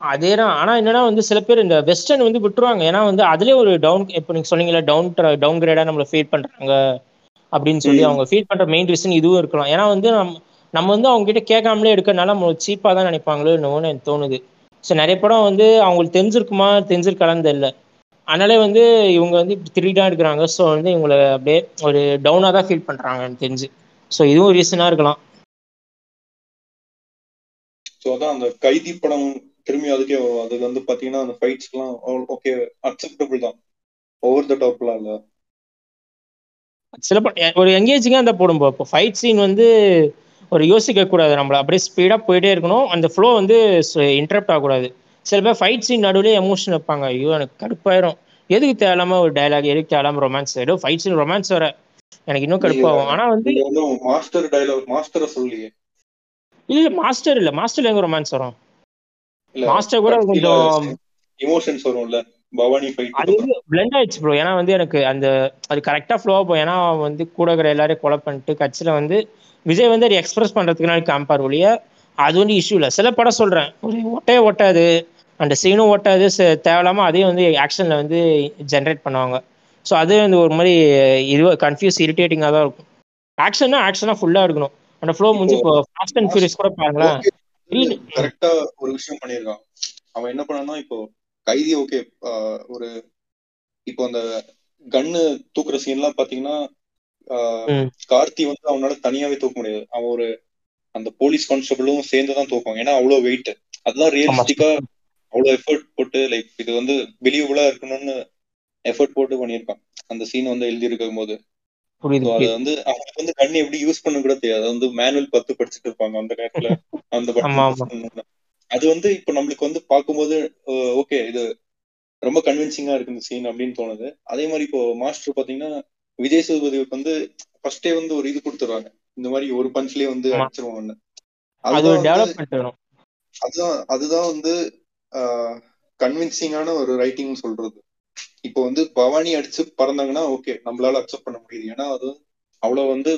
அதேதான் ஆனா என்னன்னா வந்து சில பேர் இந்த வெஸ்டர்ன் வந்து விட்டுருவாங்க. ஏன்னா வந்து அதுலயே ஒரு டவுன் இப்போ நீங்க சொன்னீங்கல்ல டவுன் டவுன் கிரேடா நம்மள ஃபீல் பண்றாங்க அப்படின்னு சொல்லி அவங்க ஃபீல் பண்ற மெயின் ரீசன் இதுவும் இருக்கலாம். ஏன்னா வந்து நம்ம நம்ம வந்து அவங்க கிட்ட கேட்காமலே எடுக்கிறனால நம்ம சீப்பா தான் நினைப்பாங்களோ என்னவோன்னு எனக்கு தோணுது. ஸோ நிறைய படம் வந்து அவங்களுக்கு தெரிஞ்சிருக்குமா தெரிஞ்சிருக்கலான்னு தெரியல. அதனாலே வந்து இவங்க வந்து இப்படி திருடிதான் எடுக்கிறாங்க ஸோ வந்து இவங்களை அப்படியே ஒரு டவுனாக தான் ஃபீல் பண்ணுறாங்க எனக்கு தெரிஞ்சு. ஸோ இதுவும் ரீசனாக இருக்கலாம். ஸோ அதான் அந்த கைதி படம் திரும்பி அதுக்கே வரும். அது வந்து பாத்தீங்கன்னா அந்த ஃபைட்ஸ்லாம் ஓகே அக்செப்டபிள் தான். ஓவர் த டாப்லாம் இல்ல. சில ஒரு எங்கேஜிங்காக இருந்தால் போடும் இப்போ ஃபைட் சீன் வந்து ஒரு யோசிக்க கூடாது நம்மள. அப்படியே ஸ்பீடாக போயிட்டே இருக்கணும். அந்த ஃப்ளோ வந்து இன்டரப்ட் ஆகக்கூடாது. சில பேர் ஃபைட் சீன் நடுவில் எமோஷன் வைப்பாங்க. ஐயோ எனக்கு கடுப்பாயிரும். எதுக்கு தேவையில்லாம ஒரு டைலாக் எதுக்கு தேவையில்லாம ரொமான்ஸ் ஏதோ ஃபைட் சீன் ரொமான்ஸ் வர எனக்கு இன்னும் கடுப்பாகும். ஆனா வந்து மாஸ்டர் டைலாக் மாஸ்டரை சொல்லியே. இல்ல மாஸ்டர் இல்ல. மாஸ்டர்ல எங்க ரொமான்ஸ் வரும்? மாஸ்டர் கூட கொஞ்சம் இமோஷன்ஸ் வரும்ல. பவானி ஃபைட் அது வந்து பிளெண்ட் ஆயிடுச்சு ப்ரோ ஏன்னா வந்து எனக்கு அந்த அது கரெக்டா ஃப்ளோ போகும். ஏன்னா வந்து கூட இருக்கிற எல்லாரையும் கொலை பண்ணிட்டு கட்சியில வந்து விஜய் வந்து அதை எக்ஸ்பிரஸ் பண்றதுக்குனால காமிப்பார் ஒழிய அது வந்து இஷ்யூ இல்லை. சில படம் சொல்றேன். ஒரு ஒட்டே ஒட்டாது. அந்த சீனும் ஓட்டாது ச- தேவையில்லாம அதையும் வந்து ஆக்ஷன்ல வந்து ஜென்ரேட் பண்ணுவாங்க. ஸோ அது வந்து ஒரு மாதிரி இது கன்ஃபியூஸ் இரிட்டேட்டிங்காக தான் இருக்கும். ஆக்ஷன்னா ஆக்ஷனா ஃபுல்லா இருக்கணும். அந்த ஃப்ளோ முடிஞ்சு இப்போ ஃபாஸ்ட் அண்ட் ஃபியூரியஸ் கூட பாருங்களேன் கரெக்டா ஒரு விஷயம் பண்ணிருக்கான் அவன் என்ன பண்ணான்னா இப்போ கைதி ஓகே ஒரு இப்போ அந்த கன்னு தூக்குற சீன்லாம் பாத்தீங்கன்னா. கார்த்தி வந்து அவனால தனியாவே தூக்க முடியாது. அவன் ஒரு அந்த போலீஸ் கான்ஸ்டபிளும் சேர்ந்து தான் தூக்குவாங்க ஏன்னா அவ்வளவு வெயிட் அதெல்லாம் ரியலிஸ்டிக்கா அவ்வளவு எஃபர்ட் போட்டு லைக் இது வந்து பிலீவபிளா இருக்கணும்னு எஃபர்ட் போட்டு பண்ணியிருக்கான். அந்த சீன் வந்து எழுதி இருக்கும் போது புரியுது அது வந்து அவங்களுக்கு வந்து கண்ணு எப்படி யூஸ் பண்ண கூட தெரியாது. வந்து மேனுவல் பத்து படிச்சுட்டு இருப்பாங்க அந்த நேரத்துல. அந்த. பண்ணணும்னு. அது வந்து இப்ப நம்மளுக்கு வந்து பார்க்கும்போது ஓகே இது ரொம்ப கன்வின்சிங்கா இருக்கு இந்த சீன் அப்படின்னு தோணுது. அதே மாதிரி இப்போ மாஸ்டர் பாத்தீங்கன்னா விஜய் சேதுபதிக்கு வந்து ஃபர்ஸ்டே வந்து ஒரு இது கொடுத்துறாங்க இந்த மாதிரி ஒரு பஞ்ச்லயே வந்து வேணும் அதுதான் அதுதான் வந்து கன்வின்சிங்கான ஒரு ரைட்டிங் சொல்றது. இப்போ வந்து பவானி அடிச்சு பறந்தாங்கன்னா ஓகே நம்மளால அக்செப்ட் பண்ண முடியுது. ஏன்னா அது அவ்வளவு வந்து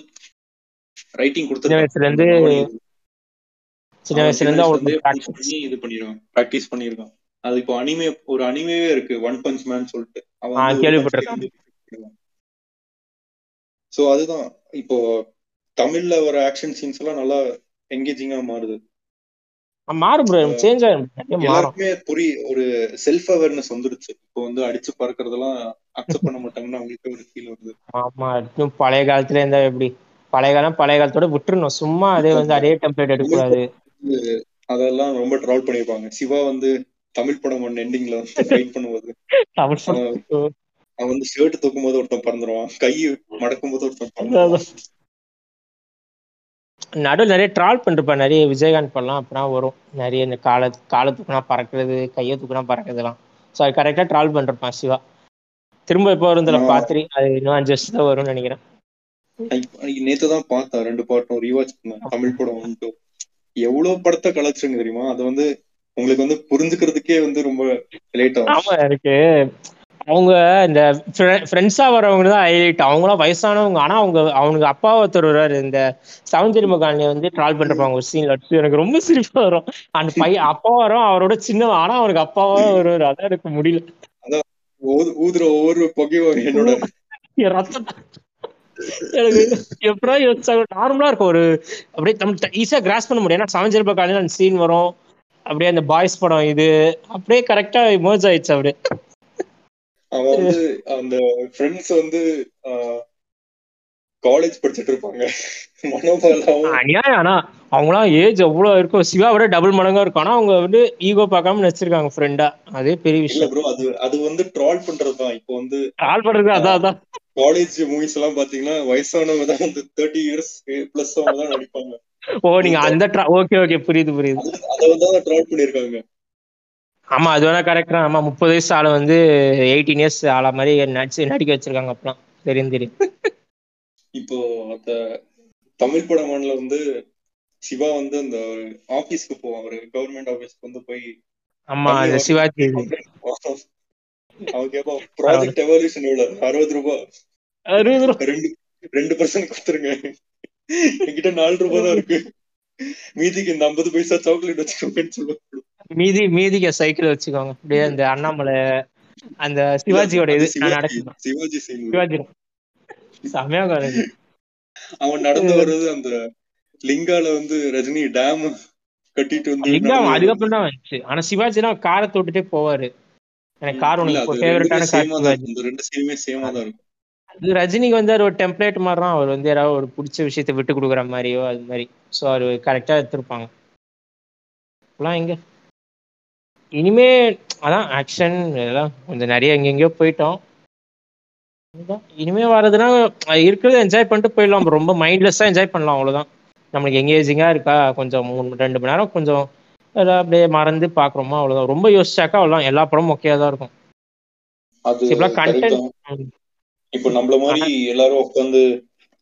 ரைட்டிங் வயசுல இருந்து சின்ன வயசுல இருந்து அவங்களுக்கு. இது பண்ணிருக்கான் பிராக்டிஸ் பண்ணிருக்கான் அது இப்போ அனிமே ஒரு அனிமேவே இருக்கு. ஒன் பஞ்ச் மேன் சொல்லிட்டு. அவன் கேள்விப்பட்டிருக்கேன். சோ அதுதான். இப்போ தமிழ்ல வர ஆக்ஷன் சீன்ஸ் எல்லாம் நல்லா என்கேஜிங்கா மாறுது. மாறும் ப்ரோ சேஞ்ச் மாறும். எல்லாருக்குமே புரிய ஒரு செல்ஃப் அவேர்னஸ் வந்துருச்சு. இப்போ வந்து அடிச்சு பறக்கறதெல்லாம் அக்செப்ட் பண்ண மாட்டாங்கன்னு அவங்களுக்கு ஒரு ஃபீல் வருது. ஆமா இன்னும் பழைய காலத்துல இருந்தா எப்படி? பழைய காலம் பழைய காலத்தோட விட்டுறணும். சும்மா அதே வந்து அதே டெம்ப்ளேட் எடுக்கக்கூடாது. அதெல்லாம் ரொம்ப ட்ரால் பண்ணிருப்பாங்க. சிவா வந்து தமிழ் படம் ஒன்று எண்டிங்ல வந்து ஃபைட் பண்ணும்போது. அவன் வந்து ஷர்ட் தூக்கும் போது ஒருத்தன் பறந்துருவான். கை மடக்கும் போது ஒருத்தன் பறந்துருவான். நடுவில் நிறைய ட்ரால் பண்ணிருப்பான் நிறைய விஜயகாந்த் படம்லாம் அப்பதான் வரும். நிறைய இந்த கால காலை தூக்குனா பறக்கிறது கையை தூக்குனா பறக்கிறதுலாம் ஸோ அது கரெக்டாக ட்ரால் பண்ணிருப்பான் சிவா. திரும்ப இப்போ ஆ. பாத்திரி அது இன்னும் அஞ்சு வருஷத்துல வரும்னு நினைக்கிறேன். நேத்து தான் பார்த்தேன். ரெண்டு பாட்டும் ரீவாச் பண்ணேன். தமிழ் படம் வந்துட்டு. எவ்வளவு படத்தை கலாச்சுங்க தெரியுமா? அது வந்து உங்களுக்கு வந்து புரிஞ்சுக்கிறதுக்கே வந்து ரொம்ப லேட் ஆகும். ஆமா எனக்கு அவங்க இந்த ஃப்ரெண்ட்ஸா வரவங்க தான் ஹைலைட் அவங்களாம் வயசானவங்க. ஆனா அவங்க அவனுக்கு அப்பா ஒருத்தர் வருவாரு. இந்த சௌந்தரி மகாலினி வந்து ட்ரால் பண்றப்பாங்க ஒரு சீன்ல எனக்கு ரொம்ப சிரிப்பா வரும். அந்த பையன் அப்பா வரும் அவரோட சின்னவன். ஆனா அவனுக்கு அப்பாவா வருவாரு. அதான் எனக்கு முடியல. ஊது- ஊதுற ஒவ்வொரு புகையும் என்னோட. என் ரத்தம். எனக்கு எப்படா யோசிச்சாங்க நார்மலா இருக்கும். ஒரு அப்படியே நம்ம ஈஸியா கிராஸ் பண்ண முடியும். ஏன்னா சமைச்சல் காலையில அந்த சீன் வரும். அப்படியே அந்த பாய்ஸ் படம் இது. அப்படியே கரெக்டா மோஜ் ஆயிடுச்சு அப்படியே. அவன் வந்து அந்த ஃப்ரெண்ட்ஸ் வந்து காலேஜ் படிச்சிட்டு இருப்பாங்க. மனோபாலாவும் அநியாயம். ஆனா அவங்களாம் ஏஜ் எவ்வளவு இருக்கும் சிவா விட டபுள் மடங்கா இருக்கும். ஆனா அவங்க வந்து ஈகோ பார்க்காம நடிச்சிருக்காங்க ஃப்ரெண்டா அதே பெரிய விஷயம். ப்ரோ அது அது வந்து ட்ரால் பண்றதுதான் இப்போ வந்து கால் பண்றது அதான் அதான். காலேஜ் மூவிஸ் எல்லாம் பாத்தீங்கன்னா வயசானவங்க தான் வந்து தேர்ட்டி இயர்ஸ் பிளஸ் அவங்க தான் நடிப்பாங்க. ஓ நீங்க அந்த ஓகே ஓகே புரியுது புரியுது. அதை வந்து தான் ட்ரால் பண்ணிருக்காங்க ஆமா அது வேணா கரெக்ட் தான். ஆமா முப்பது வயசு ஆளை வந்து எயிட்டீன் இயர்ஸ் ஆள மாதிரி நடிச்சு நடிக்க வச்சிருக்காங்க அப்பலாம் தெரியும் தெரியும். இப்போ அந்த தமிழ் படமான்ல வந்து சிவா வந்து அந்த ஆபீஸ்க்கு போவான் ஒரு கவர்மெண்ட் ஆபீஸ்க்கு வந்து போய் ஆமா அந்த சிவாஜி அவன் கேட்பான் ப்ராஜெக்ட் எவல்யூஷன் எவ்வளவு? அறுபது ரூபாய் அறுபது ரூபா. ரெண்டு ரெண்டு பர்சன்ட் கொடுத்துருங்க. என்கிட்ட நாலு ரூபாய் தான் இருக்கு. மீதிக்கு இந்த ஐம்பது பைசா சாக்லேட் வச்சுக்கோங்கன்னு சொல்லுவாங்க மீதி மீதிக்கு சைக்கிள் வச்சுக்கோங்க. அப்படியே அந்த அண்ணாமலை அந்த சிவாஜியோட இது சிவாஜி நடக்கும் சிவாஜி சிவாஜி. செமையா அவன் நடந்து வர்றது அந்த லிங்கால வந்து ரஜினி டேம் கட்டிட்டு வந்து லிங்கம் அதுக்கப்புறம் தான் வந்துச்சு. ஆனா சிவாஜிலாம் காரை தொட்டுட்டே போவாரு. எனக்கு கார் உனக்கு ஃபேவரட்டான கார் தான் சிவாஜி. இந்த ரெண்டு சீனுமே சேமா தான் இருக்கும். அது ரஜினிக்கு வந்து ஒரு டெம்ப்ளேட் மாதிரி தான் அவர் வந்து ஏதாவது ஒரு பிடிச்ச விஷயத்த விட்டு கொடுக்குற மாதிரியோ அது மாதிரி. ஸோ அவர் கரெக்டாக எடுத்திருப்பாங்க. இப்பெல்லாம் எங்க இனிமே அதான் ஆக்ஷன் இதெல்லாம் கொஞ்சம் நிறைய எங்கெங்கேயோ போயிட்டோம். இனிமே வர்றதுன்னா இருக்கிறத என்ஜாய் பண்ணிட்டு போயிடலாம். ரொம்ப மைண்ட்லெஸ்ஸாக என்ஜாய் பண்ணலாம் அவ்வளவுதான். நம்மளுக்கு எங்கேஜிங்காக இருக்கா? கொஞ்சம் மூணு ரெண்டு மணி நேரம் கொஞ்சம் அப்படியே மறந்து பார்க்குறோமா அவ்வளோதான் ரொம்ப யோசிச்சாக்கா அவ்வளோதான் எல்லா படமும் மொக்கையாக தான் இருக்கும். இப்பெல்லாம். இப்போ நம்மள மாதிரி எல்லாரும் உட்காந்து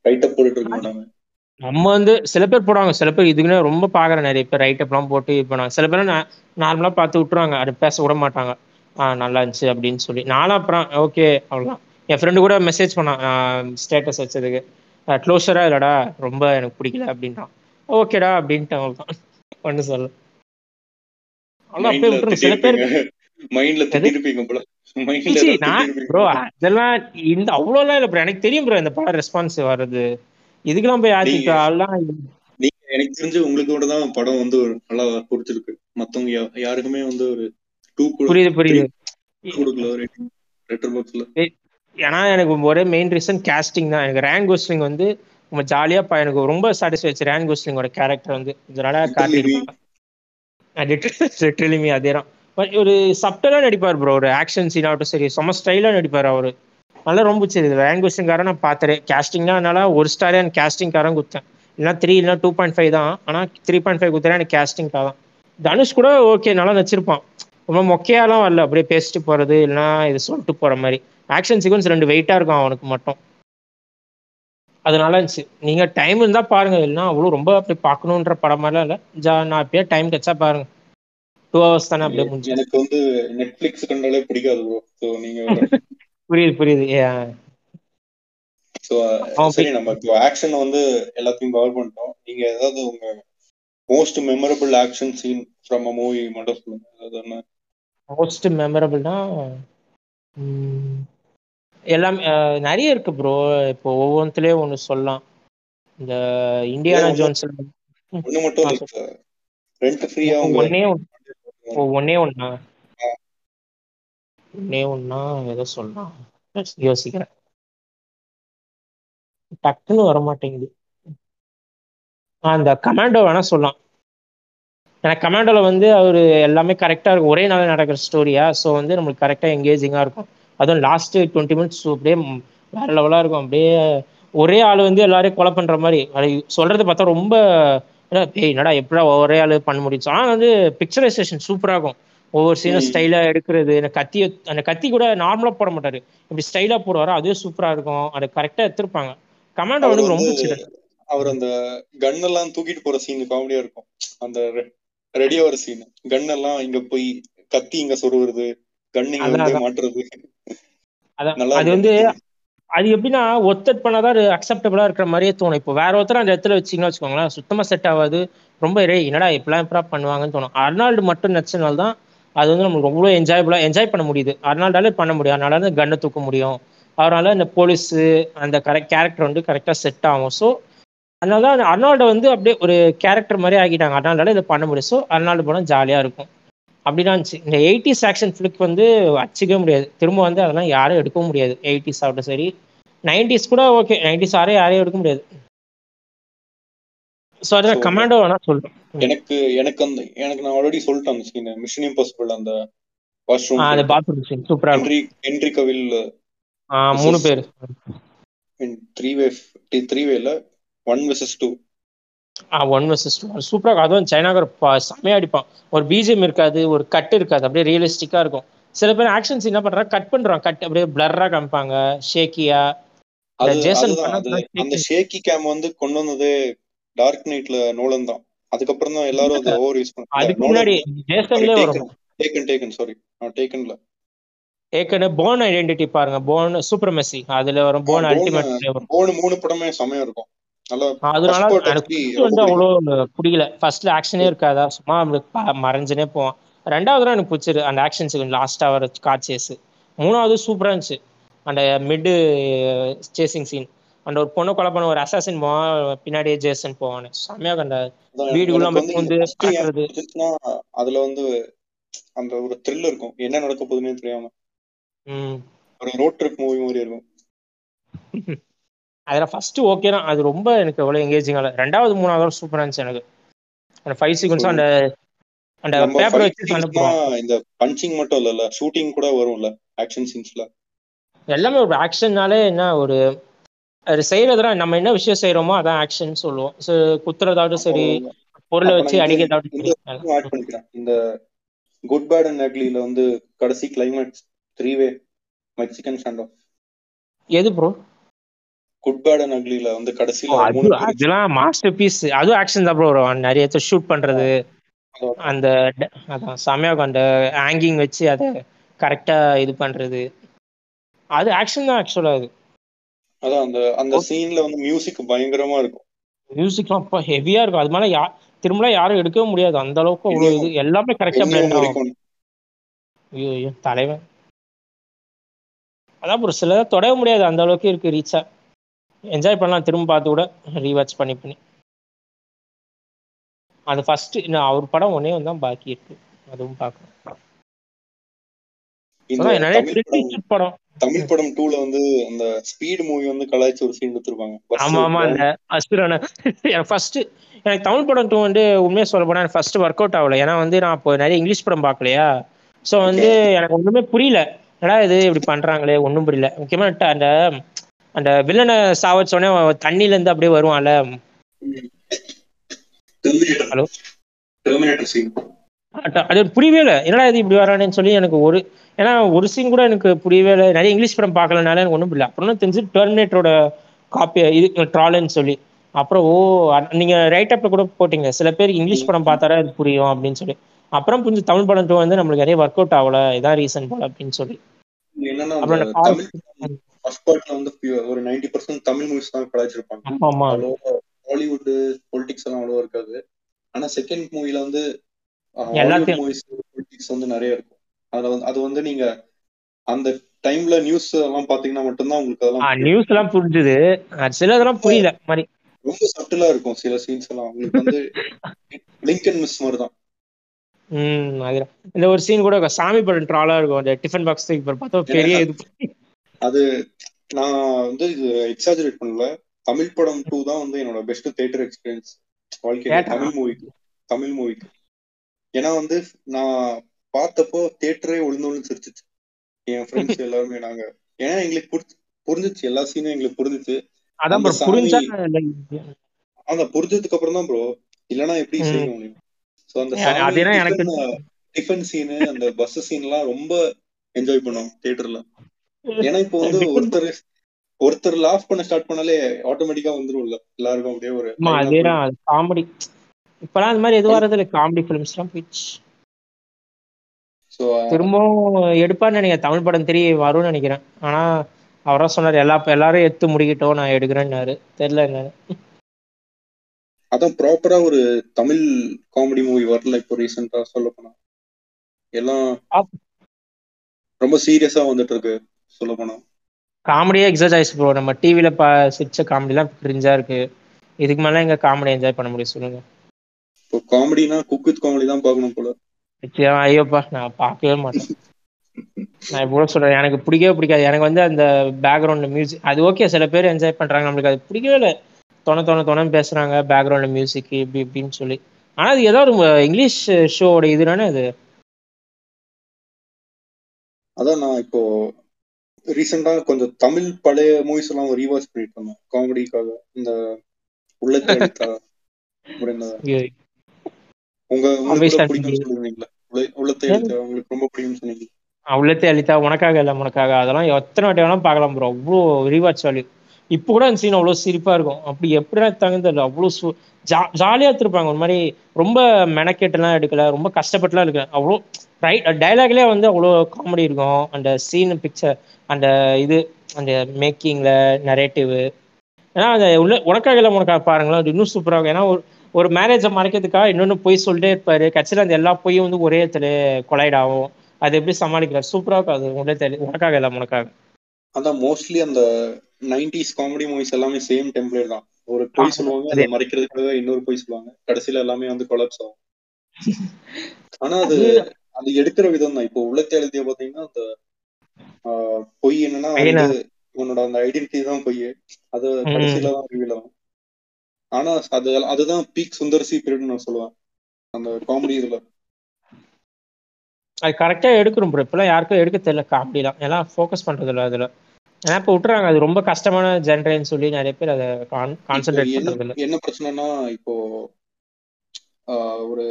ரைட்டப் போட்டுட்டு இருக்க மாட்டாங்க நம்ம வந்து சில பேர் போடுவாங்க. சில பேர் இதுக்குன்னே ரொம்ப பாக்குறேன் நிறைய பேர் ரைட் அப்லாம் போட்டு இது பண்ணாங்க சில பேர் நார்மலா பார்த்து விட்டுருவாங்க. அது பேச விட மாட்டாங்க. ஆ நல்லா இருந்துச்சு அப்படின்னு சொல்லி. நானும் அப்புறம் ஓகே அவ்வளோதான் என் ஃப்ரெண்டு கூட மெசேஜ் பண்ணான். ஸ்டேட்டஸ் வச்சதுக்கு. க்ளோஷரா இல்லடா? ரொம்ப எனக்கு பிடிக்கல அப்படின்ட்டான் ஓகேடா அப்படின்ட்டு அவ்வளோதான் ஒன்று சொல்ல சில பேர் அதெல்லாம் இந்த அவ்வளோலாம் இல்லை ப்ரோ எனக்கு தெரியும் ப்ரோ இந்த படம் ரெஸ்பான்ஸ் வர்றது. இதுக்கெல்லாம் போய் திட்டுவா அதெல்லாம் நீங்க எனக்கு தெரிஞ்சு உங்களுக்கு கூட தான் படம் வந்து ஒரு நல்லா பிடிச்சிருக்கு. மத்தவங்க யாருக்குமே வந்து ஒரு டூ புரியுது புரியுது. ஏன்னா எனக்கு ஒரே மெயின் ரீசன் casting தான். எனக்கு ரேன் கோஸ்லிங் வந்து ரொம்ப ஜாலியா எனக்கு ரொம்ப சாட்டிஸ்ஃபை ஆச்சு ரேன் கோஸ்லிங்கோட கேரக்டர் வந்து. காட்டியிருப்பாங்க லிட்டரலிமி அதே தான் ஒரு சப்டலா நடிப்பார் ப்ரோ ஒரு ஆக்ஷன் சீன் ஆகட்டும் சரி செம ஸ்டைலா நடிப்பார் அவரு. நல்லா ரொம்ப பிடிச்சது. கோஸ்லிங்காரன் நான் பார்த்துறேன் கேஸ்டிங்னா அதனால ஒரு ஸ்டாரே எனக்கு கேஸ்டிங்காரன் கொடுத்தேன் இல்லைனா த்ரீ இல்லைனா டூ பாயிண்ட் ஃபைவ் தான். ஆனால் த்ரீ பாயிண்ட் ஃபைவ் கொடுத்தேன் எனக்கு கேஸ்டிங்காக தான் தனுஷ் கூட ஓகே நல்லா நடிச்சிருப்பான். ரொம்ப மொக்கையாலாம் வரல. அப்படியே பேசிட்டு போறது இல்லைனா இது சொல்லிட்டு போற மாதிரி. ஆக்ஷன் சீக்வன்ஸ் ரெண்டு வெயிட்டா இருக்கும் அவனுக்கு மட்டும். அது நல்லா இருந்துச்சு. நீங்க டைம் இருந்தா பாருங்க. இல்லைன்னா அவ்வளோ ரொம்ப அப்படி பார்க்கணுன்ற படம் மாதிரிலாம் இல்லை. ஜா நான் அப்படியே டைம் கிடைச்சா பாருங்க. டூ ஹவர்ஸ் தானே அப்படியே முடிஞ்சு எனக்கு வந்து நெட்ஃபிளிக்ஸ் கண்டாலே பிடிக்காது ப்ரோ ஸோ நீங்க வேற புரியுது புரியுது. அவன் சரி நம்ம இப்போ ஆக்ஷன் வந்து எல்லாத்தையும் கவர் பண்ணிட்டோம். நீங்க ஏதாவது உங்க most memorable action scene from a movie மட்டும் சொல்லுங்க. அதாவது என்ன மோஸ்ட் மெமரபிள்னா எல்லாமே நிறைய இருக்கு ப்ரோ இப்போ ஒவ்வொன்றுலயே ஒன்று சொல்லலாம். இந்த இந்தியானா ஜோன்ஸ் ஒண்ணு மட்டும் ரெண்ட் ஃப்ரீயா ஒன்னே ஒன்று ஓ ஒன்னே ஒன்னே ஒன்னா எதை சொல்லலாம் யோசிக்கிறேன். டக்குன்னு வர மாட்டேங்குது அந்த கமாண்டோ வேணா சொல்லலாம். எனக்கு கமாண்டோல வந்து அவரு எல்லாமே கரெக்டா இருக்கும். ஒரே நாள் நடக்கிற ஸ்டோரியா? ஸோ வந்து நம்மளுக்கு கரெக்டா எங்கேஜிங்கா இருக்கும். அதுவும் லாஸ்ட் டுவெண்ட்டி மினிட்ஸ் அப்படியே வேற லெவலா இருக்கும். அப்படியே ஒரே ஆள் வந்து எல்லாரையும் கொலை பண்ற மாதிரி. அது சொல்றது பார்த்தா ரொம்ப ஏய் என்னடா எப்படா ஒரே ஆள் பண்ண முடியும்? ஆனால் வந்து பிக்சரைசேஷன் சூப்பராக இருக்கும். ஒவ்வொரு சீனும் ம். ஸ்டைலாக எடுக்கிறது. அந்த கத்தி அந்த கத்தி கூட நார்மலாக போட மாட்டாரு. இப்படி ஸ்டைலாக போடுவாரு அதுவே சூப்பராக இருக்கும். அது கரெக்டாக எடுத்திருப்பாங்க. கமாண்டோ வந்து ரொம்ப அவர் அந்த கன் எல்லாம் தூக்கிட்டு போற சீன் காமெடியா இருக்கும். அந்த ரெடி ஆகிற சீன் கன் எல்லாம் இங்க போய் கத்தி இங்க சொருவுறது கன் இங்க. மாட்டுறது. அது வந்து. அது எப்படின்னா ஒத்தட் பண்ணாதான் அக்செப்டபிளா இருக்கிற மாதிரியே தோணும். இப்போ வேற ஒருத்தர் அந்த இடத்துல வச்சீங்கன்னா வச்சுக்கோங்களேன் சுத்தமா செட் ஆகாது. ரொம்ப ரே என்னடா இப்படிலாம் எப்படா பண்ணுவாங்கன்னு தோணும். அர்னால்டு மட்டும் நடிச்சனால தான் அது வந்து நம்மளுக்கு ரொம்ப என்ஜாயபுளா என்ஜாய் பண்ண முடியுது. அர்னால்டாலே பண்ண முடியும். அதனால தான் கன்னை தூக்க முடியும். அவரால் இந்த போலீஸ் அந்த கரெக்ட் கேரக்டர் வந்து கரெக்டாக செட் ஆகும். ஸோ அதனால தான் அர்னால்டை வந்து அப்படியே ஒரு கேரக்டர் மாதிரி ஆக்கிட்டாங்க. அர்னால்டால இதை பண்ண முடியும். ஸோ அர்னால்டு படம் ஜாலியாக இருக்கும். அப்படிதான் இருந்துச்சு. இந்த எயிட்டிஸ் ஆக்ஷன் ஃபிளிக் வந்து அச்சிக்கவே முடியாது. திரும்ப வந்து அதெல்லாம் யாரும் எடுக்கவும் முடியாது. எயிட்டிஸ் ஆகட்டும் சரி. நைன்டிஸ் கூட ஓகே நைன்டிஸ் யாரையும் யாரையும் எடுக்க முடியாது. ஸோ அதில் கமாண்டோ வேணா சொல்றேன் எனக்கு எனக்கு அந்த எனக்கு நான் ஆல்ரெடி சொல்லிட்டேன் அந்த சீன் மிஷன் இம்பாசிபிள் அந்த ஆ, அந்த வாஷ்ரூம் பாத்ரூம் சீன் சூப்பரா ஹென்ரி ஹென்ரி கவில் ஆ, மூணு பேர். த்ரீ வே த்ரீ வேல one versus two ah one versus two சூப்பராக இருக்கும். அதுவும் சைனாகர் செம்மையா அடிப்பான். ஒரு பிஜிஎம் இருக்காது ஒரு கட் இருக்காது. அப்படியே ரியலிஸ்டிக்கா இருக்கும். சில பேர் ஆக்ஷன் சீன் என்ன பண்றாங்க கட் பண்றாங்க கட் அப்படியே பிளர்ரா காமிப்பாங்க. ஷேக்கியா ஜேசன் அந்த ஷேக்கி கேம் வந்து கொண்டு வந்ததே டார்க் நைட்ல நோலன் தான். அதுக்கப்புறம் தான் எல்லாரும் அதை ஓவர் யூஸ் அதுக்கு முன்னாடி ஜேசன்லேயே வரும். டேக்கன் டேக்கன் சாரி டேக்கன்ல ஏற்கனவே போன் ஐடென்டிட்டி பாருங்க. போன் சூப்பர் மெஸ்ஸி அதுல வரும் போன் அல்டிமேட் வரும். மூணு மூணு படமே செமையா இருக்கும். அதனால வந்து அவ்வளோ பிடிக்கல. ஃபர்ஸ்ட்ல ஆக்ஷனே இருக்காதா? சும்மா மறைஞ்சுனே போவான். ரெண்டாவது எனக்கு பிடிச்சிரு அந்த ஆக்ஷன் சீன் லாஸ்டா வர கார் சேஸ் மூணாவது சூப்பரா இருந்துச்சு. அந்த மிட் சேசிங் சீன் அந்த ஒரு பொண்ணை கொலை பண்ண ஒரு அசாசின் போவான் பின்னாடியே ஜேசன் போவான். செம்மையா அந்த அதான் வீடுக்குள்ள வந்து அதுல வந்து அந்த ஒரு த்ரில் இருக்கும். என்ன நடக்க போகுதுன்னே தெரியாம. ஒரு ரோட் ட்ரிப் மூவி மாதிரி இருக்கும். அதில் ஃபர்ஸ்ட் ஓகே தான். அது ரொம்ப எனக்கு எவ்வளோ எங்கேஜிங் ஆகல ரெண்டாவது மூணாவது சூப்பரா இருந்துச்சு எனக்கு. அந்த ஃபைவ் சீக்வன்ஸும் அந்த அந்த பேப்பர் வச்சு இந்த பஞ்சிங் மட்டும் இல்லல்ல ஷூட்டிங் கூட வரும்ல. ஆக்ஷன் சீன்ஸ்ல எல்லாமே ஒரு ஆக்ஷன்னாலே என்ன ஒரு அது செய்யறதுலாம் நம்ம என்ன விஷயம் செய்யறோமோ அதான் ஆக்ஷன் சொல்லுவோம். ஸோ குத்துறதாகட்டும் சரி பொருளை வச்சு இந்த சரி. இந்த குட் பேட் அண்ட் அக்லில வந்து கடைசி climax three way Mexican standoff எது ப்ரோ குட் பேட் அண்ட் அக்லில வந்து பேர். அதெல்லாம் மாஸ்டர் பீஸ் அதுவும் ஆக்ஷன் தான் ப்ரோ வரும் நிறைய ஷூட் பண்றது. அந்த அதான் செமையா இருக்கும் அந்த ஹேங்கிங் வச்சு அதை கரெக்டா இது பண்றது. அது ஆக்ஷன் தான் ஆக்சுவலா அது. அதான் அந்த அந்த சீன்ல வந்து மியூசிக் பயங்கரமா இருக்கும். மியூசிக்லாம் அப்பா ஹெவியா இருக்கும். அது மேல யா திரும்ப யாரும் எடுக்கவே முடியாது. அந்த அளவுக்கு அவ்வளவு இது எல்லாமே கரெக்டா பிளெண்ட் ஆகும். ஐயோ தலைவன். அதான் ஒரு சில தொடவே முடியாது. அந்த அளவுக்கு இருக்கு ரீச்சா என்ஜாய் பண்ணலாம். திரும்ப பார்த்து கூட ரீவாச் பண்ணி பண்ணி. அது ஃபர்ஸ்ட் நான் அவர் படம் ஒன்னே தான் பாக்கி இருக்கு. அதுவும் பார்க்கணும் படம் தமிழ் படம் டூல வந்து அந்த ஸ்பீட் மூவி வந்து கலாய்ச்சி ஒரு சீன் எடுத்திருப்பாங்க. ஆமா ஆமா. அந்த அசுரன ஃபர்ஸ்ட் எனக்கு தமிழ் படம் டூ வந்து உண்மையா சொல்ல போனா ஃபர்ஸ்ட் ஒர்க் அவுட் ஆகல. ஏன்னா வந்து நான் இப்போ நிறைய இங்கிலீஷ் படம் பார்க்கலையா? ஸோ வந்து எனக்கு ஒண்ணுமே புரியல. என்னடா இது இப்படி பண்றாங்களே? ஒண்ணும் புரியல. முக்கியமா அந்த அந்த வில்லனை சாவச்சோடனே தண்ணில இருந்து அப்படியே வருவான்ல. Terminator. அது புரியவே இல்லை. என்னடா இது இப்படி வரானேன்னு சொல்லி எனக்கு ஒரு ஏன்னா ஒரு சீன் கூட எனக்கு புரியவே இல்லை. நிறைய இங்கிலீஷ் படம் பார்க்கலனால எனக்கு ஒன்றும் புரியல. அப்புறம் தெரிஞ்சு டெர்மினேட்டரோட காப்பி இது ட்ராலன்னு சொல்லி. அப்புறம் ஓ நீங்க ரைட் அப்ல கூட போட்டீங்க. சில பேர் இங்கிலீஷ் படம் பார்த்தாரா அது புரியும் அப்படின்னு சொல்லி. அப்புறம் புரிஞ்சு தமிழ் படம் டூ வந்து நம்மளுக்கு நிறைய ஒர்க் அவுட் ஆகல. இதான் ரீசன் போல அப்படின்னு சொல்லி. ஒரு 90% பர்சன்ட் தமிழ் மூவிஸ் தான் ஹாலிவுட் பொலிட்டிக்ஸ் எல்லாம் அவ்வளோ இருக்காது. ஆனா செகண்ட் மூவில வந்து எல்லாத்தையும் மூவிஸ் வந்து நிறைய இருக்கும். அதுல வந்து அது வந்து நீங்க அந்த டைம்ல நியூஸ் எல்லாம் பாத்தீங்கன்னா மட்டும்தான் உங்களுக்கு அதெல்லாம். நியூஸ் எல்லாம் புரிஞ்சுது. அது சில இதெல்லாம் புரியல மாதிரி. ரொம்ப சட்டிலா இருக்கும் சில சீன்ஸ் எல்லாம். உங்களுக்கு வந்து லிங்க் அண்ட் மிஸ் மாதிரி தான் ம் அதுதான் இந்த ஒரு சீன் கூட. சாமி படம் ட்ராலா இருக்கும். அந்த டிஃபன் பாக்ஸ் பார்த்தா பெரிய இது. அது நான் வந்து இது எக்ஸாஜரேட் பண்ணல. தமிழ் படம் டூ தான் வந்து என்னோட பெஸ்ட் தியேட்டர் எக்ஸ்பீரியன்ஸ் வாழ்க்கையில? தமிழ் மூவிக்கு தமிழ் மூவிக்கு ஏன்னா வந்து நான் பார்த்தப்போ தியேட்டரே ஒழுந்து ஒழுந்து சிரிச்சிச்சு. என் ஃப்ரெண்ட்ஸ் எல்லாருமே நாங்க. ஏன்னா எங்களுக்கு புரிஞ்சு புரிஞ்சிச்சு. எல்லா சீனும் எங்களுக்கு புரிஞ்சிச்சு. அந்த புரிஞ்சதுக்கு அப்புறம் தான் ப்ரோ இல்லனா எப்படி. செய்ய முடியும் சோ அந்த டிஃபன் சீனு அந்த பஸ் சீன் எல்லாம் ரொம்ப என்ஜாய் பண்ணோம் தியேட்டர்ல. ஏன்னா இப்போ வந்து ஒருத்தர் ஒருத்தர் லாஃப் பண்ண ஸ்டார்ட் பண்ணாலே ஆட்டோமேட்டிக்கா வந்துரும்ல. எல்லாருக்கும் அப்படியே ஒரு அதேதான். காமெடி இப்பெல்லாம் அது மாதிரி எது வர்றது இல்லை காமெடி ஃபிலிம்ஸ்லாம் போயிடுச்சு. திரும்பவும் எடுப்பான்னு நினைக்கிறேன். தமிழ் படம் தெரிய வரும்னு நினைக்கிறேன். ஆனா அவரா சொன்னார் எல்லா எல்லாரும் எடுத்து முடிக்கிட்டோம் நான் எடுக்கிறேன்னாரு. தெரியல என்னன்னு. அதான் ப்ராப்பரா ஒரு தமிழ் காமெடி மூவி வரல இப்போ ரீசெண்டா சொல்ல போனா. எல்லாம். ரொம்ப சீரியஸா வந்துட்டு இருக்கு சொல்ல போனா. காமெடியே எக்ஸசைஸ் ப்ரோ நம்ம டிவில பா சிரிச்ச காமெடிலாம் கிரிஞ்சா இருக்கு. இதுக்கு மேல எங்க காமெடி என்ஜாய் பண்ண முடியும் சொல்லுங்க. இப்போ காமெடினா குக் வித் காமெடி தான் பார்க்கணும் போல. நிச்சயம் ஐயோப்பா நான் பார்க்கவே மாட்டேன். நான் இப்போ சொல்றேன் எனக்கு பிடிக்கவே பிடிக்காது. எனக்கு வந்து அந்த பேக்ரவுண்ட் மியூசிக் அது ஓகே சில பேர் என்ஜாய் பண்றாங்க நம்மளுக்கு அது பிடிக்கவே இல்லை. தொண தொண தொணன்னு பேசுறாங்க பேக்ரவுண்ட் மியூசிக் இப்படி இப்படின்னு சொல்லி. ஆனா அது ஏதோ ஒரு இங்கிலீஷ் ஷோவோட இதுதானே அது? அதான் நான் இப்போ ரீசெண்டா கொஞ்சம் தமிழ் பழைய மூவிஸ் எல்லாம் ரீவாச் பண்ணிட்டு இருந்தேன். காமெடிக்காக இந்த உள்ளத்தை உள்ள- உள்ளத்தை அடித்தா உங்களுக்கு ரொம்ப பிடிக்கும்னு சொன்னீங்க. உள்ளத்தே அளித்தா உனக்காக இல்லை உனக்காக. அதெல்லாம் எத்தனை வாட்டி வேணாலும் பார்க்கலாம் ப்ரோ அவ்வளோ ரீவாச் வேல்யூ இப்போ கூட அந்த சீன் அவ்வளோ சிரிப்பா இருக்கும். அப்படி எப்படிடா தகுந்தது அவ்வளோ சு ஜா ஜாலியாக எடுத்திருப்பாங்க. ஒரு மாதிரி ரொம்ப மெனக்கெட்டுலாம் எடுக்கல. ரொம்ப கஷ்டப்பட்டுலாம் எடுக்கல. அவ்வளோ ரைட் டைலாக்லேயே வந்து அவ்வளோ காமெடி இருக்கும். அந்த சீன் பிக்சர் அந்த இது அந்த மேக்கிங்ல நரேட்டிவ் ஏன்னா அந்த உள்ள உனக்காக இல்லை உனக்காக பாருங்களேன். அது இன்னும் சூப்பராக இருக்கும். ஏன்னா ஒரு ஒரு மேரேஜை மறைக்கிறதுக்காக இன்னொன்று போய் சொல்லிட்டே இருப்பாரு. கட்சியில் அந்த எல்லா பொய்யும் வந்து ஒரே இடத்துல கொலைட் ஆகும். அது எப்படி சமாளிக்கிறார்? சூப்பரா இருக்கும் அது உடனே தெரியல உனக்காக இல்லை உனக்காக. அதான் மோஸ்ட்லி அந்த நைன்டிஸ் காமெடி மூவிஸ் எல்லாமே சேம் டெம்ப்ளேட் தான். ஒரு பொய் சொல்லுவாங்க அதே. மறைக்கிறதுக்காக இன்னொரு பொய் சொல்லுவாங்க. கடைசியில எல்லாமே வந்து கொலாப்ஸ் ஆகும். ஆனா அது அது எடுக்கிற விதம் தான் இப்போ உள்ளத்தை எழுதிய பாத்தீங்கன்னா அந்த பொய் என்னன்னா உன்னோட அந்த ஐடென்டிட்டி தான் பொய். அது. கடைசியில தான் ரிவீல் ஆகும். ஆனா அது அதுதான் பீக் சுந்தர்சி பீரியட் நான் சொல்லுவேன். அந்த காமெடி இதுல. அது கரெக்டா எடுக்கணும் ப்ரோ இப்பெல்லாம் யாருக்கும் எடுக்க தெரியல காமெடிலாம். எல்லாம் ஃபோக்கஸ் பண்றது இல்லை அதுல. ஏன்னா இப்போ விட்டுறாங்க. அது ரொம்ப கஷ்டமான ஜென்ரேன்னு சொல்லி நிறைய பேர் அதை கான்சென்ட்ரேட் பண்றது என்ன பிரச்சனைனா இப்போ ஒரு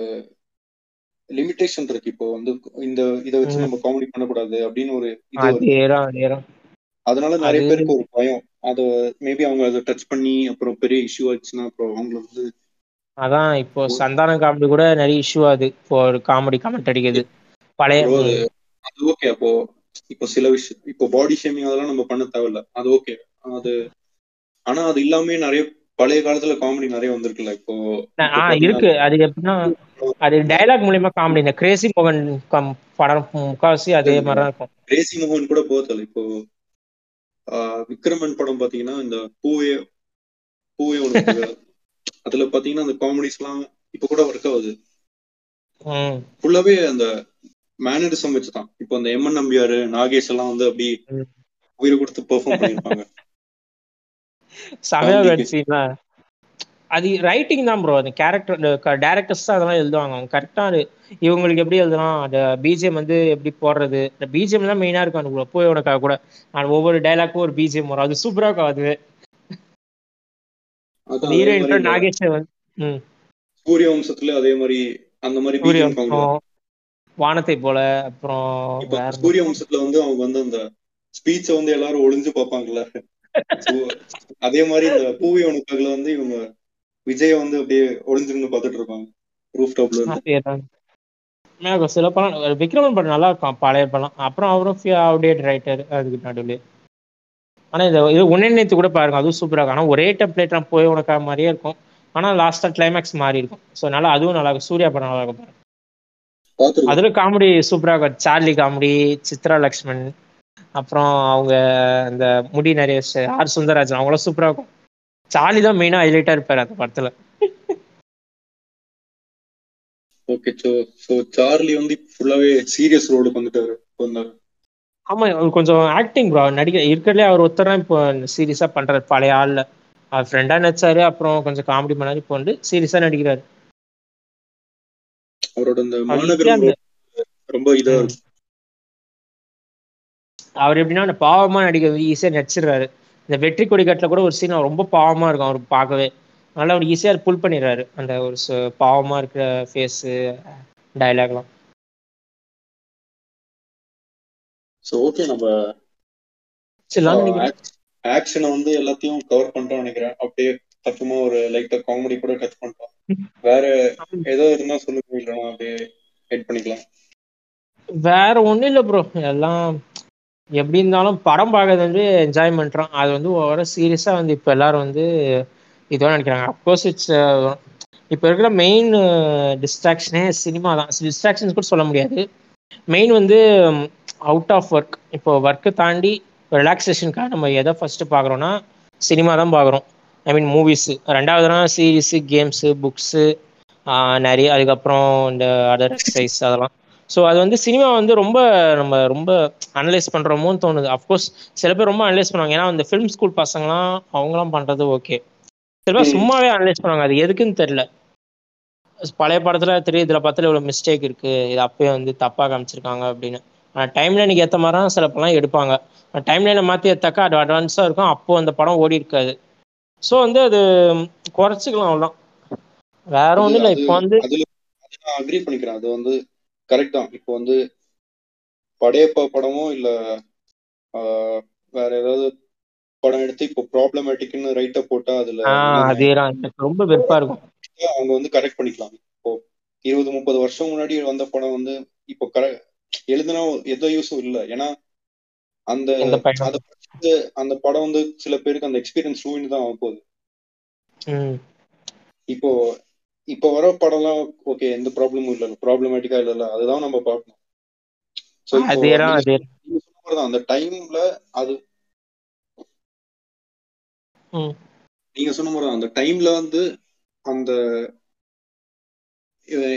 லிமிடேஷன் இருக்கு. இப்போ வந்து இந்த இதை வச்சு. நம்ம காமெடி பண்ணக்கூடாது அப்படின்னு ஒரு அதனால நிறைய பேருக்கு ஒரு பயம். அத மேபி அவங்க அதை டச் பண்ணி அப்புறம் பெரிய இஷ்யூ ஆச்சுன்னா அப்புறம் அவங்கள வந்து அதான் இப்போ சந்தானம் காமெடி கூட நிறைய இஷ்யூ ஆகுது. இப்போ ஒரு காமெடி கமெண்ட் அடிக்குது பழைய அது ஓகே அப்போ இப்போ சில விஷயம் இப்போ பாடி ஷேமிங் அதெல்லாம் நம்ம பண்ண தேவையில்ல. அது ஓகே அது ஆனா அது இல்லாம நிறைய பழைய காலத்துல காமெடி நிறைய வந்திருக்குல்ல. இப்போ இருக்கு. அது எப்படின்னா அது டைலாக் மூலியமா காமெடி இந்த கிரேசி மோகன் படம் முக்காவாசி அதே மாதிரி இருக்கும். கிரேசி மோகன் கூட போத்தல இப்போ விக்ரமன் படம் பாத்தீங்கன்னா இந்த பூவே பூவே அதுல பாத்தீங்கன்னா அந்த காமெடிஸ் எல்லாம் இப்ப கூட ஒர்க் ஆகுது. ஃபுல்லாவே அந்த மேனரிசம் வச்சுதான். இப்போ அந்த எம்என் நம்பியாரு நாகேஷ் எல்லாம் வந்து அப்படி. உயிரை கொடுத்து பெர்ஃபார்ம் பண்ணிருப்பாங்க அது ரைட்டிங் தான் ப்ரோ அந்த கேரக்டர் டேரக்டர்ஸ் தான் அதெல்லாம் எழுதுவாங்க. அவங்க கரெக்டா இவங்களுக்கு எப்படி எழுதலாம்? அந்த பிஜிஎம் வந்து எப்படி போடுறது? இந்த பிஜிஎம் தான் மெயினா இருக்கும். அந்த போயோடக்காக கூட அந்த ஒவ்வொரு டைலாக்கும் ஒரு பிஜிஎம் வரும். அது சூப்பரா இருக்கும் அது. அதே ஹீரோயின் நாகேஷ் வந்து சூரிய வம்சத்துல அதே மாதிரி அந்த மாதிரி வானத்தை போல அப்புறம் சூரிய வம்சத்துல வந்து அவங்க வந்து அந்த ஸ்பீச்ச வந்து எல்லாரும் ஒளிஞ்சு பார்ப்பாங்கல்ல. அதே மாதிரி இந்த பூவி உனக்காகல வந்து இவங்க விஜய வந்து அப்படியே ஒளிஞ்சிருந்து பார்த்துட்டு இருப்பாங்க. ரூஃப் டாப்ல. எனக்கு சில படம் விக்ரமன் படம் நல்லா இருக்கும் பழைய படம். அப்புறம் அவரும் அவுடேட் ரைட்டர் அதுக்கு நடுவில் ஆனா இது இது உன்னிணைத்து கூட பாருங்க அதுவும் சூப்பரா இருக்கும். ஆனா ஒரே டெம்ப்ளேட் போய் உனக்கா மாதிரியே இருக்கும். ஆனா லாஸ்டா கிளைமேக்ஸ் மாறி இருக்கும். ஸோ அதனால அதுவும் நல்லா இருக்கும். சூர்யா படம் நல்லா இருக்கும் அதுல காமெடி சூப்பரா இருக்கும். சார்லி காமெடி சித்ரா லக்ஷ்மன் அப்புறம் அவங்க அந்த முடி நிறைய ஆர் சுந்தரராஜன் அவங்களாம் சூப்பரா இருக்கும். சார்லி தான் மெயினா ஹைலைட்டா இருப்பாரு அந்த படத்துல. ஓகே சோ சோ சார்லி வந்து ஃபுல்லாவே சீரியஸ் ரோலுக்கு வந்துட்டாரு வந்தாரு. ஆமா கொஞ்சம் ஆக்டிங் ப்ரோ நடிக்க இருக்கிறதுலே அவர் ஒருத்தர் தான் இப்போ சீரியஸா பண்றாரு. பழைய ஆள்ல. அவர் ஃப்ரெண்டா நடிச்சாரு அப்புறம் கொஞ்சம் காமெடி பண்ணாரு இப்போ வந்து சீரியஸா நடிக்கிறாரு. அவரோட அவர் மாநகரம் ரொம்ப இதா அவர் எப்படின்னா அந்த பாவமா நடிக்க ஈஸியா நடிச்சிடுறாரு. இந்த வெற்றி கொடிக்கட்டில் கூட ஒரு சீன் ரொம்ப பாவமா இருக்கும். அவர் பார்க்கவே. அதனால அவர் ஈஸியா புல் பண்ணிடுறாரு. அந்த ஒரு ச- பாவமா இருக்கிற ஃபேஸு டைலாக்லாம் சோ ஓகே நம்ம ஆக்ஷனை வந்து எல்லாத்தையும் கவர் பண்ணிட்டோம் நினைக்கிறேன். அப்படியே தப்புமா ஒரு லைட்டா காமெடி கூட டச் பண்ணிட்டோம். வேற ஏதோ இருந்தா சொல்லுங்க அப்படியே ஹெட் பண்ணிக்கலாம். வேற ஒண்ணும் இல்லை ப்ரோ எல்லாம் எப்படி இருந்தாலும் படம் பார்க்கறது வந்து என்ஜாய் அது வந்து ஓவர சீரியஸாக வந்து இப்போ எல்லாரும் வந்து இதோ நினைக்கிறாங்க. அப்கோர்ஸ் இட்ஸ் இப்போ இருக்கிற மெயின் டிஸ்ட்ராக்ஷனே சினிமா தான். டிஸ்ட்ராக்ஷன்ஸ் கூட சொல்ல முடியாது. மெயின் வந்து அவுட் ஆஃப் ஒர்க் இப்போ ஒர்க்கை தாண்டி ரிலாக்ஸேஷனுக்காக நம்ம எதை ஃபஸ்ட்டு பார்க்குறோன்னா சினிமா தான் பார்க்குறோம். ஐ மீன் மூவிஸு ரெண்டாவதுனா சீரீஸு கேம்ஸு புக்ஸு நிறைய. அதுக்கப்புறம் இந்த அதர் எக்ஸசைஸ் அதெல்லாம். ஸோ அது வந்து சினிமா வந்து ரொம்ப நம்ம ரொம்ப அனலைஸ் பண்ணுறோமோன்னு தோணுது. அஃப்கோர்ஸ் சில பேர் ரொம்ப அனலைஸ் பண்ணுவாங்க. ஏன்னா அந்த ஃபிலிம் ஸ்கூல் பசங்களாம் அவங்களாம் பண்ணுறது ஓகே சில பேர். சும்மாவே அனலைஸ் பண்ணுவாங்க. அது எதுக்குன்னு தெரியல. பழைய படத்துல தெரியும் இதுல படத்துல இவ்வளவு மிஸ்டேக் இருக்கு. இது அப்பயே வந்து தப்பா காமிச்சிருக்காங்க அப்படின்னு. ஆனால் டைம் லைனுக்கு ஏற்ற மாதிரி தான் சில படம் எடுப்பாங்க. டைம் லைனை மாற்றி எடுத்தாக்கா அது அட்வான்ஸாக இருக்கும். அப்போ அந்த படம் ஓடி இருக்காது. ஸோ வந்து அது குறைச்சிக்கலாம் அவ்வளோதான் வேற ஒன்றும் இல்லை. இப்போ வந்து அக்ரி பண்ணிக்கிறேன். அது வந்து கரெக்ட் தான். இப்போ வந்து படையப்பா படமோ இல்ல வேற ஏதாவது படம் எடுத்து இப்போ ப்ராப்ளமேட்டிக்னு ரைட்டா போட்டா அதுல அதேதான். ரொம்ப வெறுப்பா இருக்கும். அவங்க வந்து கரெக்ட் பண்ணிக்கலாம். இப்போ இருபது முப்பது வருஷம் முன்னாடி வந்த படம் வந்து இப்போ கரெக்ட் எழுதுனா எந்த யூஸும் இல்ல. ஏன்னா அந்த படிச்சுட்டு அந்த படம் வந்து சில பேருக்கு அந்த எக்ஸ்பீரியன்ஸ் ரூயின் தான் ஆக போகுது இப்போ இப்போ வர படம்லாம் ஓகே எந்த ப்ராப்ளமும் இல்ல. ப்ராப்ளமேட்டிக்கா இல்ல அதுதான் நம்ம பார்க்கணும். அதேதான் அந்த டைம்ல அது நீங்க சொன்ன மாதிரி அந்த டைம்ல வந்து அந்த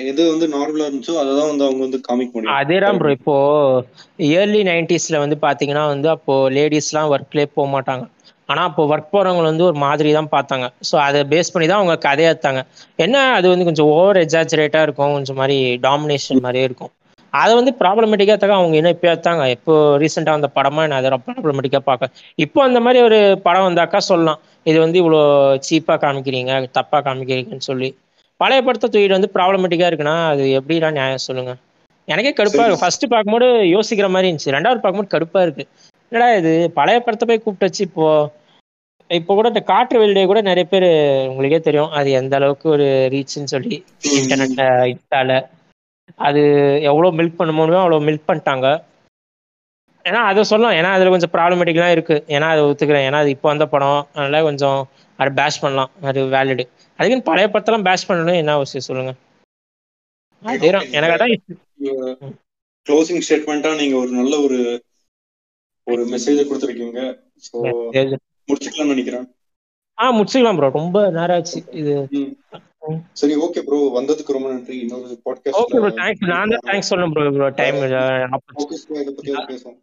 எது வந்து நார்மலா இருந்துச்சோ அதை தான் வந்து அவங்க வந்து காமிக்க முடியும் அதேதான் ப்ரோ இப்போ இயர்லி நைன்டிஸ்ல வந்து பாத்தீங்கன்னா வந்து அப்போ லேடிஸ்லாம் ஒர்க்லேயே போக மாட்டாங்க. ஆனா அப்போ ஒர்க் போறவங்க வந்து ஒரு மாதிரி தான் பார்த்தாங்க. ஸோ அதை பேஸ் பண்ணி தான் அவங்க கதையை எடுத்தாங்க என்ன? அது வந்து கொஞ்சம் ஓவர் எக்ஸாஜரேட்டா இருக்கும். கொஞ்சம் மாதிரி டாமினேஷன் மாதிரியே இருக்கும். அதை வந்து ப்ராப்ளமேட்டிக்காக தக்க அவங்க என்ன இப்போ எடுத்தாங்க? இப்போ ரீசெண்டாக வந்த படமா நான் அதை ப்ராப்ளமேட்டிக்காக பார்க்க. இப்போ அந்த மாதிரி ஒரு படம் வந்தாக்கா சொல்லலாம். இது வந்து இவ்வளோ சீப்பாக காமிக்கிறீங்க தப்பாக காமிக்கிறீங்கன்னு சொல்லி. பழைய படத்தை தூக்கிட்டு வந்து ப்ராப்ளமேட்டிக்காக இருக்குன்னா அது எப்படிடா நியாயம் சொல்லுங்க. எனக்கே கடுப்பா சரி. இருக்கு. ஃபர்ஸ்ட் பார்க்கும்போது யோசிக்கிற மாதிரி இருந்துச்சு. ரெண்டாவது பார்க்கும்போது கடுப்பா இருக்கு. என்னடா இது? பழைய படத்தை போய் கூப்பிட்டு வச்சு இப்போ. இப்போ கூட இந்த காற்று வெளியிட கூட நிறைய பேர் உங்களுக்கே தெரியும். அது எந்த அளவுக்கு ஒரு ரீச்னு சொல்லி இன்டர்நெட்ல இன்ஸ்டால. அது எவ்வளோ மில்க் பண்ண முடியுமோ அவ்வளோ மில்க் பண்ணிட்டாங்க. ஏன்னா அதை சொல்லலாம். ஏன்னா அதில் கொஞ்சம் ப்ராப்ளமேட்டிக்லாம் இருக்கு. ஏன்னா அதை ஒத்துக்கிறேன். ஏன்னா அது இப்போ வந்த படம். அதனால கொஞ்சம் அதை பேஷ் பண்ணலாம். அது வேலிடு அதுக்குன்னு பழைய படத்தெல்லாம் பேஷ் பண்ணணும் என்ன அவசியம் சொல்லுங்க? அதேதான் எனக்கு அதான் க்ளோசிங் ஸ்டேட்மெண்ட்டா நீங்க ஒரு நல்ல ஒரு ஒரு மெசேஜ் கொடுத்துருக்கீங்க ஸோ முடிச்சுக்கலாம்னு நினைக்கிறேன் ஆ முடிச்சுக்கலாம் ப்ரோ ரொம்ப நேரம் ஆச்சு இது சரி ஓகே ப்ரோ வந்ததுக்கு ரொம்ப நன்றி இன்னொரு பாட்காஸ்ட் ஓகே ப்ரோ தேங்க்ஸ் நான் தான் தேங்க்ஸ் சொல்லணும் ப்ரோ ப்ரோ டைம் ஓகே இத பத்தி பேசுவோம்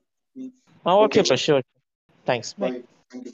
ஆ okay bro sure thanks thank you